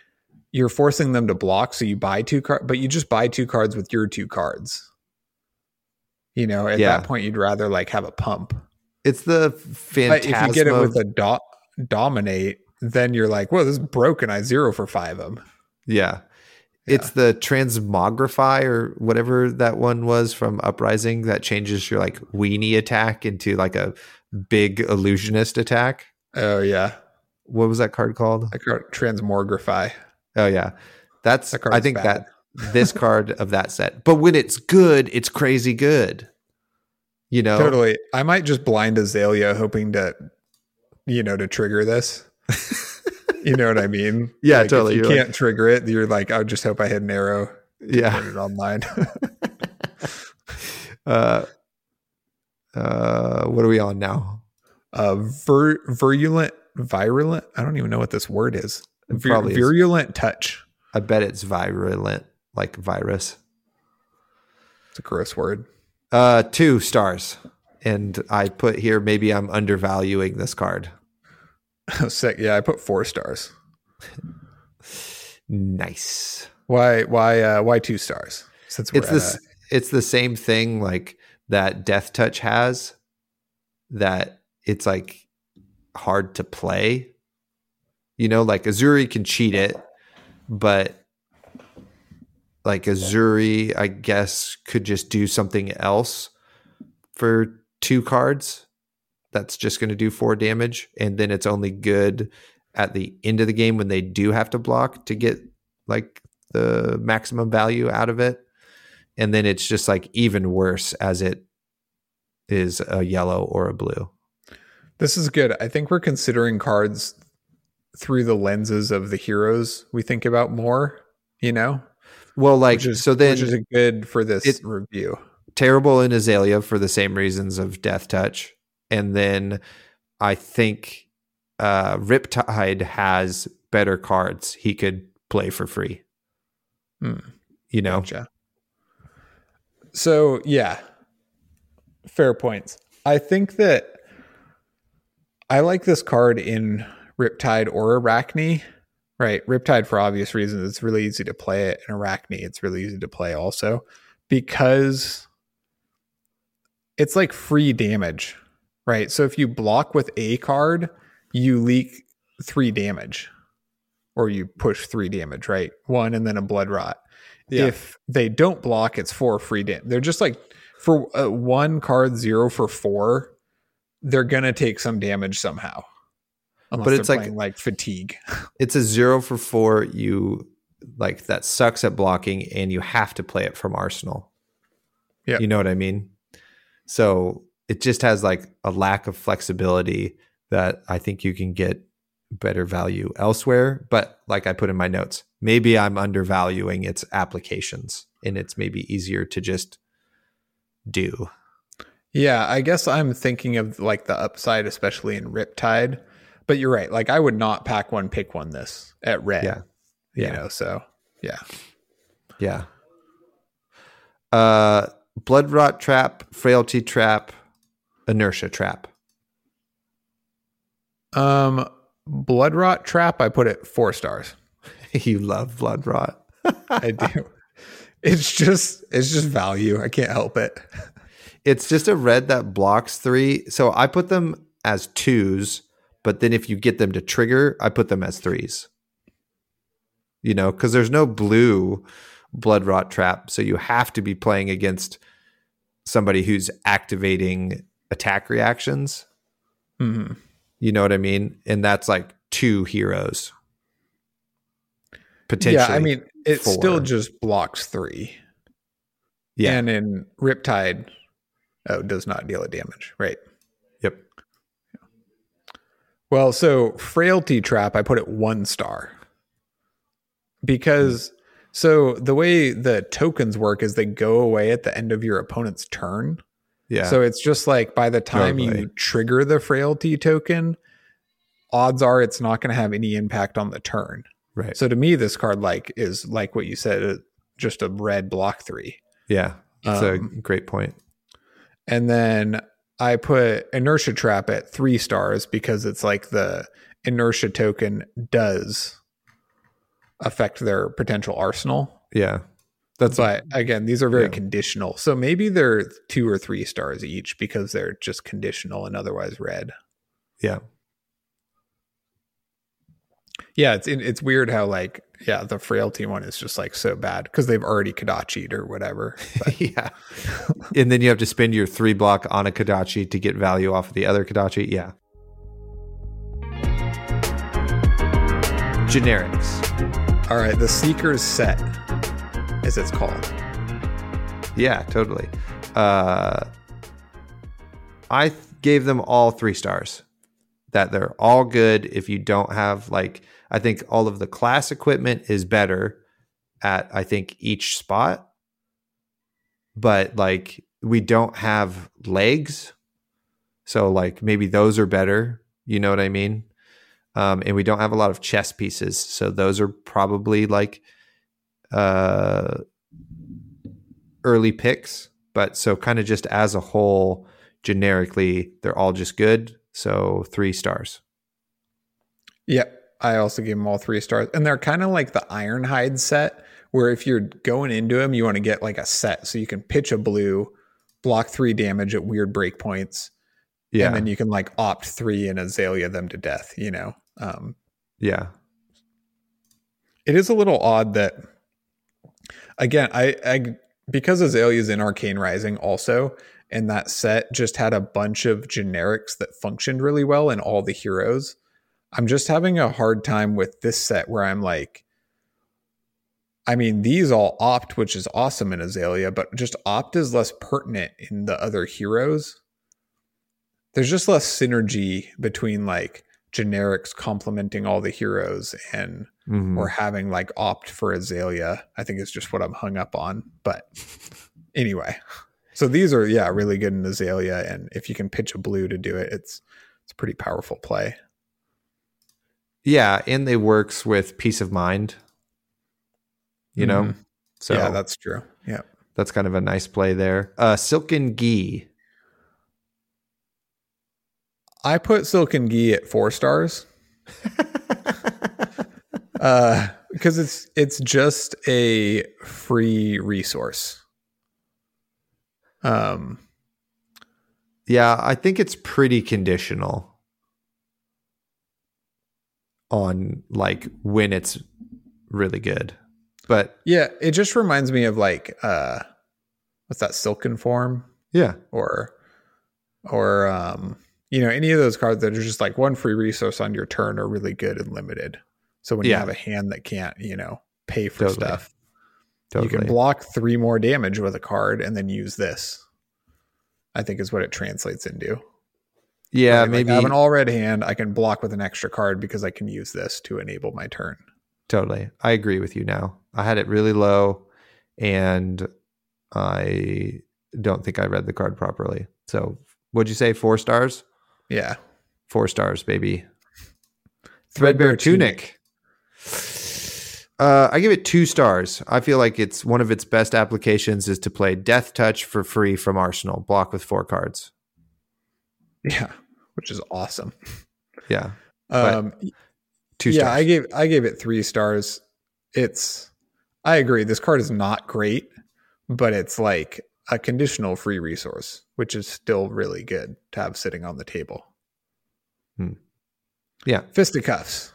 you're forcing them to block. So you buy two cards, but you just buy two cards with your two cards. You know, at Yeah. that point, you'd rather like have a pump. It's the But if you get it with a do- dominate, then you're like, well, this is broken. I zero for five of them. yeah. It's the transmogrify or whatever that one was from Uprising that changes your like weenie attack into like a big illusionist attack. Oh yeah, What was that card called? I card transmogrify. Oh yeah, that's That I think bad. that this card of that set. But when it's good, it's crazy good. You know, Totally. I might just blind Azalea, hoping to, you know, to trigger this. <laughs> you know what I mean? Yeah, Like, totally. you You're can't trigger it. You're like, I just hope I hit an arrow. yeah. Put it online. <laughs> Uh, uh, what are we on now? uh, vir- virulent, virulent. I don't even know what this word is. Vir- virulent touch. I bet it's virulent, like virus. It's a gross word. Uh, two stars, and I put here maybe I'm undervaluing this card. <laughs> Sick. Yeah, I put four stars. Nice. Why? Why? Uh, why two stars? Since It's this. a- It's the same thing like that. Death Touch has that. It's like hard to play. You know, like Uzuri can cheat it, but like Uzuri, I guess, could just do something else for two cards. That's just going to do four damage, and then it's only good at the end of the game when they do have to block to get like the maximum value out of it. And then it's just like even worse as it is a yellow or a blue. This is good. I think we're considering cards through the lenses of the heroes we think about more. You know, Well, like is so then which is good for this it- review. terrible in Azalea for the same reasons of Death Touch. And then I think uh, Riptide has better cards he could play for free. Hmm. You know, Gotcha. So yeah, fair points. I think that I like this card in Riptide or Arakni. Right, Riptide for obvious reasons. It's really easy to play it. In Arakni, it's really easy to play also because it's like free damage. Right, so if you block with a card, you leak three damage, or you push three damage. Right, one and then a blood rot Yeah. if they don't block, it's four free damage. They're just like for uh, one card, zero for four. They're gonna take some damage somehow, unless But it's like- like fatigue. <laughs> it's a zero for four. You like that sucks at blocking, and you have to play it from Arsenal. Yeah. you know what I mean. So it just has like a lack of flexibility that I think you can get better value elsewhere. But like I put in my notes, maybe I'm undervaluing its applications, and it's maybe easier to just do. Yeah, I guess I'm thinking of like the upside, especially in Riptide. But you're right. Like I would not pack one, pick one this at red. Yeah. You know, so yeah. Yeah. Uh, blood rot trap, frailty trap, inertia trap. Um Blood Rot Trap, I put it four stars. <laughs> you love blood rot. I do. It's just it's just value. I can't help it. It's just a red that blocks three. So I put them as twos, but then if you get them to trigger, I put them as threes. You know, because there's no blue blood rot trap. So you have to be playing against somebody who's activating attack reactions. Mhm. You know what I mean? And that's like two heroes. Potentially. Yeah, I mean, it four. still just blocks three. yeah. And in Riptide, oh, does not deal a damage. Right. Well, so Frailty Trap, I put it one star. Because so the way the tokens work is they go away at the end of your opponent's turn. Yeah. So it's just like by the time Totally. you trigger the Frailty token, odds are it's not going to have any impact on the turn. right. So to me, this card like is like what you said, uh, just a red block three. yeah. It's Um, a great point. And then I put inertia trap at three stars because it's like the inertia token does affect their potential arsenal. Yeah. That's But again, these are very Yeah. conditional. So maybe they're two or three stars each because they're just conditional and otherwise red. yeah. Yeah, it's it's weird how like yeah the frailty one is just like so bad because they've already Kodachi'd or whatever. <laughs> Yeah. and then you have to spend your three block on a Kodachi to get value off of the other Kodachi. Yeah. Generics. all right, the Seekers set, as it's called. Yeah, totally. Uh, I th- gave them all three stars. That they're all good. If you don't have like, I think all of the class equipment is better at I think each spot, but like we don't have legs, so like maybe those are better. You know what I mean? Um, and we don't have a lot of chess pieces, so those are probably like uh early picks, but so kind of just as a whole, generically, they're all just good. So three stars. Yep. I also gave them all three stars. And they're kind of like the Ironhide set, where if you're going into them, you want to get like a set so you can pitch a blue, block three damage at weird breakpoints. Yeah. And then you can like opt three and azalea them to death, you know? Um, yeah. it is a little odd that, again, I, I because Azalea's in Arcane Rising also, and that set just had a bunch of generics that functioned really well in all the heroes. I'm just having a hard time with this set where I'm like, I mean, these all opt, which is awesome in Azalea, but just opt is less pertinent in the other heroes. There's just less synergy between like generics complementing all the heroes and Mhm. or having like opt for Azalea. I think is just what I'm hung up on. But <laughs> anyway, so these are yeah really good in Azalea, and if you can pitch a blue to do it, it's it's a pretty powerful play. yeah. And they works with peace of mind, you know? Mhm. So yeah, that's true. Yeah, that's kind of a nice play there. Uh, Silken Gi. I put Silken Gi at four stars. <laughs> uh because it's it's just a free resource um Yeah, I think it's pretty conditional on like when it's really good. But yeah it just reminds me of like uh what's that silken form yeah, or or um you know any of those cards that are just like one free resource on your turn are really good and limited so when you have a hand that can't you know pay for Totally. stuff totally. you can block three more damage with a card and then use this i think is what it translates into yeah, Like, maybe I have an all red hand. I can block with an extra card because I can use this to enable my turn. totally. I agree with you now. I had it really low and I don't think I read the card properly. So, what'd you say? Four stars? Yeah. Four stars, baby. Threadbare tunic. Uh, I give it two stars. I feel like it's one of its best applications is to play Death Touch for free from Arsenal, block with four cards. Yeah. Which is awesome. Yeah, Um, two yeah, stars. I gave I gave it three stars. It's I agree. This card is not great, but it's like a conditional free resource, which is still really good to have sitting on the table. Hmm. yeah, Fisticuffs.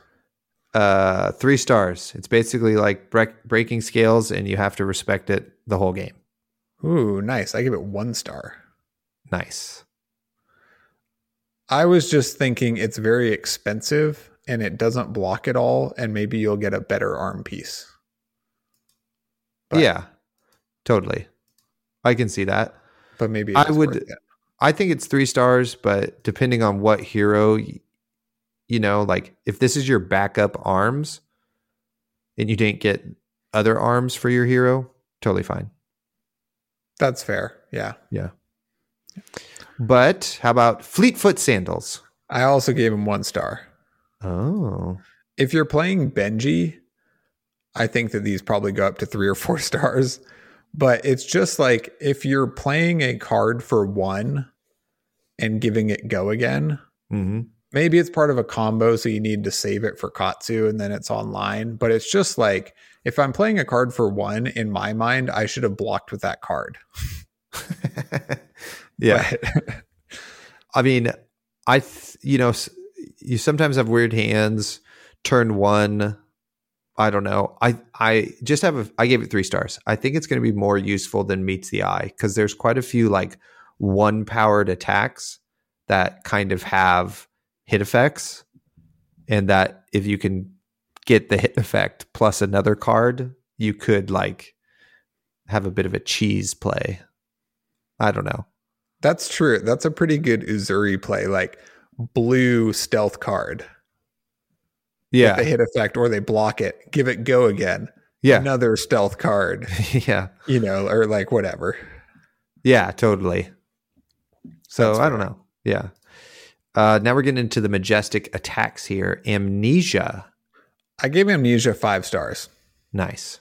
Uh, three stars. It's basically like break, breaking scales, and you have to respect it the whole game. Ooh, nice. I give it one star. Nice. I was just thinking it's very expensive and it doesn't block at all, and maybe you'll get a better arm piece. But- yeah, totally. I can see that. But maybe I would-. I think it's three stars, but depending on what hero, you know, like if this is your backup arms and you didn't get other arms for your hero, totally fine. That's fair. Yeah. Yeah. But how about Fleetfoot sandals? I also gave him one star. Oh, If you're playing Benji, I think that these probably go up to three or four <laughs> stars. But it's just like if you're playing a card for one and giving it go again, hmm maybe it's part of a combo, so you need to save it for Katsu and then it's online. But it's just like if I'm playing a card for one, in my mind, I should have blocked with that card. <laughs> yeah. I mean, I, th- you know, you sometimes have weird hands turn one. I don't know. I I just have a. I gave it three stars. I think it's going to be more useful than meets the eye because there's quite a few like one powered attacks that kind of have hit effects, and that if you can get the hit effect plus another card, you could like have a bit of a cheese play. I don't know. That's true. That's a pretty good Uzuri play, like blue stealth card. Yeah. The hit effect, or they block it, give it go again. Yeah. Another stealth card, <laughs> yeah. you know, or like whatever. Yeah, totally. So That's I don't know. Yeah. Uh, now we're getting into the majestic attacks here. Amnesia. I gave Amnesia five stars. Nice.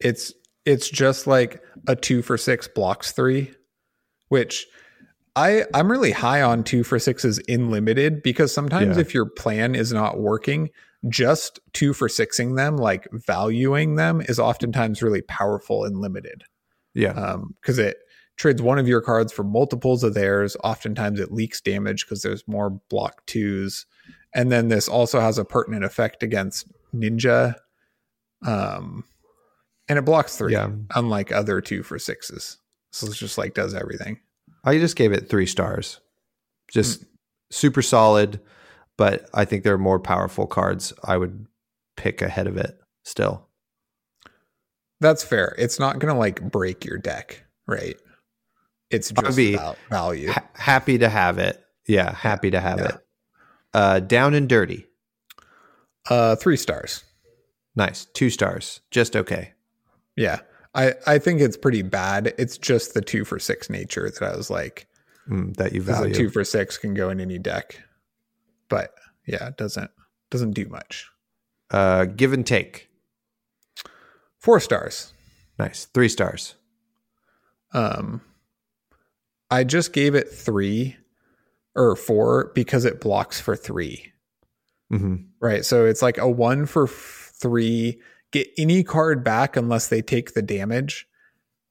It's it's just like a two for six blocks three, which I I'm really high on two for sixes in limited because sometimes Yeah. if your plan is not working, just two for sixing them, like valuing them, is oftentimes really powerful in limited. Yeah. because it trades one of your cards for multiples of theirs. Oftentimes it leaks damage because there's more block twos. And then this also has a pertinent effect against ninja. Um, and it blocks three, Yeah. unlike other two for sixes. So it's just like does everything. I just gave it three stars. Just super solid, but I think there are more powerful cards I would pick ahead of it still. That's fair. It's not going to like break your deck, right? It's just be about value. Ha- happy to have it. Yeah, happy to have Yeah. it. Uh, down and dirty. Uh, three stars. Nice. Two stars. Just okay. Yeah. I, I think it's pretty bad. It's just the two for six nature that I was like, Mm, that you value. two for six can go in any deck. But yeah, it doesn't doesn't do much. Uh, give and take. Four stars. Nice. Three stars. Um I just gave it three or four because it blocks for three. hmm Right. So it's like a one for f- three. Get any card back unless they take the damage.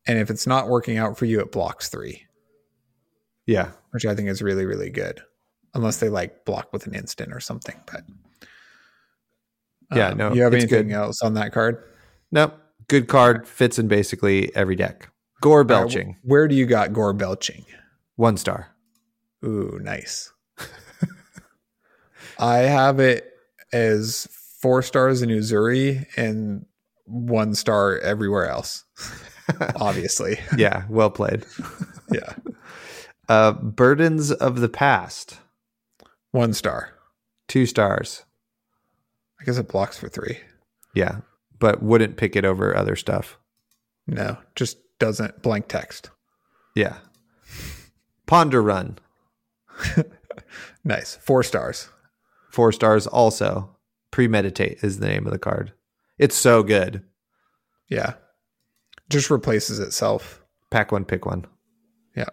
And if it's not working out for you, it blocks three, Yeah. which I think is really, really good. Unless they like block with an instant or something. But Yeah, um, no, You have anything good. else on that card? Nope. Good card. Fits in basically every deck. Gore belching. wh- where do you got Gore belching? One star. Ooh, nice. I have it as four stars in Uzuri and one star everywhere else. <laughs> Obviously. yeah. Well played. <laughs> Yeah. Uh, Burdens of the Past. One star. Two stars. I guess it blocks for three. Yeah. But wouldn't pick it over other stuff. No, just doesn't blank text. Yeah. Ponder Run. <laughs> Nice. Four stars. Four stars also. Premeditate is the name of the card. It's so good. Yeah. Just replaces itself. Pack one, pick one. Yeah.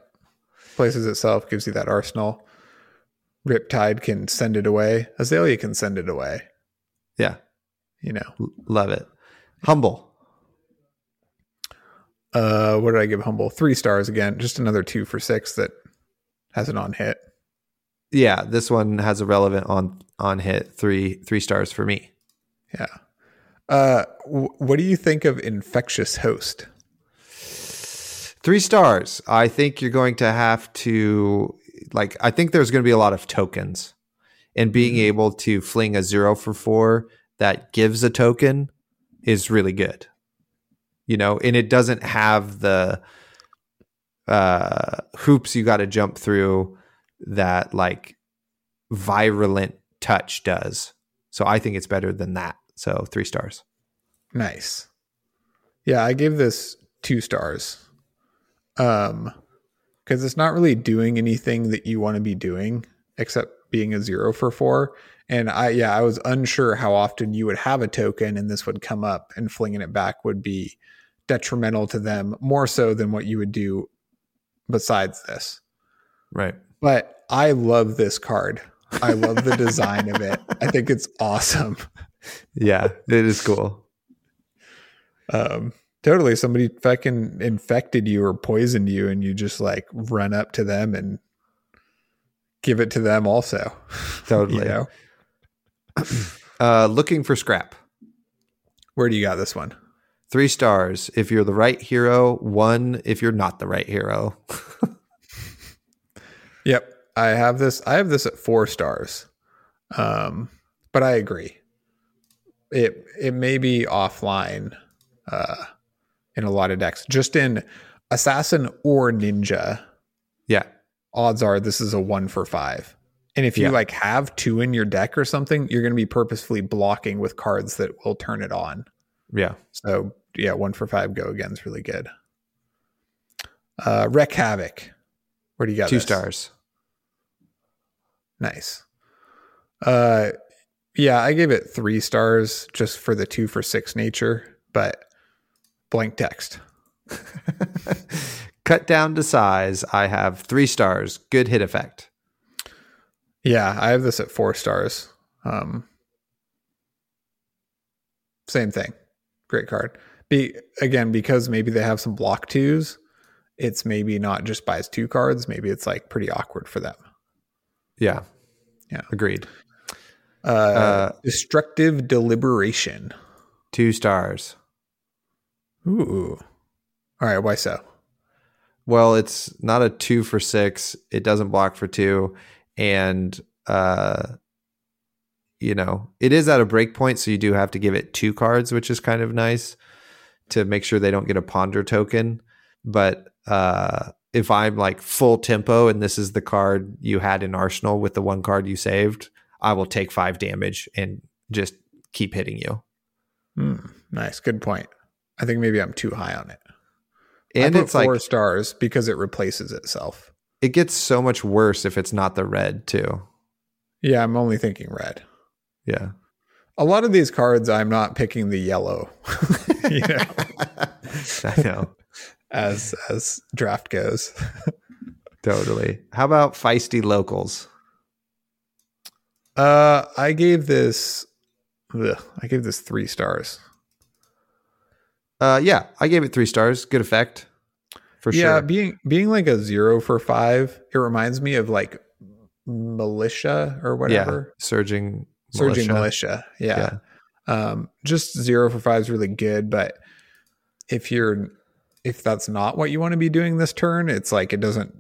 Places itself, gives you that arsenal. Riptide can send it away. Azalea can send it away. Yeah. You know. Love it. Humble. Uh, what did I give Humble? Three stars again. Just another two for six that has an on hit. Yeah, this one has a relevant on on hit. Three three stars for me. Yeah. Uh, w- what do you think of Infectious Host? Three stars. I think you're going to have to like. I think there's going to be a lot of tokens, and being Mhm. able to fling a zero for four that gives a token is really good. You know, and it doesn't have the uh, hoops you got to jump through that like virulent touch does. So I think it's better than that. So three stars. Nice. Yeah, I gave this two stars. Um, because it's not really doing anything that you want to be doing except being a zero for four. And I, yeah, I was unsure how often you would have a token and this would come up and flinging it back would be detrimental to them more so than what you would do besides this. Right. But I love this card. I love the design of it. I think it's awesome. Yeah, it is cool. Um, totally. Somebody fucking infected you or poisoned you, and you just like run up to them and give it to them also. <laughs> Totally. You know? <clears throat> Uh, looking for scrap. Where do you got this one? Three stars if you're the right hero. One if you're not the right hero. <laughs> Yep, I have this. I have this at four stars, um, but I agree. It it may be offline uh, in a lot of decks. Just in assassin or ninja, yeah. odds are this is a one for five. And if you Yeah. like have two in your deck or something, you're going to be purposefully blocking with cards that will turn it on. Yeah. So yeah, one for five go again is really good. Uh, Wreck Havoc. Where do you got Two this? stars. Nice. Uh, yeah, I gave it three stars just for the two for six nature, but blank text. <laughs> Cut down to size. I have three stars. Good hit effect. Yeah, I have this at four stars. Um, same thing. Great card. Be again because maybe they have some block twos. It's maybe not just buys two cards. Maybe it's like pretty awkward for them. Yeah. Yeah. Agreed. Uh, Uh, destructive deliberation. Two stars. Ooh. All right. Why so? Well, it's not a two for six. It doesn't block for two. And, uh, you know, it is at a break point. So you do have to give it two cards, which is kind of nice to make sure they don't get a ponder token. But, uh, if I'm like full tempo and this is the card you had in Arsenal with the one card you saved, I will take five damage and just keep hitting you. Hmm, nice. Good point. I think maybe I'm too high on it. And it's like four stars because it replaces itself. it gets so much worse if it's not the red too. Yeah, I'm only thinking red. Yeah. A lot of these cards, I'm not picking the yellow. <laughs> you know, <laughs> I know. as as draft goes. <laughs> Totally. How about feisty locals? Uh, I gave this. Ugh, I gave this three stars. Uh, yeah, I gave it three stars. Good effect, for yeah, sure. Yeah, being being like a zero for five, it reminds me of like militia or whatever. Yeah, whatever. surging, Surging militia. militia. Yeah. Um, just zero for five is really good, but if you're if that's not what you want to be doing this turn, it's like it doesn't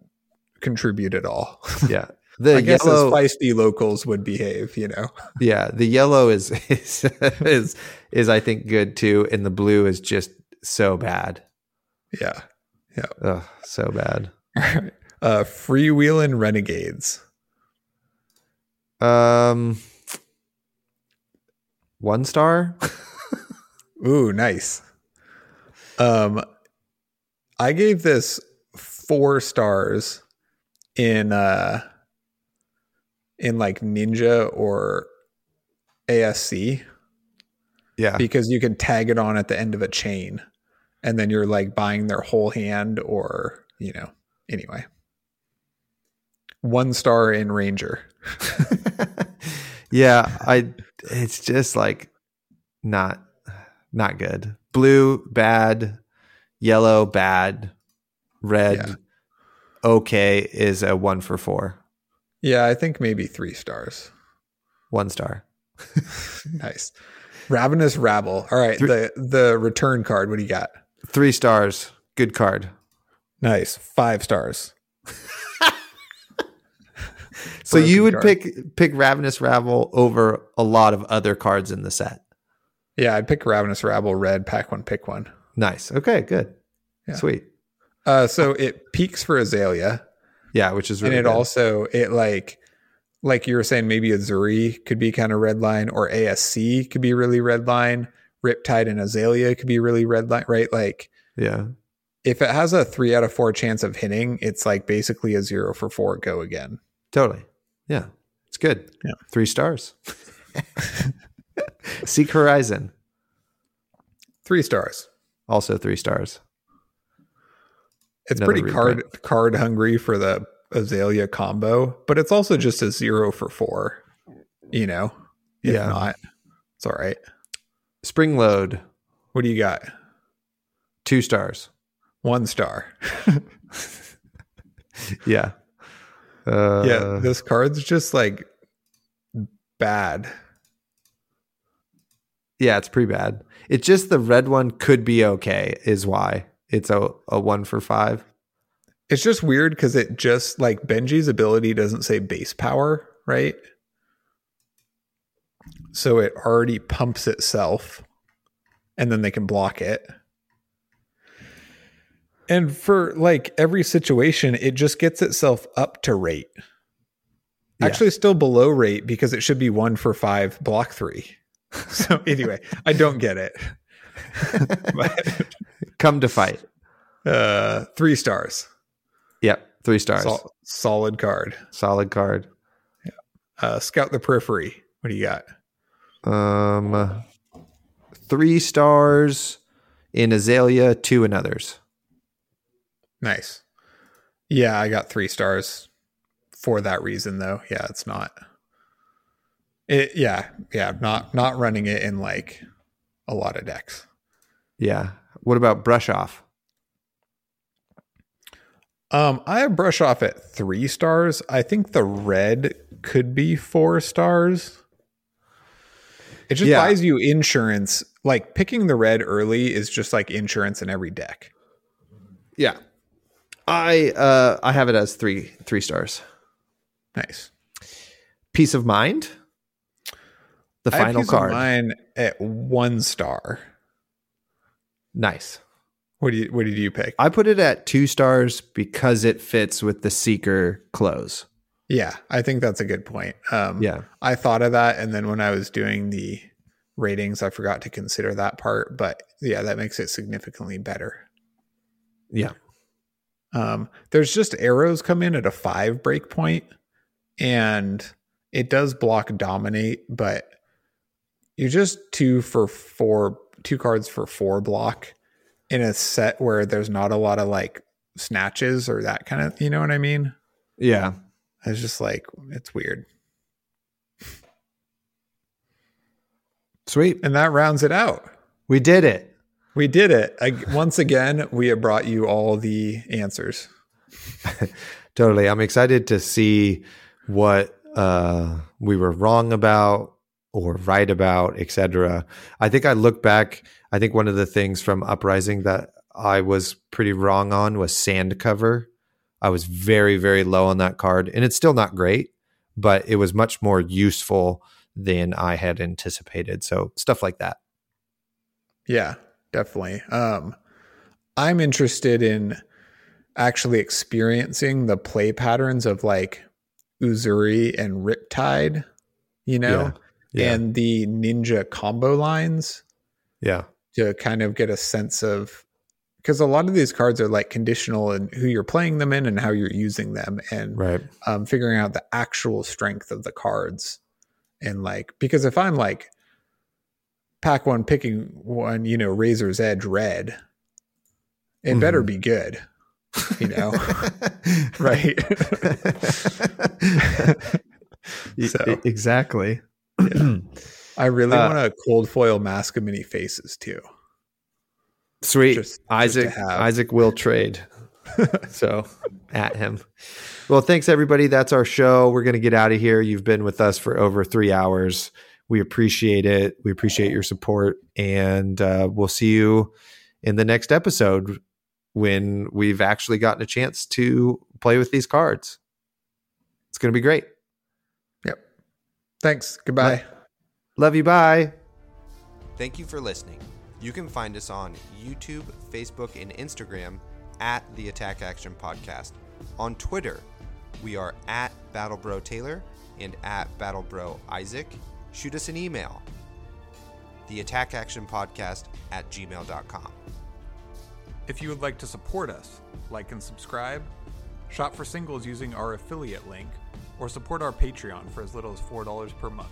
contribute at all. <laughs> yeah. The I guess yellow, as feisty locals would behave, you know. <laughs> yeah, the yellow is <laughs> is is is I think good too, and the blue is just so bad. Yeah. Ugh, so bad. uh freewheeling renegades. Um, one star. Ooh, nice. Um I gave this four stars in uh in like ninja or ASC yeah, because you can tag it on at the end of a chain and then you're like buying their whole hand or you know anyway one star in ranger <laughs> yeah. I. It's just like not not good. Blue bad, yellow bad, red Yeah. okay is a one for four. yeah i think maybe three stars One star. <laughs> nice ravenous rabble all right Three- the the return card what do you got Three stars. Good card. nice five stars <laughs> So you would card. pick pick Ravenous Rabble over a lot of other cards in the set. yeah i'd pick ravenous rabble red pack one pick one Nice. Okay, good. Yeah. Sweet. uh so it peaks for azalea Yeah, which is really and it good. also it like like you were saying maybe Uzuri could be kind of red line or asc could be really red line riptide and azalea could be really red line right like yeah. if it has a three out of four chance of hitting it's like basically a zero for four go again Totally. Yeah. It's good. Yeah. Three stars. <laughs> Seek Horizon. three stars Also three stars. it's Another pretty card card hungry for the azalea combo but it's also just a zero for four you know if Yeah. not it's all right Spring Load. what do you got Two stars. one star <laughs> Yeah. Uh, yeah this card's just like bad Yeah, it's pretty bad. It's just the red one could be okay, is why it's a, a one for five. It's just weird because it just like Benji's ability doesn't say base power, right? So it already pumps itself and then they can block it. And for like every situation, it just gets itself up to rate. Yeah. Actually, still below rate because it should be one for five, block three. <laughs> so anyway, I don't get it. <laughs> but, Come to fight. Uh, three stars. Yep, three stars. Sol- solid card. Solid card. Yeah. Uh, Scout the periphery. What do you got? Um, three stars in Azalea, two in others. Nice. Yeah, I got three stars for that reason, though. Yeah, it's not. It yeah yeah not not running it in like a lot of decks. Yeah. What about brush off? Um, I have brush off at three stars. I think the red could be four stars. It just yeah. buys you insurance. Like picking the red early is just like insurance in every deck. Yeah. I uh I have it as three three stars. Nice. Peace of mind. The final card. mine at one star. Nice. What do you what did you pick? I put it at two stars because it fits with the seeker close. Yeah, I think that's a good point. Um, yeah, I thought of that, and then when I was doing the ratings, I forgot to consider that part. But yeah, that makes it significantly better. Yeah. Um, there's just arrows come in at a five break point, and it does block dominate, but you're just two for four, two cards for four block in a set where there's not a lot of like snatches or that kind of, you know what I mean? Yeah. It's just like, it's weird. Sweet. And that rounds it out. We did it. We did it. I, once again, we have brought you all the answers. <laughs> totally. I'm excited to see what uh, we were wrong about or right about, etc. I think I look back. I think one of the things from Uprising that I was pretty wrong on was Sand Cover. I was very, very low on that card, and it's still not great, but it was much more useful than I had anticipated. So stuff like that. Yeah, definitely. Um, I'm interested in actually experiencing the play patterns of like Uzuri and Riptide, you know? Yeah yeah. and the ninja combo lines. Yeah. To kind of get a sense of because a lot of these cards are like conditional and who you're playing them in and how you're using them and right. um, figuring out the actual strength of the cards and like because if i'm like pack one picking one you know razor's edge red it mm-hmm. better be good you know <laughs> right so. exactly I really uh, want a cold foil mask of many faces too. Sweet. Just, Isaac just Isaac will trade. <laughs> so at him. Well, thanks everybody. That's our show. We're going to get out of here. You've been with us for over 3 hours. We appreciate it. We appreciate your support and uh, we'll see you in the next episode when we've actually gotten a chance to play with these cards. It's going to be great. Yep. Thanks. Goodbye. Love you. Bye. Thank you for listening. You can find us on YouTube, Facebook, and Instagram at the Attack Action Podcast. On Twitter, we are at BattleBro Taylor and at BattleBro Isaac. Shoot us an email, the Attack Action Podcast at gmail.com. If you would like to support us, like and subscribe, shop for singles using our affiliate link, or support our Patreon for as little as $4 per month.